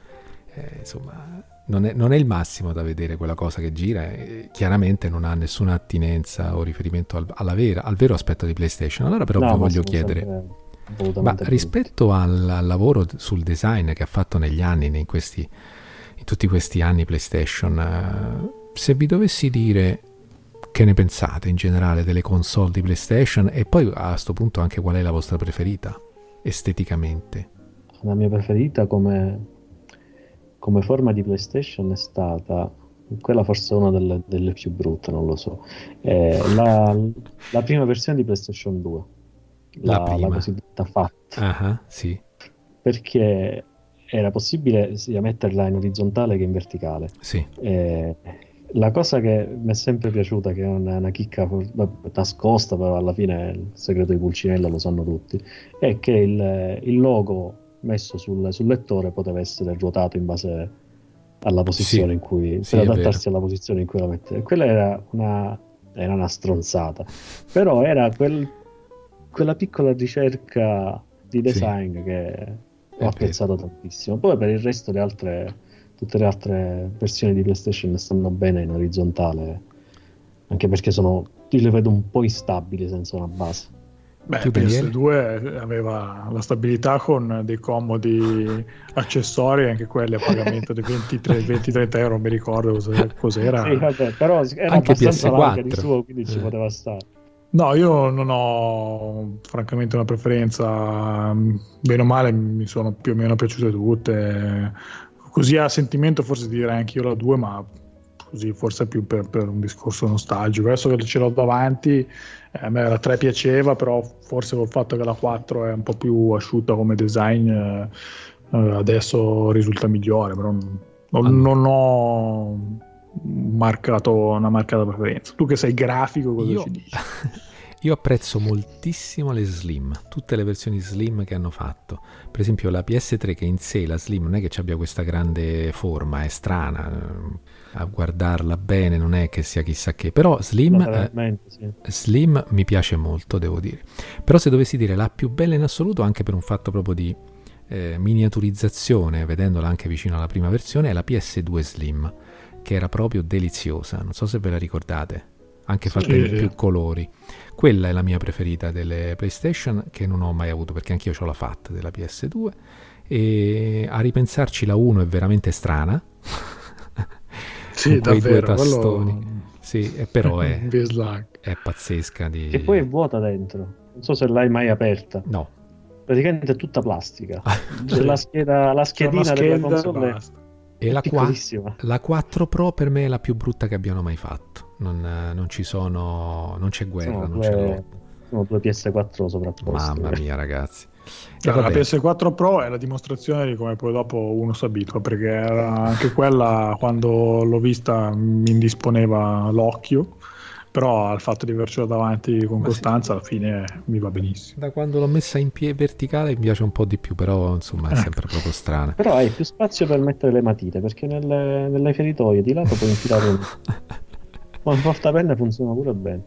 eh, insomma, non è, non è, il massimo da vedere quella cosa che gira. E chiaramente non ha nessuna attinenza o riferimento al, vera, al vero aspetto di PlayStation. Allora, però, no, vi voglio chiedere. Ma rispetto al, al lavoro sul design che ha fatto negli anni, in questi in tutti questi anni PlayStation, eh, se vi dovessi dire che ne pensate in generale delle console di PlayStation e poi a questo punto anche qual è la vostra preferita esteticamente? La mia preferita come, come forma di PlayStation è stata quella forse è una delle, delle, più brutte, non lo so. Eh, la, la, prima versione di PlayStation 2, la, la, la cosiddetta FAT. Uh-huh, sì. Perché era possibile sia metterla in orizzontale che in verticale. Sì. Eh, la cosa che mi è sempre piaciuta, che è una, una chicca nascosta, però alla fine il segreto di Pulcinella lo sanno tutti, è che il, il logo messo sul, sul, lettore poteva essere ruotato in base alla posizione sì, in cui sì, per adattarsi alla posizione in cui la metteva. Quella era una, era una stronzata, però era quel, quella piccola ricerca di design sì. che ho apprezzato tantissimo. Poi per il resto le altre, tutte le altre versioni di PlayStation stanno bene in orizzontale, anche perché sono, io le vedo un po' instabili senza una base. Beh, PS2 aveva la stabilità con dei comodi accessori, anche quelli a pagamento di 20-30 euro, mi ricordo cos'era. Sì, vabbè, però era anche abbastanza larga di suo, quindi ci poteva stare. No, io non ho francamente una preferenza, bene o male mi sono più o meno piaciute tutte, così a sentimento forse direi anche io la 2, ma così forse più per, per, un discorso nostalgico. Adesso che ce l'ho davanti, eh, a me la 3 piaceva, però forse col fatto che la 4 è un po' più asciutta come design, eh, adesso risulta migliore, però non, non ho marcato, una marcata preferenza. Tu che sei grafico, cosa Io... ci dici? Io apprezzo moltissimo le Slim, tutte le versioni Slim che hanno fatto. Per esempio la PS3 che in sé, la Slim, non è che abbia questa grande forma, è strana, a guardarla bene non è che sia chissà che, però Slim, eh, sì. Slim mi piace molto, devo dire. Però se dovessi dire la più bella in assoluto, anche per un fatto proprio di eh, miniaturizzazione, vedendola anche vicino alla prima versione, è la PS2 Slim, che era proprio deliziosa, non so se ve la ricordate anche fatta sì, in più colori. Quella è la mia preferita delle PlayStation che non ho mai avuto perché anch'io ho la FAT della PS2 e a ripensarci la 1 è veramente strana. sì, con quei davvero, due tastoni. Quello... Sì, però è, è pazzesca. Di... E poi è vuota dentro. Non so se l'hai mai aperta. No. Praticamente è tutta plastica. C'è la, scheda, la schedina della console. E la, qua, la 4 Pro per me è la più brutta che abbiano mai fatto non, non ci sono, non c'è guerra, sono non due, c'è lotta. Sono due PS4 sovrapposte. Mamma mia ragazzi. Cioè, la PS4 Pro è la dimostrazione di come poi dopo uno si abitua, perché anche quella quando l'ho vista mi indisponeva l'occhio però al fatto di avercela davanti con Ma costanza sì. alla fine mi va benissimo. Da quando l'ho messa in piedi verticale mi piace un po' di più, però insomma è ecco. sempre proprio strana. Però hai più spazio per mettere le matite, perché nelle, nelle feritoie di lato puoi infilare un... Ma il portapenne funziona pure bene.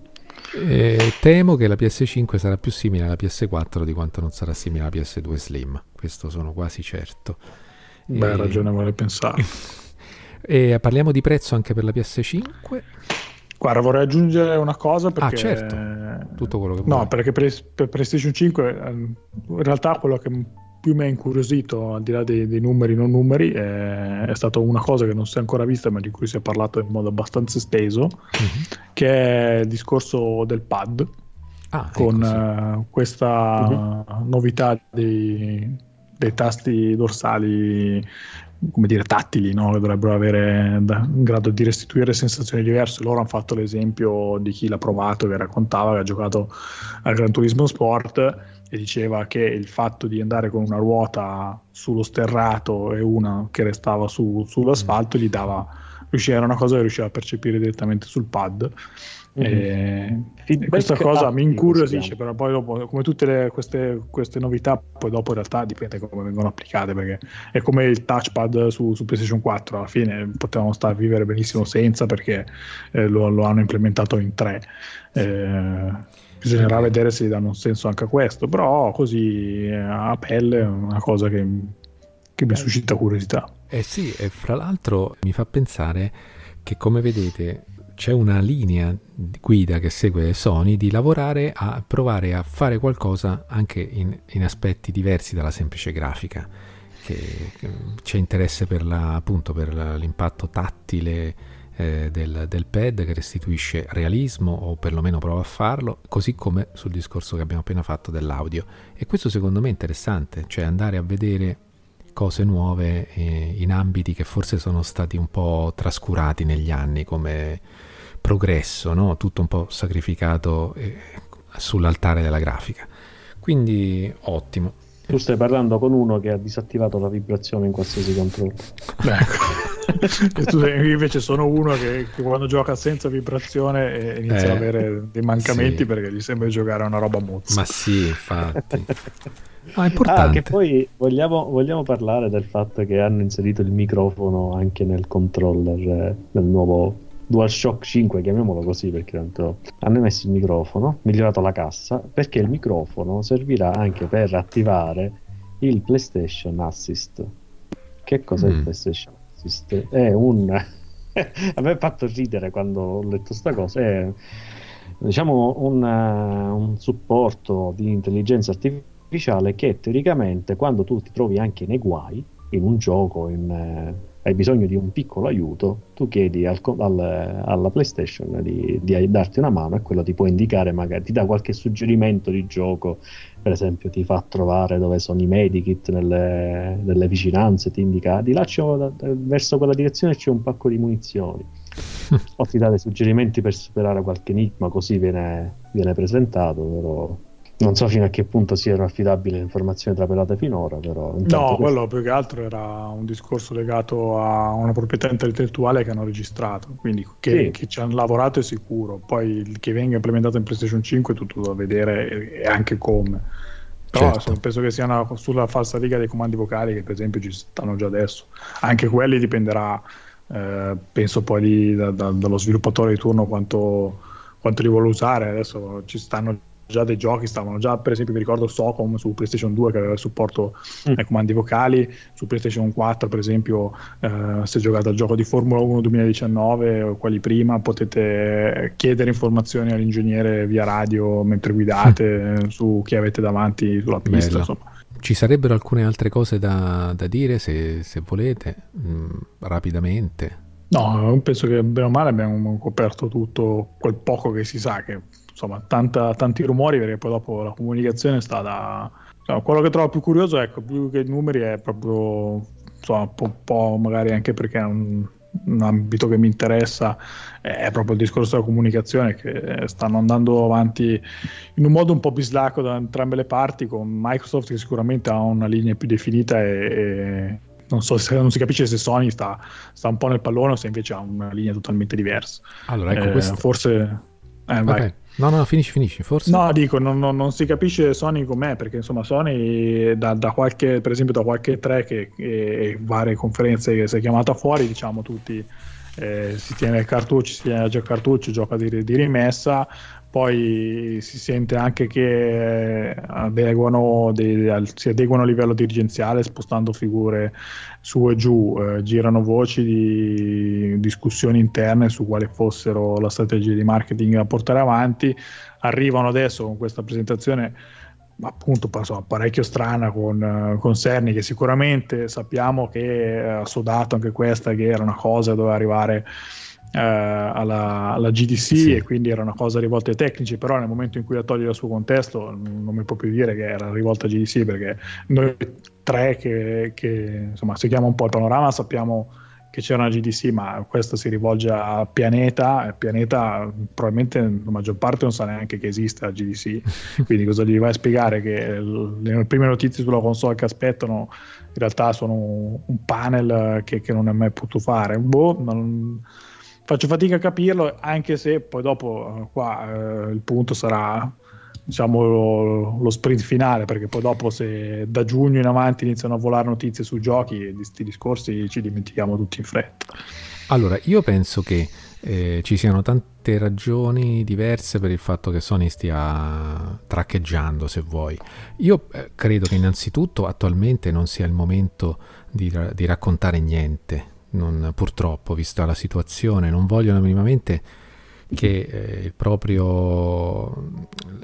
Eh, temo che la PS5 sarà più simile alla PS4 di quanto non sarà simile alla PS2 Slim. Questo sono quasi certo. Beh, e... ragionevole pensare. e parliamo di prezzo anche per la PS5. Guarda, vorrei aggiungere una cosa perché... Ah, certo. Tutto quello che vuoi. No, perché per, per PlayStation 5 ehm, in realtà quello che più mi ha incuriosito, al di là dei, dei numeri non numeri, è, è, stata una cosa che non si è ancora vista, ma di cui si è parlato in modo abbastanza esteso, uh-huh. che è il discorso del pad, ah, con ecco, uh, questa uh-huh. novità dei, dei tasti dorsali come dire, tattili, no? che dovrebbero avere in grado di restituire sensazioni diverse. Loro hanno fatto l'esempio di chi l'ha provato, che raccontava che ha giocato al Gran Turismo Sport e diceva che il fatto di andare con una ruota sullo sterrato e una che restava su, sull'asfalto gli dava era una cosa che riusciva a percepire direttamente sul pad. Mm-hmm. e questa cosa mi incuriosisce però poi dopo come tutte le, queste, queste, novità poi dopo in realtà dipende come vengono applicate perché è come il touchpad su, su PlayStation 4 alla fine potevamo stare a vivere benissimo senza perché eh, lo, lo, hanno implementato in 3 eh, bisognerà vedere se danno un senso anche a questo, però così eh, a pelle è una cosa che, che mi suscita curiosità. Eh sì, e fra l'altro mi fa pensare che come vedete c'è una linea guida che segue Sony di lavorare a provare a fare qualcosa anche in, in aspetti diversi dalla semplice grafica, che, che c'è interesse per, la, appunto, per l'impatto tattile eh, del, del, pad che restituisce realismo o perlomeno prova a farlo, così come sul discorso che abbiamo appena fatto dell'audio. E questo secondo me è interessante, cioè andare a vedere cose nuove eh, in ambiti che forse sono stati un po' trascurati negli anni come progresso, no? tutto un po' sacrificato eh, sull'altare della grafica. Quindi ottimo. Tu stai parlando con uno che ha disattivato la vibrazione in qualsiasi controllo. Ecco. Tu invece sono uno che, che, quando gioca senza vibrazione inizia eh, ad avere dei mancamenti sì. perché gli sembra giocare a una roba mozza. Ma sì, infatti. Ah, è importante. Ah, che poi vogliamo, vogliamo, parlare del fatto che hanno inserito il microfono anche nel controller, eh, nel nuovo DualShock 5, chiamiamolo così perché tanto hanno messo il microfono, migliorato la cassa, perché il microfono servirà anche per attivare il PlayStation Assist. Che cos'è mm. il PlayStation Assist? È un... a me ha fatto ridere quando ho letto questa cosa, è diciamo un, uh, un supporto di intelligenza artificiale che teoricamente quando tu ti trovi anche nei guai in un gioco, in... Uh, hai bisogno di un piccolo aiuto, tu chiedi al, al, alla PlayStation di, di, darti una mano e quello ti può indicare, magari ti dà qualche suggerimento di gioco, per esempio ti fa trovare dove sono i medikit nelle, nelle vicinanze, ti indica di là verso quella direzione c'è un pacco di munizioni. o ti dà dei suggerimenti per superare qualche enigma, così viene, viene presentato, però Non so fino a che punto siano affidabili le informazioni trapelate finora, però... No, quello più che altro era un discorso legato a una proprietà intellettuale che hanno registrato, quindi che, sì. che ci hanno lavorato è sicuro, poi che venga implementato in PlayStation 5 è tutto da vedere e anche come. Però certo. penso che sia una, sulla falsa riga dei comandi vocali che per esempio ci stanno già adesso. Anche quelli dipenderà, eh, penso poi di, da, da, dallo sviluppatore di turno quanto, quanto li vuole usare. Adesso ci stanno già dei giochi stavano già, per esempio mi ricordo Socom su PlayStation 2 che aveva il supporto mm. ai comandi vocali, su PlayStation 4 per esempio eh, se giocate al gioco di Formula 1 2019 o quelli prima potete chiedere informazioni all'ingegnere via radio mentre guidate mm. su chi avete davanti sulla pista. Insomma. Ci sarebbero alcune altre cose da, da dire se, se volete, mm, rapidamente. No, penso che bene o male abbiamo coperto tutto quel poco che si sa, che insomma tanta, tanti rumori perché poi dopo la comunicazione è stata... Insomma, quello che trovo più curioso, ecco, più che i numeri è proprio, insomma, un po', po magari anche perché è un, un ambito che mi interessa è proprio il discorso della comunicazione che stanno andando avanti in un modo un po' bislacco da entrambe le parti con Microsoft che sicuramente ha una linea più definita e, e non so se non si capisce se Sony sta, sta, un po' nel pallone o se invece ha una linea totalmente diversa allora ecco eh, questo... forse eh, vai. No, no, finisci, finisci, forse. No, dico, non, non, non si capisce Sony com'è, perché insomma Sony da, da, qualche, per esempio da qualche 3 che, e varie conferenze che si è chiamata fuori, diciamo tutti, eh, si tiene il cartuccio, si tiene già il cartuccio, gioca di, di rimessa, poi si sente anche che eh, adeguano dei, si adeguano a livello dirigenziale spostando figure su e giù, eh, girano voci di discussioni interne su quali fossero la strategia di marketing da portare avanti, arrivano adesso con questa presentazione appunto parecchio strana con, con Cerni che sicuramente sappiamo che ha sudato anche questa che era una cosa doveva arrivare eh, alla, alla, GDC sì. e quindi era una cosa rivolta ai tecnici, però nel momento in cui la toglie dal suo contesto non mi può più dire che era rivolta a GDC perché noi tre che, che insomma seguiamo un po' il panorama sappiamo che c'è una GDC, ma questa si rivolge a Pianeta, e Pianeta probabilmente la maggior parte non sa neanche che esiste la GDC, quindi cosa gli vai a spiegare? Che le prime notizie sulla console che aspettano in realtà sono un panel che, che non è mai potuto fare. Boh, non, faccio fatica a capirlo, anche se poi dopo eh, qua eh, il punto sarà diciamo lo, lo, sprint finale, perché poi dopo se da giugno in avanti iniziano a volare notizie su giochi, di questi discorsi ci dimentichiamo tutti in fretta. Allora, io penso che eh, ci siano tante ragioni diverse per il fatto che Sony stia traccheggiando, se vuoi. Io eh, credo che innanzitutto attualmente non sia il momento di, di raccontare niente non, purtroppo, vista la situazione, non vogliono minimamente che eh, il proprio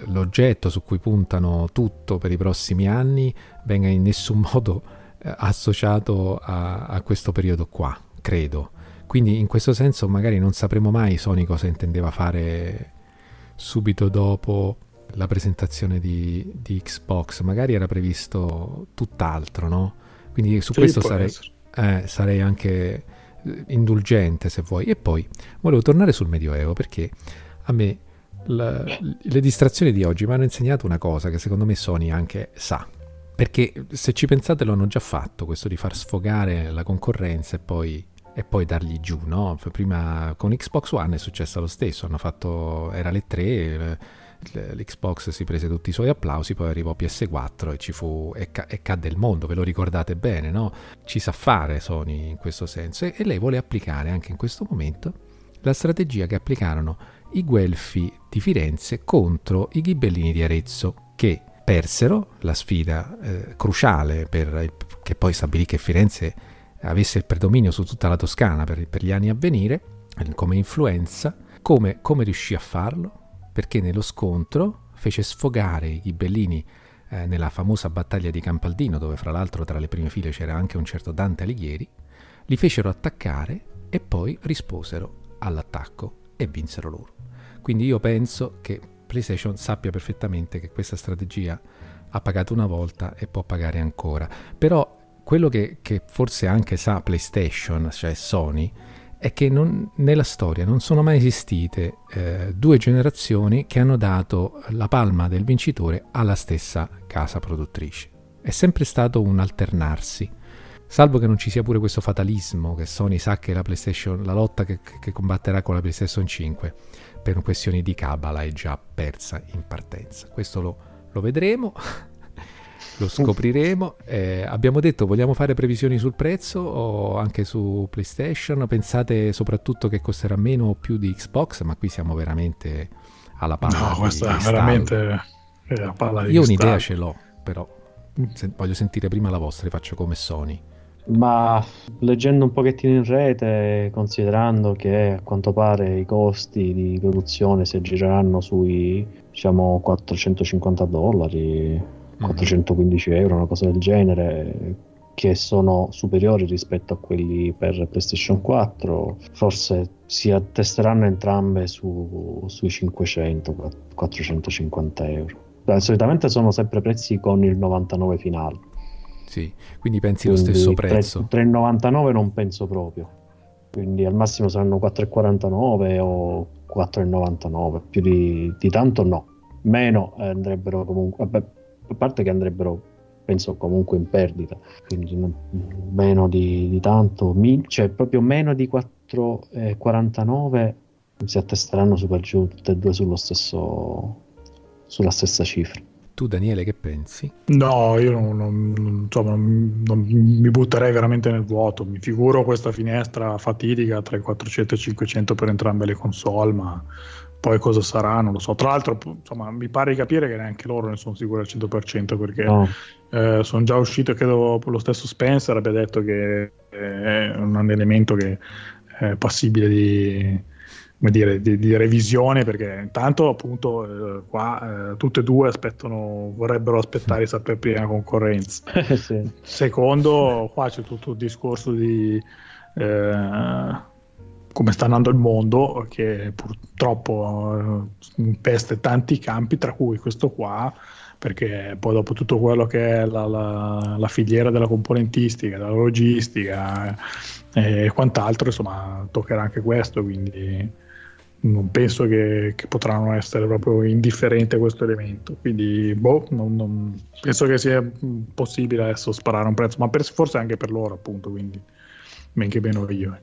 l'oggetto su cui puntano tutto per i prossimi anni venga in nessun modo eh, associato a, a, questo periodo qua, credo. Quindi in questo senso magari non sapremo mai Sony cosa intendeva fare subito dopo la presentazione di, di Xbox, magari era previsto tutt'altro, no? Quindi su sì, questo sarei... Essere eh, sarei anche eh, indulgente se vuoi. E poi volevo tornare sul Medioevo perché a me la, le distrazioni di oggi mi hanno insegnato una cosa che secondo me Sony anche sa. Perché se ci pensate lo hanno già fatto, questo di far sfogare la concorrenza e poi, e poi dargli giù, no? Prima con Xbox One è successo lo stesso, hanno fatto, era le 3, l'Xbox si prese tutti i suoi applausi, poi arrivò PS4 e ci fu e, ca- e cadde il mondo, ve lo ricordate bene, no? Ci sa fare Sony in questo senso e, e lei vuole applicare anche in questo momento la strategia che applicarono i Guelfi di Firenze contro i Ghibellini di Arezzo che persero la sfida eh, cruciale il, che poi stabilì che Firenze avesse il predominio su tutta la Toscana per, per gli anni a venire come influenza. Come, come riuscì a farlo? Perché nello scontro fece sfogare i ghibellini eh, nella famosa battaglia di Campaldino, dove fra l'altro tra le prime file c'era anche un certo Dante Alighieri, li fecero attaccare e poi risposero all'attacco e vinsero loro. Quindi io penso che PlayStation sappia perfettamente che questa strategia ha pagato una volta e può pagare ancora. Però quello che, che forse anche sa PlayStation, cioè Sony, è che non, nella storia non sono mai esistite eh, due generazioni che hanno dato la palma del vincitore alla stessa casa produttrice. È sempre stato un alternarsi. Salvo che non ci sia pure questo fatalismo che Sony sa che la la lotta che, che combatterà con la PlayStation 5 per questioni di cabala è già persa in partenza. Questo lo, lo vedremo lo scopriremo. Eh, abbiamo detto, vogliamo fare previsioni sul prezzo o anche su PlayStation? Pensate soprattutto che costerà meno o più di Xbox, ma qui siamo veramente alla palla. No, questa è veramente la palla di Io un'idea ce l'ho, però se, voglio sentire prima la vostra, faccio come Sony. Ma leggendo un pochettino in rete, considerando che a quanto pare i costi di produzione si aggireranno sui diciamo 450 dollari, 415 euro, una cosa del genere, che sono superiori rispetto a quelli per PlayStation 4. Forse si attesteranno entrambe su, sui 500-450 euro. Solitamente sono sempre prezzi con il 99 finale. Sì, quindi pensi quindi lo stesso prezzo? 3,99 non penso proprio. Quindi al massimo saranno 4,49 o 4,99. Più di, di tanto no. Meno eh, andrebbero comunque. Vabbè, a parte che andrebbero penso comunque in perdita quindi meno di, di tanto mi, cioè proprio meno di 4,49 eh, si attesteranno su per giù tutte e due sullo stesso sulla stessa cifra tu Daniele che pensi? No, io non, non, non, insomma, non, mi butterei veramente nel vuoto, mi figuro questa finestra fatidica tra i 400 e i 500 per entrambe le console, ma poi cosa sarà non lo so. Tra l'altro, insomma, mi pare di capire che neanche loro ne sono sicuri al 100% perché no. eh, sono già uscito, credo lo stesso Spencer abbia detto che è un elemento che è passibile di, dire, di, di revisione perché intanto appunto eh, qua eh, tutte e due aspettano, vorrebbero aspettare di sapere prima concorrenza. sì. Secondo, qua c'è tutto il discorso di... Eh, come sta andando il mondo, che purtroppo eh, peste tanti campi, tra cui questo qua, perché poi dopo tutto quello che è la, la, la filiera della componentistica, della logistica eh, e quant'altro, insomma, toccherà anche questo, quindi non penso che, che potranno essere proprio indifferenti a questo elemento. Quindi, boh, non, non, penso che sia possibile adesso sparare un prezzo, ma per, forse anche per loro, appunto, quindi men che meno io.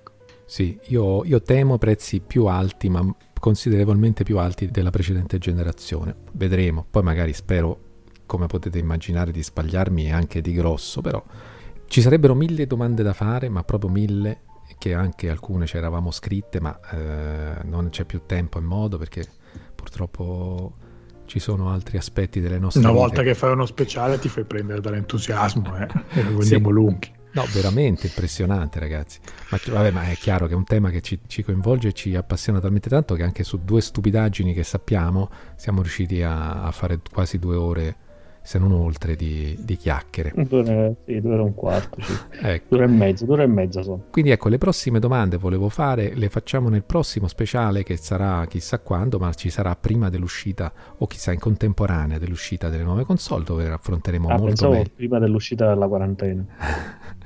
Sì, io, io temo prezzi più alti, ma considerevolmente più alti della precedente generazione. Vedremo, poi magari spero, come potete immaginare, di sbagliarmi anche di grosso, però ci sarebbero mille domande da fare, ma proprio mille, che anche alcune ci eravamo scritte, ma eh, non c'è più tempo e modo perché purtroppo ci sono altri aspetti delle nostre Una vite. volta che fai uno speciale ti fai prendere dall'entusiasmo eh? e lo sì. lunghi. No, veramente impressionante, ragazzi. Ma, vabbè, ma è chiaro che è un tema che ci, ci, coinvolge e ci appassiona talmente tanto che anche su due stupidaggini che sappiamo siamo riusciti a, a fare quasi due ore se non oltre, di, di chiacchiere. Due, sì, due ore e un quarto, sì. ecco. due ore e mezzo, due ore e mezza sono. Quindi ecco, le prossime domande volevo fare, le facciamo nel prossimo speciale che sarà chissà quando, ma ci sarà prima dell'uscita o chissà in contemporanea dell'uscita delle nuove console dove affronteremo ah, molto meglio. prima dell'uscita della quarantena.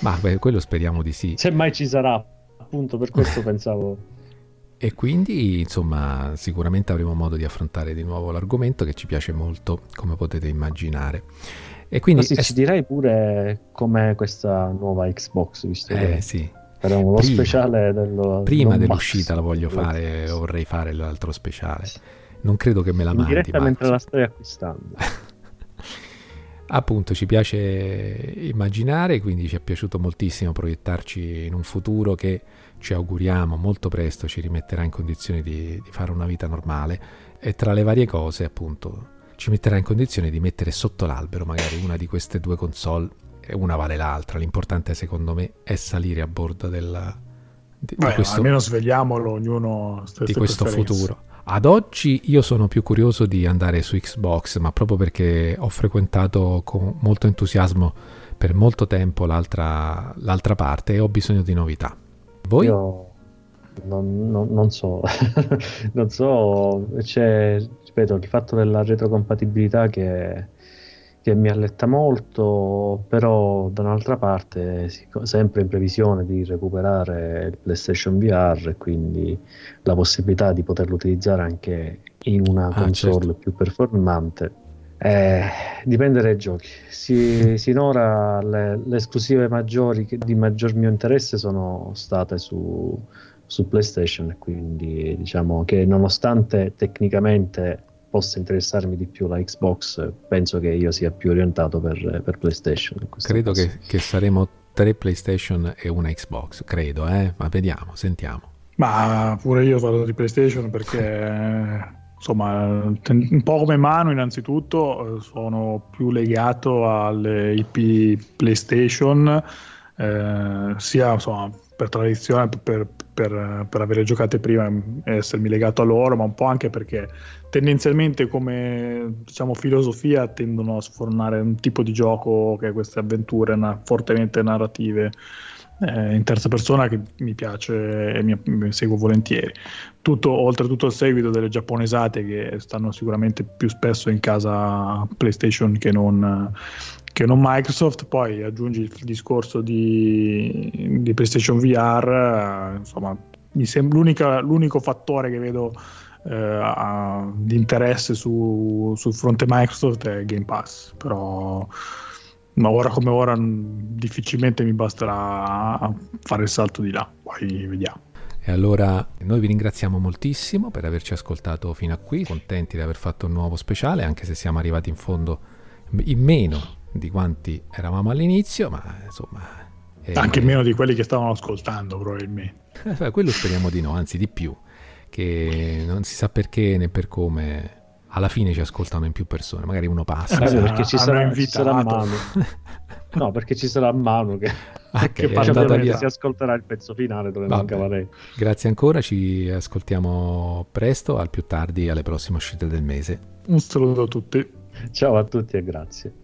ma beh, quello speriamo di sì. Se mai ci sarà, appunto per questo pensavo... E quindi, insomma, sicuramente avremo modo di affrontare di nuovo l'argomento che ci piace molto, come potete immaginare. E quindi sì, è... ci direi pure com'è questa nuova Xbox, visto eh, che sì. faremo lo speciale dello Prima dell'uscita la voglio fare, vorrei fare l'altro speciale. Non credo che me la mandi. Direttamente la stai acquistando. Appunto, ci piace immaginare, quindi ci è piaciuto moltissimo proiettarci in un futuro che ci auguriamo molto presto ci rimetterà in condizioni di, di, fare una vita normale e tra le varie cose appunto ci metterà in condizione di mettere sotto l'albero magari una di queste due console e una vale l'altra. L'importante secondo me è salire a bordo della, di, Beh, di questo, almeno svegliamolo ognuno di questo futuro. Ad oggi io sono più curioso di andare su Xbox, ma proprio perché ho frequentato con molto entusiasmo per molto tempo l'altra, l'altra parte e ho bisogno di novità. Voi? Io non, non, non so, non so, c'è, ripeto, il fatto della retrocompatibilità che, che mi alletta molto, però da un'altra parte sempre in previsione di recuperare il PlayStation VR e quindi la possibilità di poterlo utilizzare anche in una ah, console certo. più performante. Eh, dipende dai giochi. Si, sinora le, le, esclusive maggiori che, di maggior mio interesse sono state su, su PlayStation, quindi diciamo che nonostante tecnicamente possa interessarmi di più la Xbox, penso che io sia più orientato per, per PlayStation. Credo che, che, saremo tre PlayStation e una Xbox, credo, eh? ma vediamo, sentiamo. Ma pure io vado di PlayStation perché insomma un po' come mano innanzitutto eh, sono più legato alle IP PlayStation eh, sia insomma per tradizione per, per, per avere giocate prima e essermi legato a loro ma un po' anche perché tendenzialmente come diciamo, filosofia tendono a sfornare un tipo di gioco che è queste avventure na- fortemente narrative eh, in terza persona che mi piace e mi, mi, seguo volentieri. Tutto, oltretutto il seguito delle giapponesate che stanno sicuramente più spesso in casa PlayStation che non, che non Microsoft, poi aggiungi il discorso di, di PlayStation VR, eh, insomma, mi sembra l'unico fattore che vedo eh, di interesse su, sul fronte Microsoft è Game Pass, però ma ora come ora difficilmente mi basterà fare il salto di là, poi vediamo. E allora noi vi ringraziamo moltissimo per averci ascoltato fino a qui, contenti di aver fatto un nuovo speciale, anche se siamo arrivati in fondo in meno di quanti eravamo all'inizio, ma insomma... Anche meno di quelli che stavano ascoltando probabilmente. Eh, quello speriamo di no, anzi di più che non si sa perché né per come alla fine ci ascoltano in più persone, magari uno passa. Eh, perché ci sarà, ci sarà Manu. no, perché ci sarà Manu che, okay, che che si ascolterà il pezzo finale dove Vabbè. manca lei. Grazie ancora, ci ascoltiamo presto, al più tardi alle prossime uscite del mese. Un saluto a tutti. Ciao a tutti e grazie.